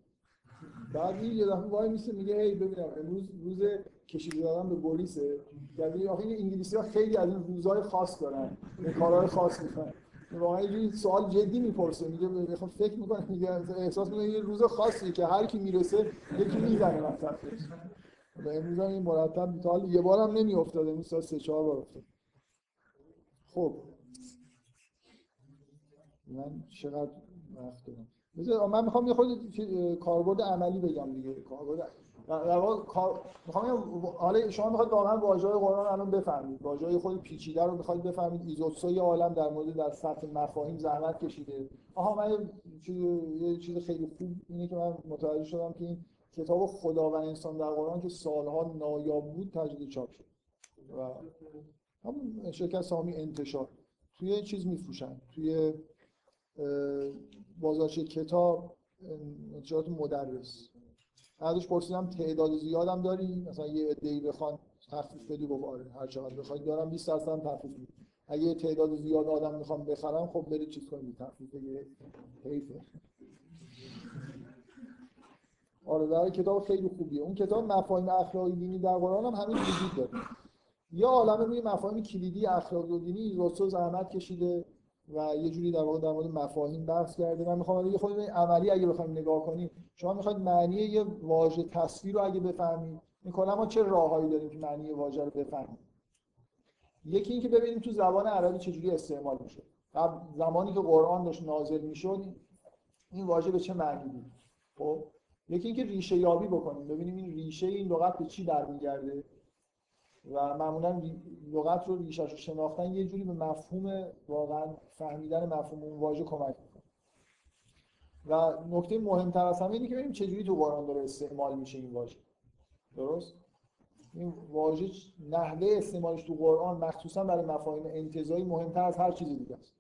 بعد این یه دفعه وای میسته میگه هی ببینم امروز روز کشیده دادن به بوریسه یعنی آخه این انگلیسی ها خیلی از این روزهای خاص دارن به کارهای خاص می‌کنن واقعا یه سوال جدی می‌پرسه میگه می‌خوام فکر می‌کنه میگه احساس می‌کنه یه روز خاصی که هر کی می‌رسه یکی می‌زنه مثلا. و امروز هم این مرتب تا یه بارم نمیافتاد امروز تا سه چهار بار افتاد. خب. من چقدر وقت دارم؟ من می‌خوام یه خود کاربرد عملی بگم دیگه. کاربرد می‌خوام حالا شما می‌خواید واقعا واژه‌های قرآن الان بفهمید واژه‌های خود پیچیده رو می‌خواید بفهمید ایزوتسوی عالم در مورد در سطح مفاهیم زحمت کشیده. آها من یه چیز خیلی خوب اینه که من متوجه شدم که این کتاب خدا و انسان در قرآن که سالها نایاب بود تجدید چاپ شد. و همون شرکت سامی انتشار. توی چیز میفروشن. توی بازارچه کتاب انتشارات مدرس. بعدش پرسیدم تعداد زیادم داری؟ مثلا یه عده‌ای بخوان تخفیف بدی گفت آره هر چقدر بخواید دارم 20 درصد تخفیف میدم. اگه تعداد زیاد آدم می‌خوام بخرم خب برید چیز کنید تخفیف حیفه. آره در کتاب خیلی خوبیه. اون کتاب مفاهیم اخلاقی دینی در قرآن هم همین وجود داره. یه عالمه روی مفاهیم کلیدی اخلاقی و دینی رسول زحمت کشیده و یه جوری در واقع در مورد مفاهیم بحث کرده. من می‌خوام یه خود عملی اگه بخوایم نگاه کنیم شما می‌خواید معنی یه واژه تصویر رو اگه بفهمید می‌کنم ما چه راههایی داریم که معنی واژه رو بفهمیم؟ یکی اینکه ببینیم تو زبان عربی چجوری استعمال میشه. قبل زمانی که قرآن داشت نازل می‌شد این واژه به چه معنی بود؟ خب یکی اینکه ریشه یابی بکنیم. ببینیم این ریشه این لغت به چی برمیگرده و معمولا لغت رو ریشش رو شناختن یه جوری به مفهوم واقعا فهمیدن مفهوم اون واژه کمک می‌کنه. و نکته مهمتر از همه اینه که ببینیم چجوری تو قرآن داره استعمال میشه این واژه. درست؟ این واژه نحوه استعمالش تو قرآن مخصوصا برای مفاهیم انتزاعی مهمتر از هر چیزی دیگه است.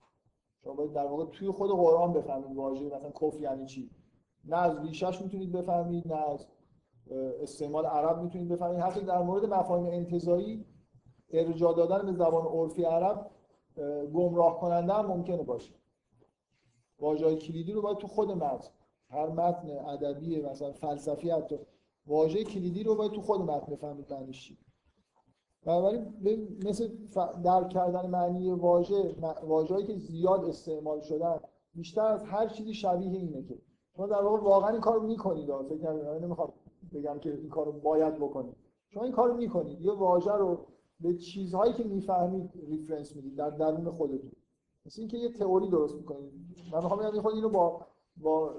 شما باید در واقع توی خود قرآن بفهمید واژه مثلا کف یعنی چی. نه از ریشش می‌تونید بفهمید نه از استعمال عرب می‌تونید بفهمید. حتی در مورد مفاهیم انتزاعی ارجاع دادن به زبان عرفی عرب گمراه کننده هم ممکنه باشه. واژه کلیدی رو باید تو خود متن هر متن ادبی مثلا فلسفی حتی واژه کلیدی رو باید تو خود متن بفهمید معنیش بنابراین مثل درک کردن معنی واژه واژه‌ای که زیاد استعمال شدن بیشتر از هر چیزی شبیه اینه که شما در واقع واقعا این کارو می‌کنید فکر نمی‌خوام بگم که این کارو باید بکنید. شما این کارو می‌کنید. یه واژه رو به چیزهایی که می‌فهمید reference می‌دید در درون خودتون. مثل اینکه یه تئوری درست می‌کنید. من می‌خوام بگم خورده اینو با با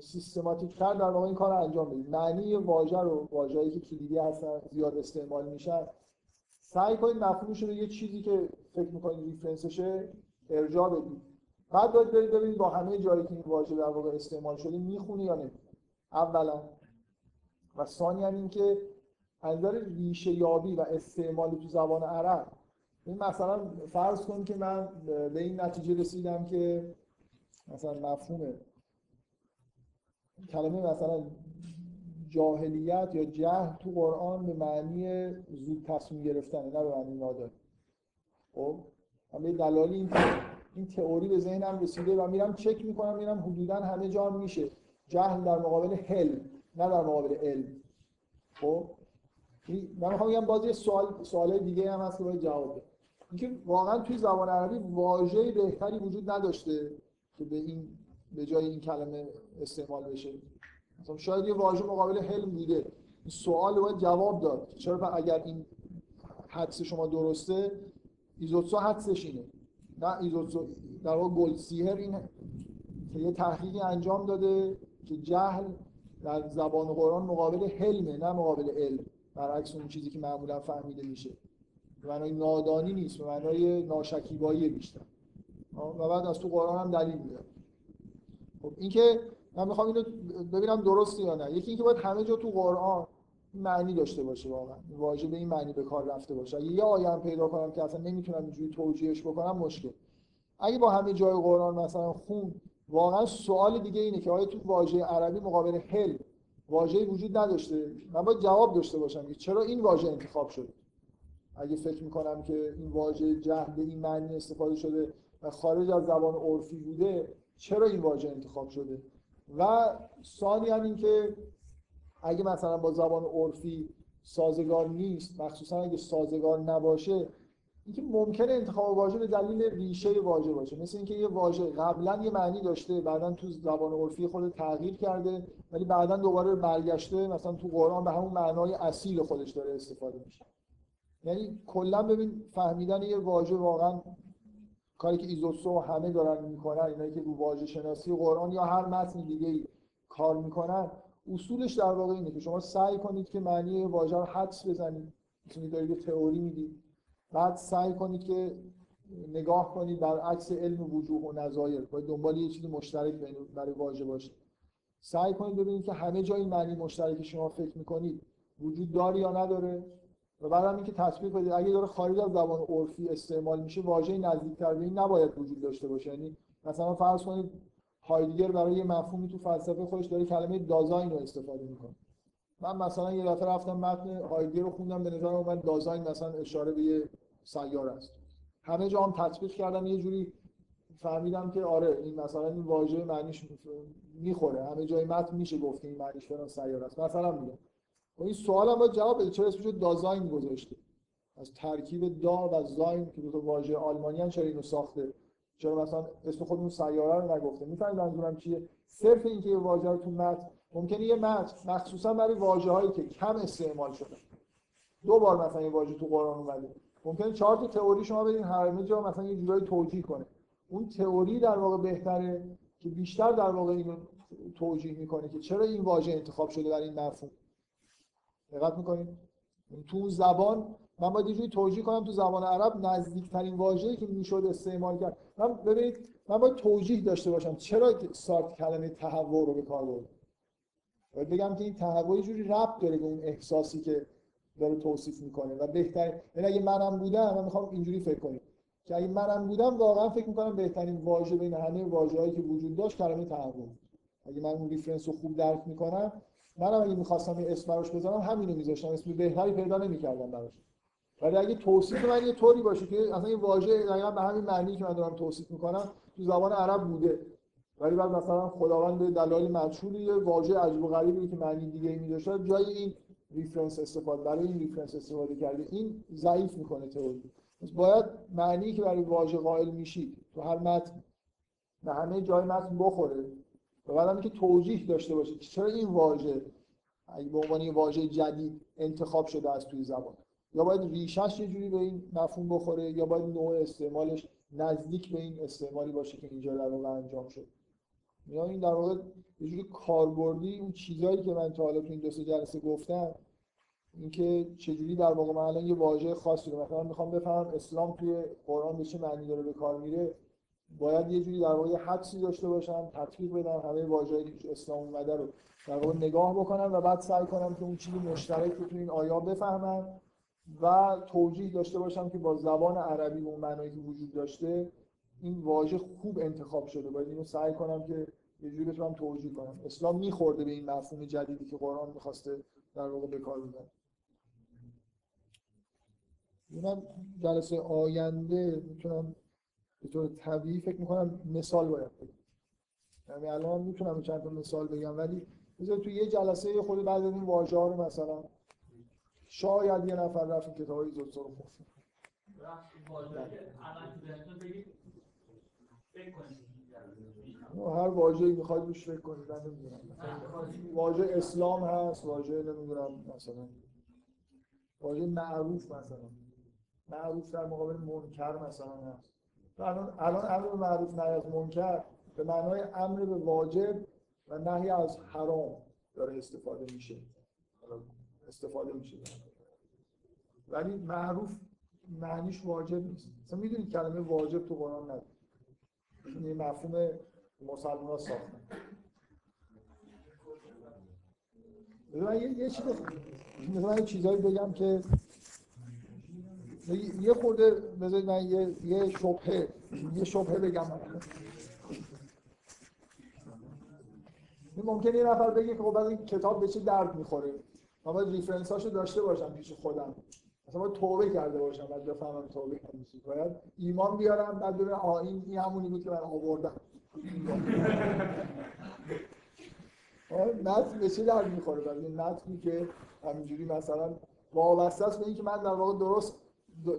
سیستماتیک تر در واقع این کار انجام بدید. معنی واژه رو واژه‌ای که کلیدی هستن زیاد استعمال میشن سعی کنید مفهومش رو یه چیزی که فکر می‌کنید reference شه ارجاع بدید. بعد باید برید ببینید با همه جایی که این واژه در واقع استعمال شده می‌خونه یا نه اولا. و ثانیا اینکه از نظر ریشه یابی و استعمال تو زبان عرب این مثلا فرض کن که من به این نتیجه رسیدم که مثلا مفهوم کلمه مثلا جاهلیت یا جهل تو قرآن به معنی زود تصمیم گرفتن نه به معنی ناداری خب؟ به دلالی این این تئوری به ذهنم رسیده و میرم چک می‌کنم میرم حدودا همه جا میشه. جهل در مقابل حل نه در مقابل علم. خب؟ من می‌خوام بگم باز یه سوال سوال دیگه هم هست که جواب بده اینکه واقعا توی زبان عربی واژه بهتری وجود نداشته که به این به جای این کلمه استعمال بشه. مثلا شاید یه واژه مقابل حلم بوده. این سوال باید جواب داد. چرا اگر این حدس شما درسته ایزوتسو حدسش اینه. نه ایزوتسو در واقع گلدسیهر این که یه تحقیقی انجام داده که جهل در زبان قرآن مقابل حلمه نه مقابل علم. برعکس اون چیزی که معمولا فهمیده میشه. به معنای نادانی نیست به معنای ناشکیبایی بیشتر. و بعد از تو قرآن هم دلیل میاره خب اینکه من می‌خوام اینو ببینم درسته یا نه. یکی اینکه باید همه جا تو قرآن معنی داشته باشه واقعا. واژه به این معنی به کار رفته باشه. اگه یه آیه هم پیدا کنم که اصلا نمی‌تونم اینجوری توجیهش بکنم مشکل. اگه با همه جای قرآن مثلا خون واقعا سوال دیگه اینه که آیا تو واژه عربی مقابل حل واژه‌ای وجود نداشته؟ من باید جواب داشته باشم که چرا این واژه انتخاب شده؟ اگه فکر می‌کنم که این واژه جهل به این معنی استفاده شده و خارج از زبان عرفی بوده چرا این واژه انتخاب شده؟ و ثانیا این که اگه مثلا با زبان عرفی سازگار نیست مخصوصا اگه سازگار نباشه اینکه ممکنه انتخاب واژه به دلیل ریشه واژه باشه. مثل اینکه یه واژه قبلا یه معنی داشته بعدا تو زبان عرفی خود تغییر کرده ولی بعدا دوباره برگشته مثلا تو قرآن به همون معنای اصیل خودش داره استفاده میشه. یعنی کلا ببین فهمیدن یه واژه واقعا کاری که ایزوتسو همه دارن می‌کنن اینایی که رو واژه شناسی قرآن یا هر متن دیگه ای کار می‌کنن اصولش در واقع اینه که شما سعی کنید که معنی واژه رو حدس بزنید. مثل دارید یه تئوری می‌دید بعد سعی کنید که نگاه کنید برعکس علم وجوه و نظایر. باید دنبال یه چیزی مشترک برای واژه باشه سعی کنید ببینید که همه جای معنی مشترک شما فکر می‌کنید وجود داره یا نداره. و بعدم اینکه تطبیق بدید اگه داره خارج از زبان عرفی استعمال میشه واژه نزدیکتر به این نباید وجود داشته باشه. یعنی مثلا فرض کنید هایدگر برای یه مفهومی تو فلسفه خودش داره کلمه دازاین رو استفاده می‌کنه. من مثلا یه دفعه رفتم متن هایدگر رو خوندم به نظر اومد دازاین مثلا اشاره به یه سیاره است. همه جا هم تطبیق کردم یه جوری فهمیدم که آره این مثلا این واژه معنیش می‌خوره. همه جای متن میشه گفت این معنیش فلان سیاره است. مثلا میگم. و این سوال هم باید جواب بده. چرا اسمش دازاین گذاشته؟ از ترکیب دا و زاین که دو تا واژه آلمانی هم چرا اینو ساخته؟ چرا مثلا اسم خودمون سیاره رو نگفته می‌فهمید منظورم چیه؟ صرف اینکه یه واژه رو تو متن ممکنه یه متن مخصوصا برای واژه هایی که کم استعمال شده. دو بار مثلا یه واژه تو قرآن اومده. ممکنه چهار تا تئوری شما بدین همه جا مثلا یه جورایی توجیه کنه. اون تئوری در واقع بهتره که بیشتر در واقع اینو توجیه می‌کنه که چرا این واژه انتخاب شده برای این مفهوم. دقت می‌کنید؟ تو اون زبان من باید یه توجیه کنم تو زبان عرب نزدیکترین واژه‌ای که می‌شد استعمال کرد. من ببینید من باید توجیه داشته باشم چرا سارت کلمه تهوع رو به کار برد. باید بگم که این تهوع یه جوری ربط داره به اون احساسی که داره توصیف می‌کنه و بهتر یعنی اگه منم بودم من می‌خوام اینجوری فکر کنیم که اگه منم بودم واقعا فکر می‌کنم بهترین واژه بین همه واژه‌هایی که وجود داشت کلمه تهوع اگه من اون reference رو خوب درک می‌کنم منم اگه می‌خواستم اسم براش بذارم همینو میذاشتم. اسم بهتری پیدا نمی‌کردم براش. ولی اگه توصیف من یه طوری باشه که اصلا این واژه دقیقا به همین معنی که من دارم توصیف می‌کنم تو زبان عرب بوده. ولی بعد مثلا خداوند دلایل مجهولی یه واژه عجیب و غریبی که معنی دیگه ای میذاشته جای این reference استفاده برای این reference استفاده کرده. این ضعیف می‌کنه تئوری. باید معنی که برای واژه قائل میشی تو هر متن به همه جای متن بخوره. و بعدم اینکه توجیه داشته باشه که چرا این واژه اگه به عنوان یه واژه جدید انتخاب شده از توی زبان. یا باید ریشش یه جوری به این مفهوم بخوره یا باید نوع استعمالش نزدیک به این استعمالی باشه که اینجا در واقع انجام شد. یا این در واقع یه جوری کاربردی اون چیزایی که من تا حالا تو این دو سه جلسه گفتم اینکه چجوری در واقع من الان یه واژه خاصی رو مثلا می‌خوام بفهمم اسلام توی قرآن به چه معنی داره به کار میره باید یه جوری در واقع حدسی داشته باشم تطبیق بدم همه واژه‌ای که اسلام اومده رو در واقع نگاه بکنم و بعد سعی کنم که اون چیزی مشترک رو تو این آیا بفهمم. و توجیه داشته باشم که با زبان عربی اون معنایی که وجود داشته این واژه خوب انتخاب شده. باید اینو سعی کنم که یه جوری بتونم توجیه کنم. اسلام میخورده به این مفهوم جدیدی که قرآن می‌خواسته در واقع به کار ببره. من جلسه آینده می‌تونم به طور طبیعی فکر می‌کنم مثال باید بگم. یعنی الان می‌تونم چند تا مثال بگم ولی بذار تو یه جلسه خود بعد این واژه ها رو مثلا شاید یه نفر رفت این کتاب های زودسا رو خورد هر واژه‌ای می‌خواید روش فکر کنید من نمی‌دونم. واژه اسلام هست واژه نمی‌دونم مثلا. واژه معروف مثلا. معروف در مقابل منکر مثلا هست. الان الان امر به معروف نهی از منکر به معنای امر به واجب و نهی از حرام داره استفاده میشه. استفاده میشه. ولی معروف معنیش واجب نیست. مثلا می‌دونید کلمه واجب تو قرآن نداره. یه مفهوم مسلمان ها ساختن من یه, یه چیزایی بگم که یه خورده بذارید من یه یه شبهه یه شبهه بگم. ممکنه یه نفر بگه که خب این کتاب به چه درد می‌خوره؟ من باید ریفرنس هاشو داشته باشم پیش خودم. مثلا باید توبه کرده باشم بعد بفهمم توبه کردم باید ایمان بیارم بعد ببینم آه این این همونی بود که من آوردم. متن به چه درد می‌خوره؟ بعد این که همینجوری مثلا وابسته است به اینکه من در واقع درست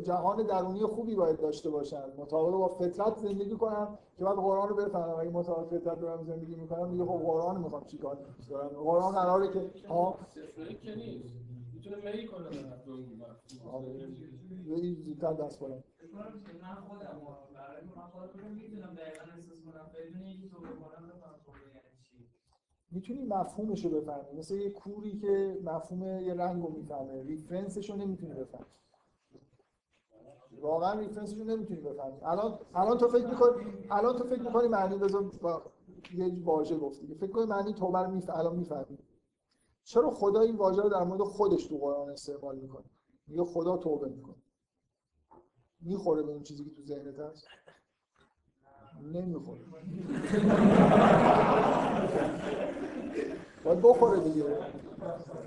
جهان درونی خوبی باید داشته باشم مطابق با فطرت زندگی کنم که بعد قرآن رو بفهمم. اگه مطابق فطرت دارم زندگی می‌کنم دیگه خب قرآن رو می‌خوام چیکار کنم قرآن قراره که ها که نیست. می‌تونه میل کنه زودتر دست کنم. من خودم برای من خودم می‌تونم دقیقا احساس کنم. بدون اینکه تو بکنم بفهمم چی؟ می‌تونی مفهومش رو بفهمی. مثل یه کوری که مفهوم یه رنگ رو می‌فهمه. reference ش رو نمی‌تونی بفهمی. واقعا reference ش رو نمی‌تونی بفهمی. الان الان تو فکر می‌کنی الان تو فکر می‌کنی معنی بذار با یه واژه گفتی. فکر کنی معنی توبه رو میف... الان می‌فهمی. چرا خدا این واژه رو در مورد خودش تو قرآن استعمال می‌کنه؟ میگه خدا توبه می‌کنه. می‌خوره به اون چیزی که تو ذهنت هست؟ نمی‌خوره. باید بخوره دیگه.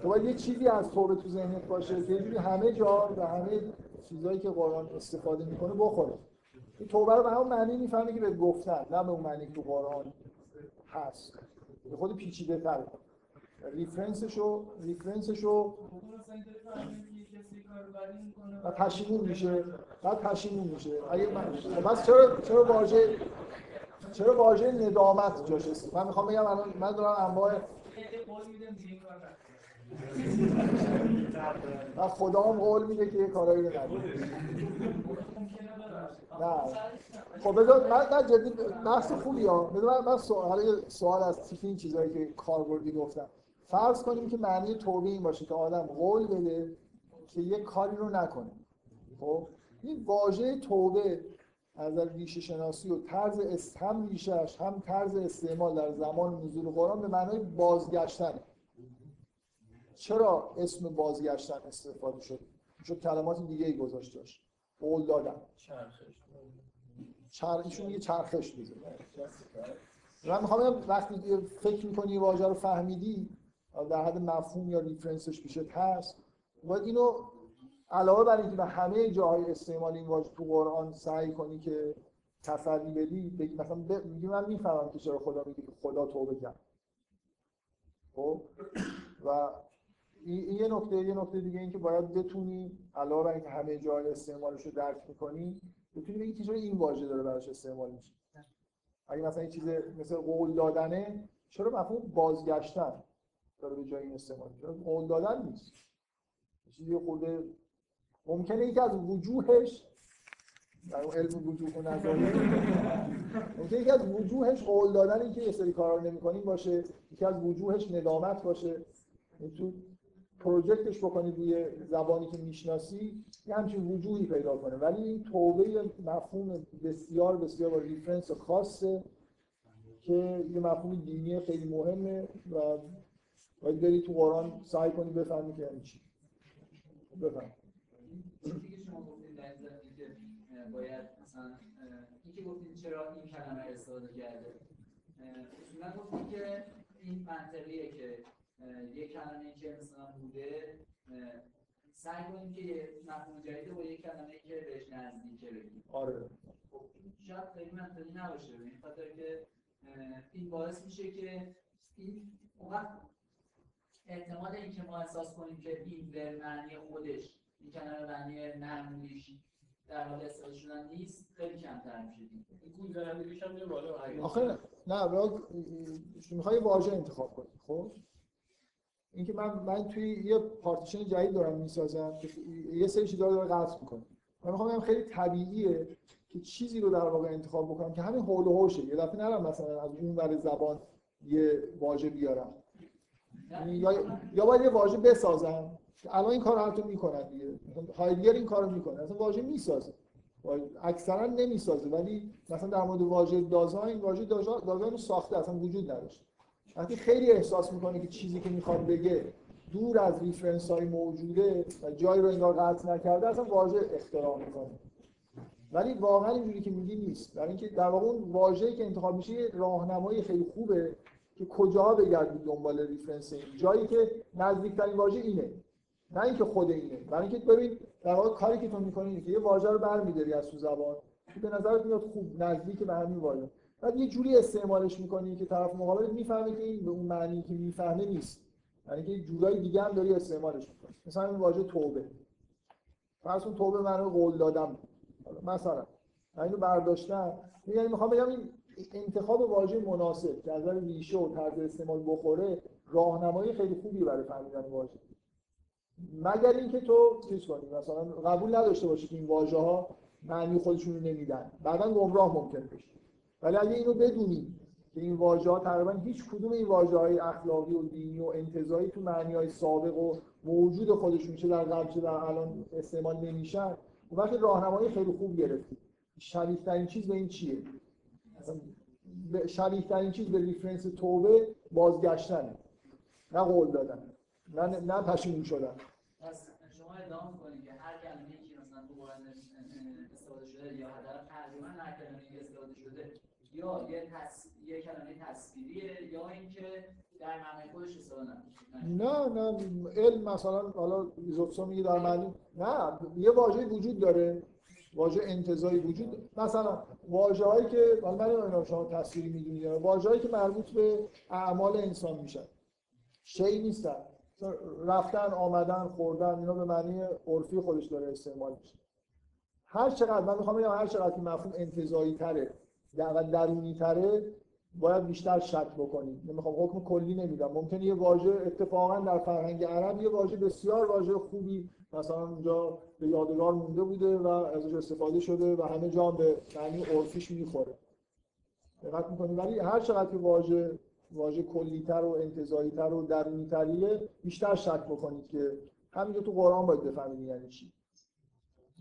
تو باید یه چیزی از توبه تو ذهنت باشه که همه جا و همه چیزایی که قرآن استفاده می‌کنه بخوره. این توبه رو به همون معنی می‌فهمی که به گفتن نه به اون معنی که قرآن هست. به خود پیچیده تر. ریفرنسشو ریفرنسشو و پشیمون میشه. بعد پشیمون میشه. اگه من بس چرا چرا واژه چرا واژه ندامت جاش من می‌خوام بگم الان من دارم انواع و خدا هم قول میده که یه کارایی رو نه. خب بذار من من جدی بحث خوبی ها. بذار من سوال سوال از تیپ این چیزایی که کاربردی گفتم. فرض کنیم که معنی توبه این باشه که آدم قول بده که یه کاری رو نکنه. خب؟ این واژه توبه از ریشه شناسی و طرز هم ریشهش هم طرز استعمال در زمان نزول قرآن به معنای بازگشتنه. چرا اسم بازگشتن استفاده شد؟ شد کلمات دیگه ای گذاشته قول دادن. چر... ایشون یه چرخش بزنه من می‌خوام وقتی فکر می‌کنی واژه رو فهمیدی در حد مفهوم یا ریفرنسش پیشت هست. باید اینو علاوه بر اینکه به همه جاهای استعمال این واژه تو قرآن سعی کنی که تسلی بدی بگی مثلا میگی من می‌فهمم که چرا خدا میگه خدا توبه کرد. خب؟ و یه نکته یه نکته دیگه این که باید بتونی علاوه بر اینکه همه جای استعمالش رو درک می‌کنی بتونی بگی چرا این واژه داره براش استعمال میشه. اگه مثلا این چیز مثل قول دادنه چرا مفهوم بازگشتن داره به جای این استعمال میشه؟ قول دادن نیست. چیزی خورده ممکنه یکی از وجوهش در اون علم وجوه و ممکنه یکی از وجوهش قول دادن که یه سری کارا رو نمی‌کنیم باشه یکی از وجوهش ندامت باشه. تو پروژکتش بکنی روی زبانی که می‌شناسی یه همچین وجوهی پیدا کنه. ولی این توبه مفهوم بسیار بسیار با ریفرنس خاصه که یه مفهوم دینی خیلی مهمه و باید بری تو قرآن سعی کنی بفهمی که یعنی چی. بفهم. باید مثلا این که گفتید چرا این کلمه استفاده کرده اصولا گفتید که این منطقیه که یک کلمه که مثلا بوده سعی کنیم که یه مفهوم جدید با یک کلمه که بهش نزدیکه بگیم. آره. خب شاید خیلی منطقی نباشه به این خاطر که این باعث میشه که این وقت احتمال اینکه ما احساس کنیم که این به معنی خودش این کلمه معنی معمولیش در حال استفاده شدن نیست خیلی کمتر میشه این گول هم یه بالا. آخه نه می‌خوای واژه انتخاب کنی خب؟ اینکه من من توی یه پارتیشن جدید دارم می‌سازم یه سری چیزا رو قطع می‌کنه. من می‌خوام خیلی طبیعیه که چیزی رو در واقع انتخاب بکنم که همین حول و حوشه. یه دفعه نرم مثلا از اون ور زبان یه واژه بیارم. یا یا باید یه واژه بسازم. الان این کار حتی می‌کنن دیگه. هایدگر این کارو می‌کنه. اصلا واژه می‌سازه. اکثرا نمی‌سازه. ولی مثلا در مورد واژه دازاین واژه دازاین رو ساخته. اصلا وجود نداشت. وقتی خیلی احساس می‌کنه که چیزی که می‌خواد بگه دور از reference های موجوده و جایی رو انگار قطع نکرده اصلا واژه اختراع می‌کنه. ولی واقعا اینجوری که میگی نیست. برای اینکه در واقع اون واژه‌ای که انتخاب میشه راهنمایی خیلی خوبه که کجا بگردید دنبال reference این. جایی که نزدیکترین واژه اینه. نه اینکه خود اینه. برای اینکه ببین در واقع کاری که تو می‌کنی که یه واژه رو برمی‌داری از تو زبان به نظرت میاد خوب نزدیک به همین واژه. بعد یه جوری استعمالش می‌کنی که طرف مقابل می‌فهمه که این به اون معنی که می‌فهمه نیست. یعنی که جورای دیگه هم داری استعمالش می‌کنی. مثلا این واژه توبه. فرض کن توبه معنی قول دادم مثلا من اینو برداشتم. یعنی می‌خوام بگم این انتخاب واژه مناسب که از ریشه و طرز استعمال بخوره راهنمایی خیلی خوبی برای فهمیدن واژه. مگر اینکه تو چیز کنی؟ مثلا قبول نداشته باشی که این واژه ها معنی خودشون رو نمیدن. بعدا گمراه ممکن بشی ولی اگه اینو بدونی که این واژه ها تقریبا هیچ کدوم این واژه های اخلاقی و دینی و انتزاعی تو معنی های سابق و موجود خودشون چه در قبل چه در الان استعمال نمیشن اون وقت راهنمایی خیلی خوب گرفتی. شبیه ترین چیز به این چیه؟ شبیه ترین چیز به ریفرنس توبه بازگشتنه. نه قول دادن نه نه پشیمون شدن. پس شما ادعا کنید که هر کلمه‌ای که مثلا تو قرآن استفاده شده یا حداقل تقریبا هر کلمه‌ای که استفاده شده یا یه تص... یه کلمه تصویریه یا اینکه در معنی خودش استفاده نه نه. علم مثلا حالا ایزوتسو میگه در معنی نه یه واژه وجود داره. واژه انتزاعی وجود مثلا واژه هایی که من نمی‌دونم شما تصویری می‌دونید واژه هایی که مربوط به اعمال انسان میشن. شی نیستن. رفتن آمدن خوردن اینا به معنی عرفی خودش داره استعمال میشه. هر چقدر من می‌خوام بگم هر چقدر که مفهوم انتزاعی تره و درونی تره باید بیشتر شک بکنید نمی‌خوام حکم کلی نمیدم. ممکنه یه واژه اتفاقا در فرهنگ عرب یه واژه بسیار واژه خوبی مثلا اونجا به یادگار مونده بوده و ازش استفاده شده و همه جا به معنی عرفیش می‌خوره. دقت می‌کنید ولی هر چقدر که واژه واژه کلیتر و انتزاعیتر و درونیتریه بیشتر شک بکنید که همینجا تو قرآن باید بفهمید یعنی چی.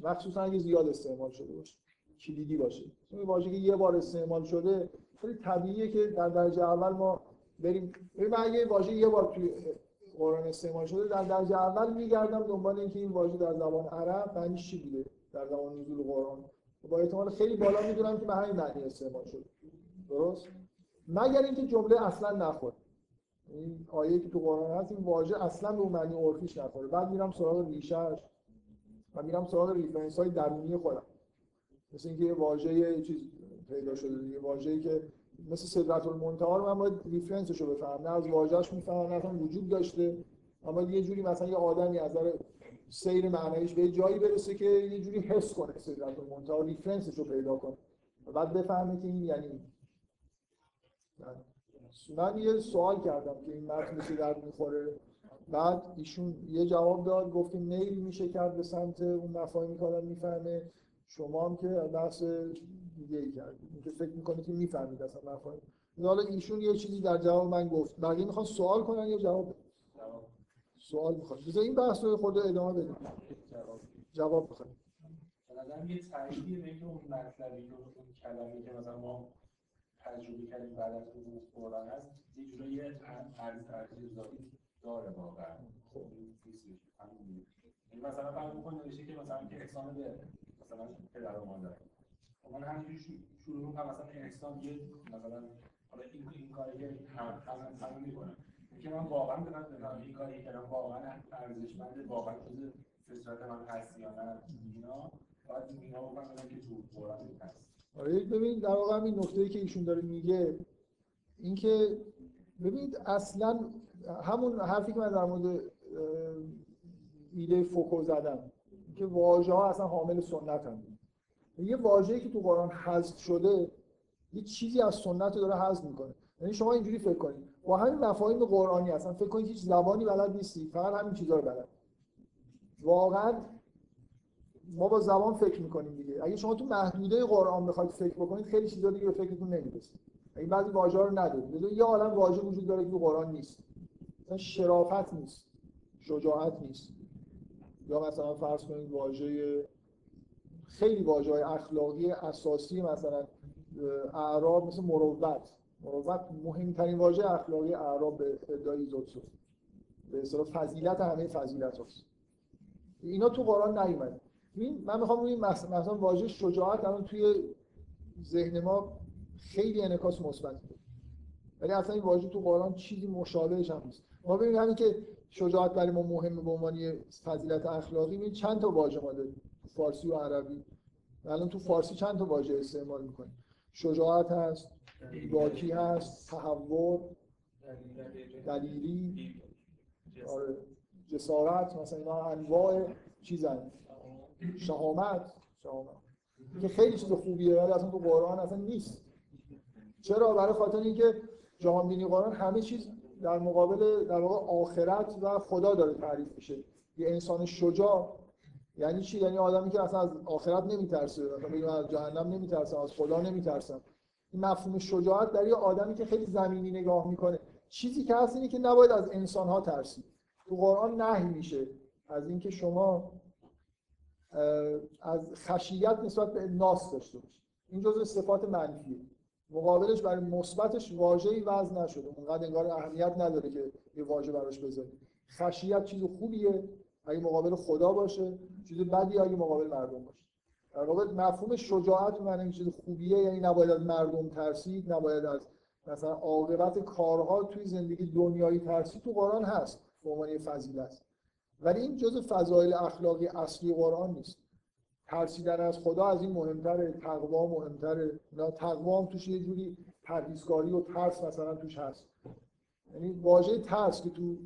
مخصوصا اگه زیاد استعمال شده باشه. کلیدی باشه. این واژه که یه بار استعمال شده خیلی طبیعیه که در درجه اول ما بریم. بریم اگه واژه یه بار توی قرآن استعمال شده در درجه اول میگردم دنبال اینکه این واژه در زبان عرب معنیش چی بوده؟ در زمان نزول قرآن. با احتمال خیلی بالا می‌دونم که به همین معنی استعمال شده. درست؟ مگر اینکه جمله اصلا نخوره. این آیه که تو قرآن هست این واژه اصلا به معنی عرفیش نخوره. بعد میرم سراغ ریشه‌ش و میرم سراغ reference های درونی خودم. مثل اینکه یه واژه چیز پیدا شده یه واژه‌ای که مثل سدرة المنتهی رو من باید reference ش رو بفهمم. نه از واژه‌اش می‌فهمم نه وجود داشته. اما یه جوری مثلا یه آدمی از نظر سیر معنیش به جایی برسه که یه جوری حس کنه سدرة المنتهی reference ش رو پیدا کنه. و بعد بفهمه که این یعنی من. یه سوال کردم که این متن چه درد می‌خوره. بعد ایشون یه جواب داد گفت میل میشه کرد به سمت اون مفاهیمی که آدم می‌فهمه. شما هم که بحث دیگه ای کردید. اینکه فکر می‌کنید که می‌فهمید اصلا مفاهیم. حالا ایشون یه چیزی در جواب من گفت. بقیه می‌خوان سوال کنن یا جواب سوال می‌خواد بذار این بحث رو خود ادامه بدیم. جواب بخواد. به یه به اینکه اون مطلبی که اون کلمه‌ای که مثلا ما تجربه کردیم بعد از حضور قرآن هست یه جورایی ارز ترجیح داره واقعا. خب. یعنی مثلا فرض بکن نوشته که مثلا که احسان به مثلا پدر و مادر. خب من همینجوری شروع می‌کنم. مثلا احسان یه مثلا حالا این این کاری که هم هم می‌کنم. که من واقعا بدونم این کاری که واقعا ارزشمند واقعا جز فطرت من هست یا نه اینا. باید اینا من که تو قرآن هست. آره ببینید در واقع این نکته که ایشون داره میگه اینکه ببینید اصلا همون حرفی که من در مورد ایده فوکو زدم. که واژه ها اصلا حامل سنت هم یه واژه‌ای که تو قرآن حذف شده یه چیزی از سنت رو داره حذف می‌کنه. یعنی شما اینجوری فکر کنید. با همین مفاهیم قرآنی اصلا فکر کنید هیچ زبانی بلد نیستی. فقط همین چیزا رو بلد. واقعا ما با زبان فکر می‌کنیم دیگه. اگه شما تو محدوده قرآن بخواید فکر بکنید خیلی چیزا دیگه به فکرتون نمی‌رسه. اگه بعضی واژه رو ندارید. یه عالم واژه وجود داره که تو قرآن نیست. مثلا شرافت نیست. شجاعت نیست. یا مثلا فرض کنید واژه خیلی واژه اخلاقی اساسی مثلا اعراب مثل مروت. مروت مهمترین واژه اخلاقی اعراب به ادعای ایزوتسو به اصطلاح فضیلت همه فضیلت هست اینا تو قرآن نیومده. من می‌خوام مثلا, مثلا واژه شجاعت الان توی ذهن ما خیلی انعکاس مثبت ولی اصلا این واژه تو قرآن چیزی مشابهش هم نیست. ما ببینیم همین که شجاعت برای ما مهمه به عنوان فضیلت اخلاقی. می چند تا واژه ما داریم؟ فارسی و عربی. الان تو فارسی چند تا واژه استعمال می‌کنیم؟ شجاعت هست باکی هست تحور دلیری آره جسارت مثلا اینا انواع چیزن. شهامت. شهامت. که خیلی چیز خوبیه ولی اصلا تو قرآن اصلا نیست. چرا؟ برای خاطر اینکه جهان بینی قرآن همه چیز در مقابل در واقع آخرت و خدا داره تعریف میشه. یه انسان شجاع. یعنی چی؟ یعنی آدمی که اصلا از آخرت نمیترسه. مثلا از جهنم نمیترسه از خدا نمیترسه این مفهوم شجاعت در یه آدمی که خیلی زمینی نگاه می‌کنه. چیزی که هست اینه که نباید از انسان ها ترسید. تو قرآن نهی میشه از اینکه شما از خشیت نسبت به ناس داشته باشید. این جزء صفات منفیه. مقابلش برای مثبتش واژه‌ای وضع نشده. اونقدر انگار اهمیت نداره که یه واژه براش بذارید خشیت چیز خوبیه اگه مقابل خدا باشه چیز بدی اگه مقابل مردم باشه. در واقع مفهوم شجاعت من این چیز خوبیه یعنی نباید از مردم ترسید نباید از مثلا عاقبت کارها توی زندگی دنیایی ترسید تو قرآن هست به عنوان فضیلت. ولی این جزء فضایل اخلاقی اصلی قرآن نیست. ترسیدن از خدا از این مهمتره تقوا مهمتره. نه تقوا هم توش یه جوری پرهیزکاری و ترس مثلا توش هست. یعنی واژه ترس که تو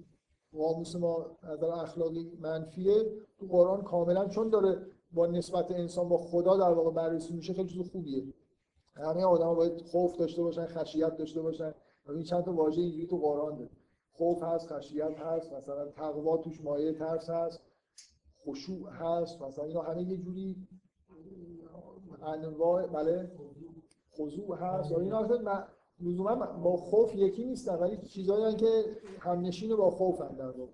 قاموس ما از اخلاقی منفیه تو قرآن کاملا چون داره با نسبت انسان با خدا در واقع بررسی میشه خیلی چیز خوبیه. همه آدم باید خوف داشته باشن خشیت داشته باشن. این چند تا واژه اینجوری تو قرآن داره. خوف هست خشیت هست مثلا تقوا توش مایه ترس هست. خشوع هست مثلا اینا همه یه جوری انواع بله خضوع هست. اینا اصلا لزوما با خوف یکی نیستن ولی چیزایی که همنشین با خوف هم در واقع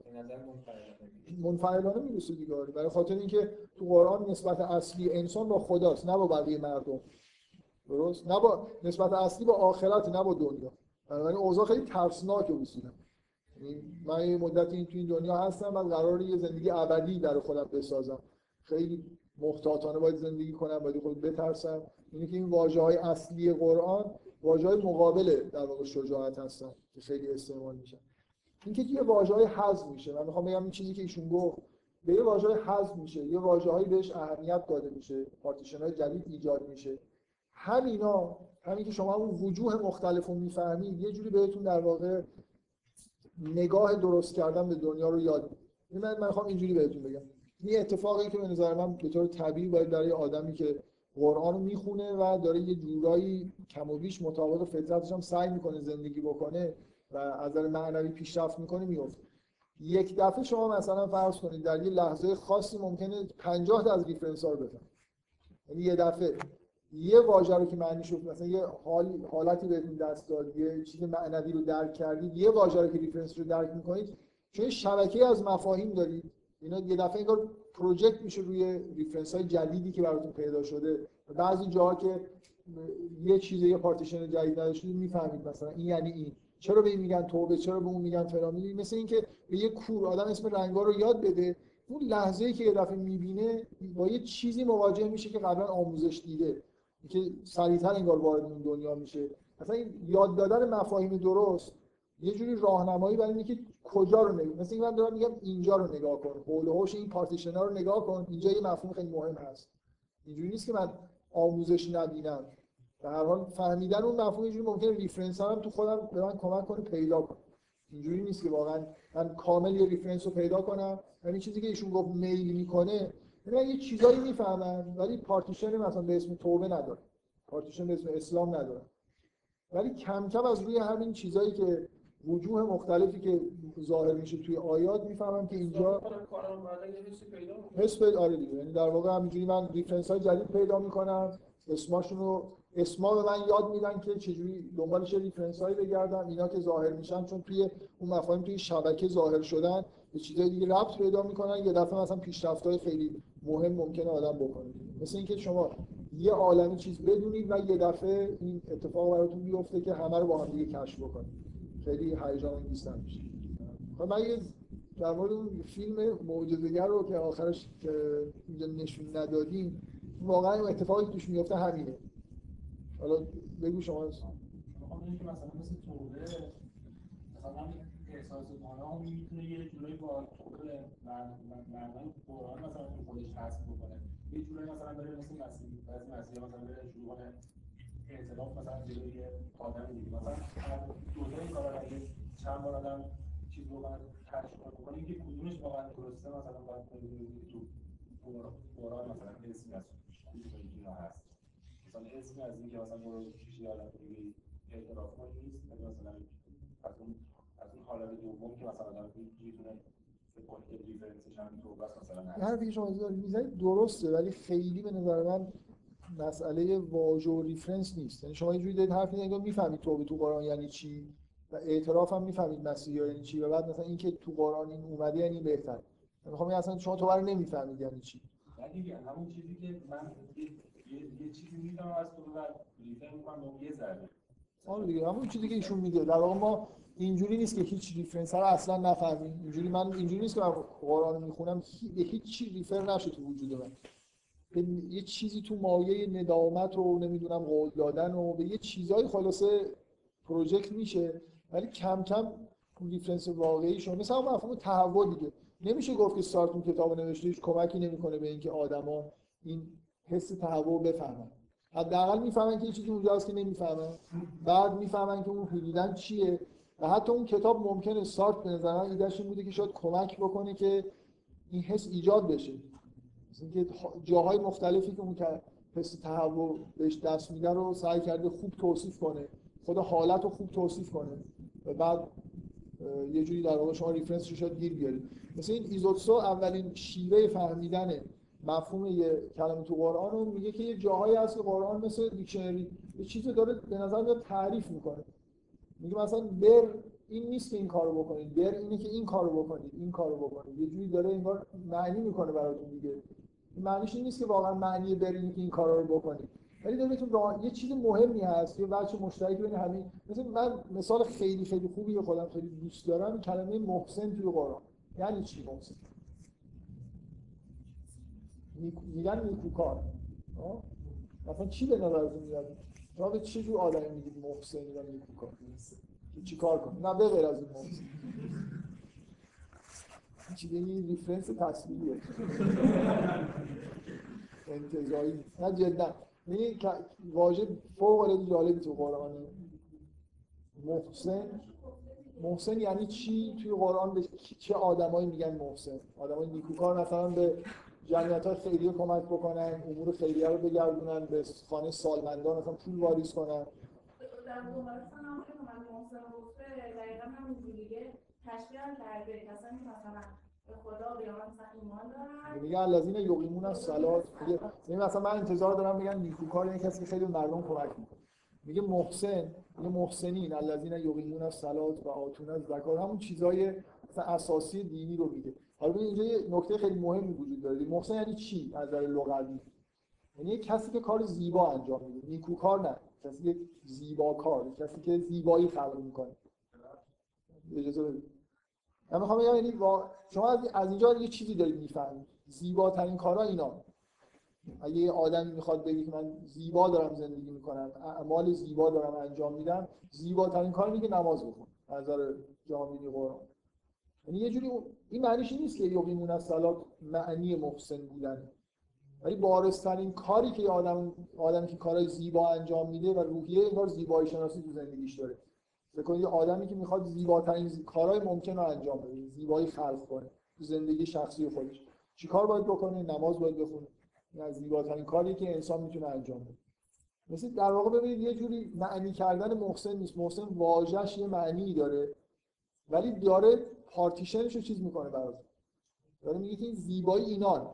منفعلانه. می‌رسه دیگه. آره. برای خاطر اینکه تو قرآن نسبت اصلی انسان با خداست نه با بقیه مردم. درست؟ نه با نسبت اصلی با آخرت نه با دنیا. یعنی اوضاع خیلی ترسناکه اصولا من یه مدت این تو این دنیا هستم و قرار یه زندگی ابدی در خودم بسازم. خیلی محتاطانه باید زندگی کنم باید خود بترسم. اینه که این واژه های اصلی قرآن واژه های مقابل در واقع شجاعت هستن که خیلی استعمال میشن. اینکه یه واژه های حذف میشه. من می‌خوام بگم این چیزی که ایشون گفت به یه واژه حذف میشه. یه واژه بهش اهمیت داده میشه. پارتیشن های جدید ایجاد میشه. همینا همین که شما اون وجوه مختلف رو می‌فهمید یه جوری بهتون در واقع نگاه درست کردن به دنیا رو یاد میده من من می‌خوام اینجوری بهتون بگم. این اتفاقی که به نظر من به طور طبیعی باید برای آدمی که قرآن رو می‌خونه و داره یه جورایی کم و بیش مطابق فطرتش هم سعی می‌کنه زندگی بکنه و از نظر معنوی پیشرفت می‌کنه میفته یک دفعه شما مثلا فرض کنید در یه لحظه خاصی ممکنه 50 تا از reference ها رو بفهمید. یعنی یه دفعه. یه واژه رو که معنی شد مثلا یه حال حالتی بهتون دست داد یه چیز معنوی رو درک کردید یه واژه رو که reference رو درک می‌کنید چون شبکه از مفاهیم دارید اینا یه دفعه انگار project میشه روی reference های جدیدی که براتون پیدا شده. بعضی جاها که یه چیز یه پارتیشن جدید نداشتید می‌فهمید مثلا این یعنی این. چرا به این میگن توبه؟ چرا به اون میگن فلان؟ مثل اینکه به یه کور آدم اسم رنگا رو یاد بده. اون لحظه ای که یه دفعه می‌بینه با یه چیزی مواجه میشه که قبلا آموزش دیده. که سریعتر انگار وارد اون دنیا میشه. مثلا این یاد دادن مفاهیم درست یه جوری راهنمایی برای اینکه کجا رو نگاه مثلا من دارم میگم اینجا رو نگاه کن. حول و این پارتیشن ها رو نگاه کن. اینجا یه مفهوم خیلی مهم هست. اینجوری نیست که من آموزش نبینم. در هر حال فهمیدن اون مفهوم اینجوری ممکنه reference هم تو خودم به من کمک کنه پیدا کنم. اینجوری نیست که واقعا من کامل یه reference رو پیدا کنم. یعنی چیزی که ایشون گفت میل می‌کنه من یه چیزایی می‌فهمم ولی پارتیشن مثلا به اسم توبه نداره. پارتیشن به اسم اسلام نداره. ولی کم کم از روی همین چیزایی که وجوه مختلفی که ظاهر میشه توی آیات می‌فهمم که اینجا. حس پیدا آره دیگه. یعنی در واقع همینجوری من reference های جدید پیدا می‌کنم. اسماشون رو اسما به من یاد میدن که چجوری دنبال چه reference هایی بگردم. اینا که ظاهر میشن چون توی اون مفاهیم توی شبکه ظاهر شدن به چیزای دیگه ربط پیدا می‌کنن. یه دفعه مثلا پیشرفت های خیلی مهم ممکنه آدم بکنه مثل اینکه شما یه عالمه چیز بدونید و یه دفعه این اتفاق براتون بیفته که همه رو با هم دیگه کشف بکنید. خیلی هیجان انگیز میشه. خب من یه در مورد اون فیلم معجزه‌گر رو که آخرش که نشون ندادیم واقعا اون اتفاقی توش میفته همینه. حالا بگو شما. که مثلا مثل توبه مثلا احساس گناه می‌تونه یه جورایی با معنای قرآن مثلا تو خودش حذف بکنه یه جورایی مثلا بره مثل مسیح بعضی مسیحا مثلا بره شروع کنه اعتراف مثلا جلوی آدم دیگه. مثلا دوتا این کارا رو اگه چند بار آدم چیز بکنه کشف کنه بکنه اینکه کدومش واقعا درسته مثلا باید ببینید تو قرآن مثلا اسمی از کدوم هست. مثلا اسمی از اینکه مثلا برو پیش یه آدم دیگه اعتراف کنی نیست مثلا از اون از اون حالت دوم که مثلا آدم می‌تونه حرفی که شما دارید می‌زنید درسته ولی خیلی به نظر من مسئله واژه و ریفرنس نیست. یعنی شما یه جوری دارید حرف می‌زنید می‌فهمید توبه تو قرآن یعنی چی و اعتراف هم می‌فهمید مسیحی یعنی چی و بعد مثلا اینکه تو قرآن این اومده یعنی بهتر. می‌خوام اصلا شما تو رو نمی‌فهمید یعنی چی. نه دیگه همون چیزی که من یه, چیزی می‌فهمم از تو و refer می‌کنم یه ذره. آره دیگه همون چیزی که ایشون میگه. در واقع ما اینجوری نیست که هیچ reference رو اصلا نفهمیم. اینجوری من اینجوری نیست که من قرآن رو می‌خونم به هیچ refer نشه تو وجود من. به یه چیزی تو مایه ندامت و نمی‌دونم قول دادن و به یه چیزای خلاصه project میشه ولی کم کم اون reference واقعی شما مثلا مفهوم تهوع دیگه. نمیشه گفت که سارتر اون کتاب نوشته هیچ کمکی نمی‌کنه به اینکه آدما این حس تهوع بفهمن. حداقل می‌فهمن که یه چیزی اونجاست که نمی‌فهمن. بعد می‌فهمن که اون حدوداً چیه. و حتی اون کتاب ممکنه سارت به نظر ایدهش این بوده که شاید کمک بکنه که این حس ایجاد بشه. اینکه جاهای مختلفی که اون حس تهوع بهش دست میده رو سعی کرده خوب توصیف کنه. خود حالت رو خوب توصیف کنه. و بعد یه جوری در واقع شما ریفرنس رو شاید گیر بیارید. مثل این ایزوتسو اولین شیوه فهمیدن مفهوم یه کلمه تو قرآن رو میگه که یه جاهایی هست که قرآن مثل دیکشنری یه چیزی داره به نظر میاد تعریف می‌کنه. میگه مثلا بر این نیست که این کارو بکنید بر اینه که این کارو بکنید این کارو بکنید. یه جوری داره انگار معنی می‌کنه براتون دیگه. معنیش این نیست که واقعا معنی بر اینه که این کارا رو بکنید. ولی داره بهتون یه چیز مهمی هست یه بچه مشترک بین همین مثلا من مثال خیلی خیلی خوبی خودم خیلی دوست دارم کلمه محسن توی قرآن. یعنی چی محسن؟ میگن نیکوکار. مثلا چی به نظرتون میاد؟ شما به چه جور آدمی میگید محسن و نیکوکار چی کار کنه نه به غیر از این محسن. چی این ریفرنس تصویریه. انتظایی نه جدا. این واژه فوق العاده جالبی تو قرآن محسن. محسن یعنی چی؟ توی قرآن به چه آدمایی میگن محسن؟ آدمای نیکوکار مثلا به جمعیت های خیریه کمک بکنن امور خیریه رو بگردونن به خانه سالمندان مثلا پول واریز کنن. در هم که من محسن گفته دقیقا همینجوریه تشبیه هم کرده. کسانی مثلا به خدا به مثلا ایمان دارن. میگه الذین یقیمون میگه یعنی مثلا من انتظار دارم بگن نیکوکار یعنی کسی که خیلی مردم کمک می‌کنه. میگه محسن میگه محسنین الذین یقیمون الصلاه و آتون الزکات همون چیزای مثلا اساسی دینی رو میگه. حالا اینجا یه نکته خیلی مهمی وجود داره. محسن یعنی چی؟ از نظر لغوی. یعنی کسی که کار زیبا انجام میده. نیکوکار نه. کسی که زیبا کار کسی که زیبایی خلق می‌کنه. اجازه بدید. من می‌خوام یعنی شما از اینجا یه چیزی دارید می‌فهمید. زیباترین کارا اینا. اگه یه آدمی می‌خواد بگه که من زیبا دارم زندگی می‌کنم اعمال زیبا دارم انجام میدم زیباترین کار اینه که نماز بخون از نظر جامعه قرآن یعنی یه جوری این معنیش نیست که یقیمون از معنی محسن بودن. ولی بارسترین کاری که آدم آدمی که کارهای زیبا انجام میده و روحیه انگار زیبایی شناسی تو زندگیش داره. بکنید یه آدمی که می‌خواد زیباترین کارهای ممکن رو انجام بده زیبایی خلق کنه تو زندگی شخصی خودش. چیکار باید بکنه؟ نماز باید بخونه. این از زیباترین کاری که انسان می‌تونه انجام بده. مثل در واقع ببینید یه جوری معنی کردن محسن نیست. محسن واژه‌ش یه معنی داره. ولی داره پارتیشنش رو چیز می‌کنه براتون داره میگه که این زیبایی اینان.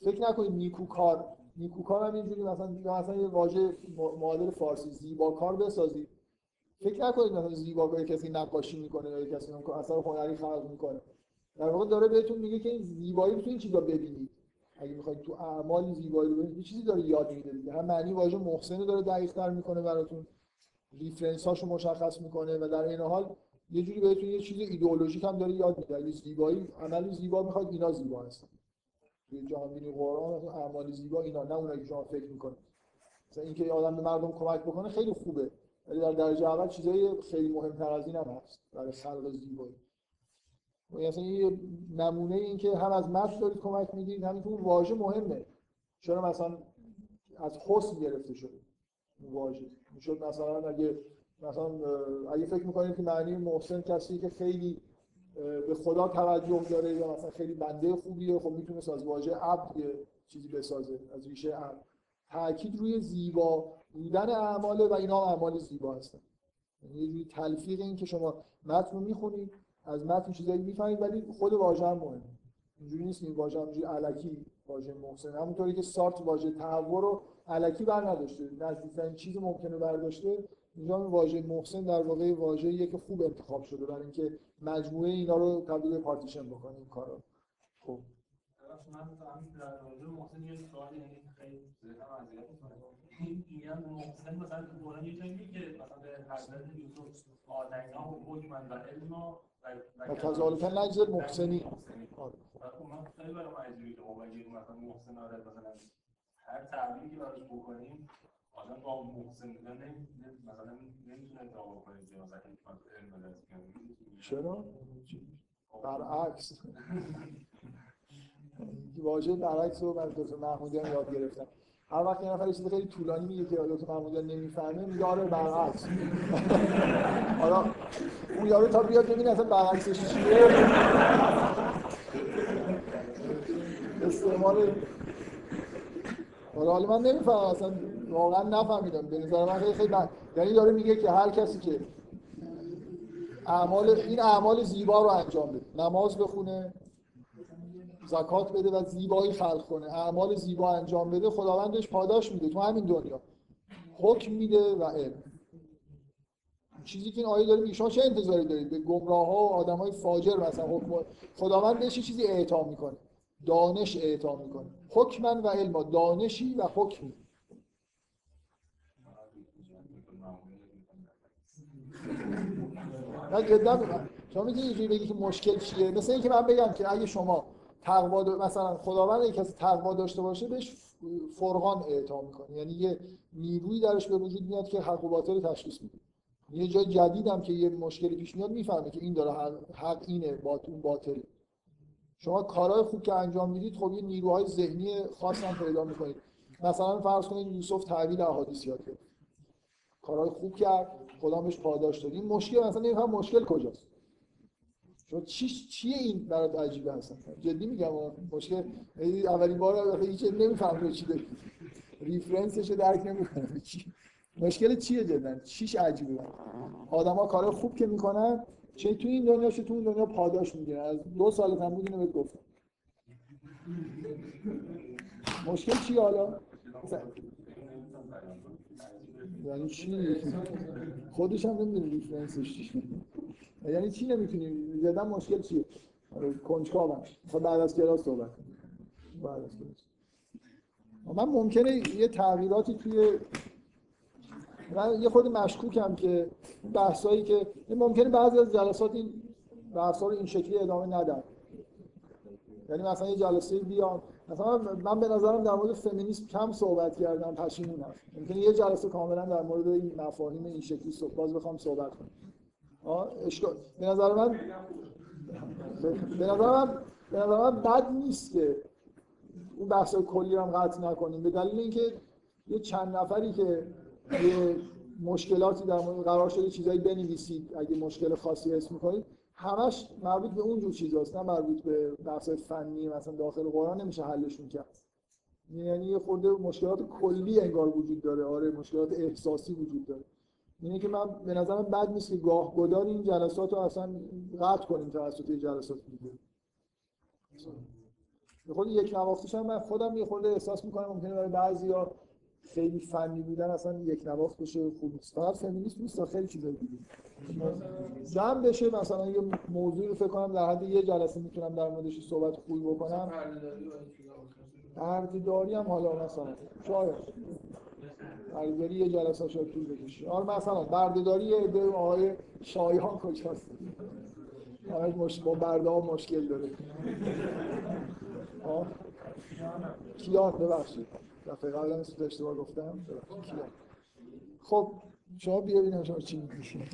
فکر نکنید نیکوکار. نیکوکار هم اینجوری مثلا یا مثلا یه واژه معادل فارسی. زیباکار بسازید فکر نکنید مثلا زیباکار کسی نقاشی می‌کنه یا کسی اثر هنری خلق می‌کنه. در واقع داره بهتون میگه که این زیبایی رو تو این چیزا ببینید. اگه می‌خواید تو اعمال زیبایی رو ببینید چیزی داره یاد میده دیگه. هم معنی واژه محسن داره دقیق‌تر می‌کنه براتون. ریفرنس هاشو مشخص می‌کنه و در این حال یه جوری بهتون یه چیز ایدئولوژیک هم داره یاد میده. اگه زیبایی عمل زیبا می‌خواد اینا زیبا هستن. توی جهانبینی قرآن مثلا اعمال زیبا اینا نه اونایی که شما فکر می‌کنید. مثلا اینکه یه آدم به مردم کمک بکنه خیلی خوبه. ولی در درجه اول چیزای خیلی مهمتر از این هم هست. برای خلق زیبایی. مثلا یه نمونه این که هم از متن دارید کمک می‌گیرید همین اون واژه مهمه. چرا مثلا از حسن گرفته شده؟ واژه. می‌شد مثلا اگه مثلا اگه فکر می‌کنید که معنی محسن کسی که خیلی به خدا توجه داره یا مثلا خیلی بنده خوبیه خب می‌تونه از واژه عبد چیزی بسازه از ریشه عبد. تاکید روی زیبا بودن اعمال و اینا اعمال زیبا هستن. یعنی یه جوری تلفیق این که شما متن رو می‌خونید از متن چیزایی می‌فهمید ولی خود واژه هم مهمه. اینجوری نیست این واژه همونجوری الکی واژه محسن. همونطوری که سارت واژه تحور رو الکی بر نداشته. نزدیکترین چیزی ممکنه برداشته اینجا واژه محسن در واقع واژه‌ایه که خوب انتخاب شده برای اینکه مجموعه اینا رو تبدیل به پارتیشن بکنه این کارا خب. من در مورد محسن یه سوالی یعنی خیلی اینا محسن مثلا تو قرآن یه جایی میگه مثلا به حضرت یوسف و حکمن و علم و کذالک نجز المحسنین خب من خیلی برام عجیبه که خب اگه مثلا محسن آره مثلا هر تعبیری که براش بکنیم آدم با محسن بودن مثلا نمی‌تونه ادعا بکنه که مثلا حکمت علم چرا؟ برعکس. واژه برعکس رو من دکتر محمودی هم یاد گرفتم. هر وقت یه نفر چیز خیلی طولانی میگه که دکتر محمودی نمی‌فهمه آره برعکس. حالا اون یارو تا بیاد ببین اصلا برعکسش چیه. استعمال حالا من نمی‌فهمم اصلا. واقعا نفهمیدم. به نظر من خیلی خیلی یعنی داره میگه که هر کسی که اعمال این اعمال زیبا رو انجام بده. نماز بخونه زکات بده و زیبایی خلق کنه. اعمال زیبا انجام بده خداوندش پاداش میده تو همین دنیا. حکم میده و علم. چیزی که این آیه داره میگه شما چه انتظاری دارید؟ به گمراه ها و آدم های فاجر مثلا حکم خداوند بهش چیزی اعطا می‌کنه. دانش اعطا می‌کنه. حکمن و علم دانشی و حکمی. نه جدا شما میگید اینجوری بگی که مشکل چیه؟ مثل اینکه من بگم که اگه شما تقوا مثلا خداوند یک کسی تقوا داشته باشه بهش فرقان اعطا می‌کنه. یعنی یه نیرویی درش به وجود میاد که حق و باطل تشخیص میده. یه جای جدیدم که یه مشکلی پیش میاد می‌فهمه که این داره حق, اینه باطل باطله. شما کارهای خوب که انجام می‌دید خب یه نیروهای ذهنی خاص هم پیدا می‌کنید. مثلا فرض کنید یوسف تعبیر احادیث یاد گرفت. کارهای خوب کرد. بهش پاداش داد این مشکل مثلا نمیفهم مشکل کجاست. شما چی چیه این برات عجیبه هستن جدی میگم مشکل اولین بار هیچ نمیفهم چی داری. ریفرنسش رو درک نمی‌کنم. چی؟ مشکل چیه جدا؟ چیش عجیبه؟ آدما کار خوب که می‌کنن چه تو این دنیا چه تو اون دنیا پاداش می‌گیرن. از دو سال هم بود اینو بهت گفتم. مشکل چی حالا؟ یعنی چی خودش هم نمی‌دونه ریفرنسش چیه. یعنی چی نمی‌تونی؟ زدن مشکل چیه؟ کنجکاوم. خب بعد از کلاس صحبت بعد از کلاس. من ممکنه یه تغییراتی توی من یه خود مشکوکم که بحثایی که ممکنه بعضی از جلسات این بحثا رو این شکلی ادامه ندن. یعنی مثلا یه جلسه بیام. مثلا من به نظرم در مورد فمینیسم کم صحبت کردم پشیمونم ممکنه یه جلسه کاملا در مورد این مفاهیم این شکلی باز بخوام صحبت کنم. اشکال به نظر من به نظر من به نظر من بد نیست که اون بحث کلی رو هم قطع نکنیم. به دلیل اینکه یه چند نفری که یه مشکلاتی در مورد قرار شده چیزایی بنویسید اگه مشکل خاصی حس می‌کنید همش مربوط به اون جور چیزاست. نه مربوط به بحث فنی مثلا داخل قرآن نمیشه حلشون کرد. یعنی یه خورده مشکلات کلی انگار وجود داره. آره مشکلات احساسی وجود داره. اینه که من به نظرم بد نیست که گاه گدار این جلسات رو اصلا قطع کنیم توسط جلسات دیگه. به خود یک نواختیش هم من خودم یه خورده احساس می‌کنم ممکنه برای بعضیا خیلی فنی بودن اصلا یک نواخت بشه خوب نیست. فقط نیست خیلی چیزای دیگه. جمع بشه مثلا یه موضوعی رو فکر کنم در حد یه جلسه می‌تونم در موردش صحبت خوبی بکنم. بردهداری هم حالا مثلا شاید. بردهداری یه جلسه شاید طول بکشه. حالا مثلا بردهداری یه عده آقای شایان کجاست؟ همش مش... با برده ها مشکل داره. آه. کیان ببخشید. دفعه قبل اشتباه گفتم. ببخشید. کیان. خب شما بیا ببینم شما چی میگی؟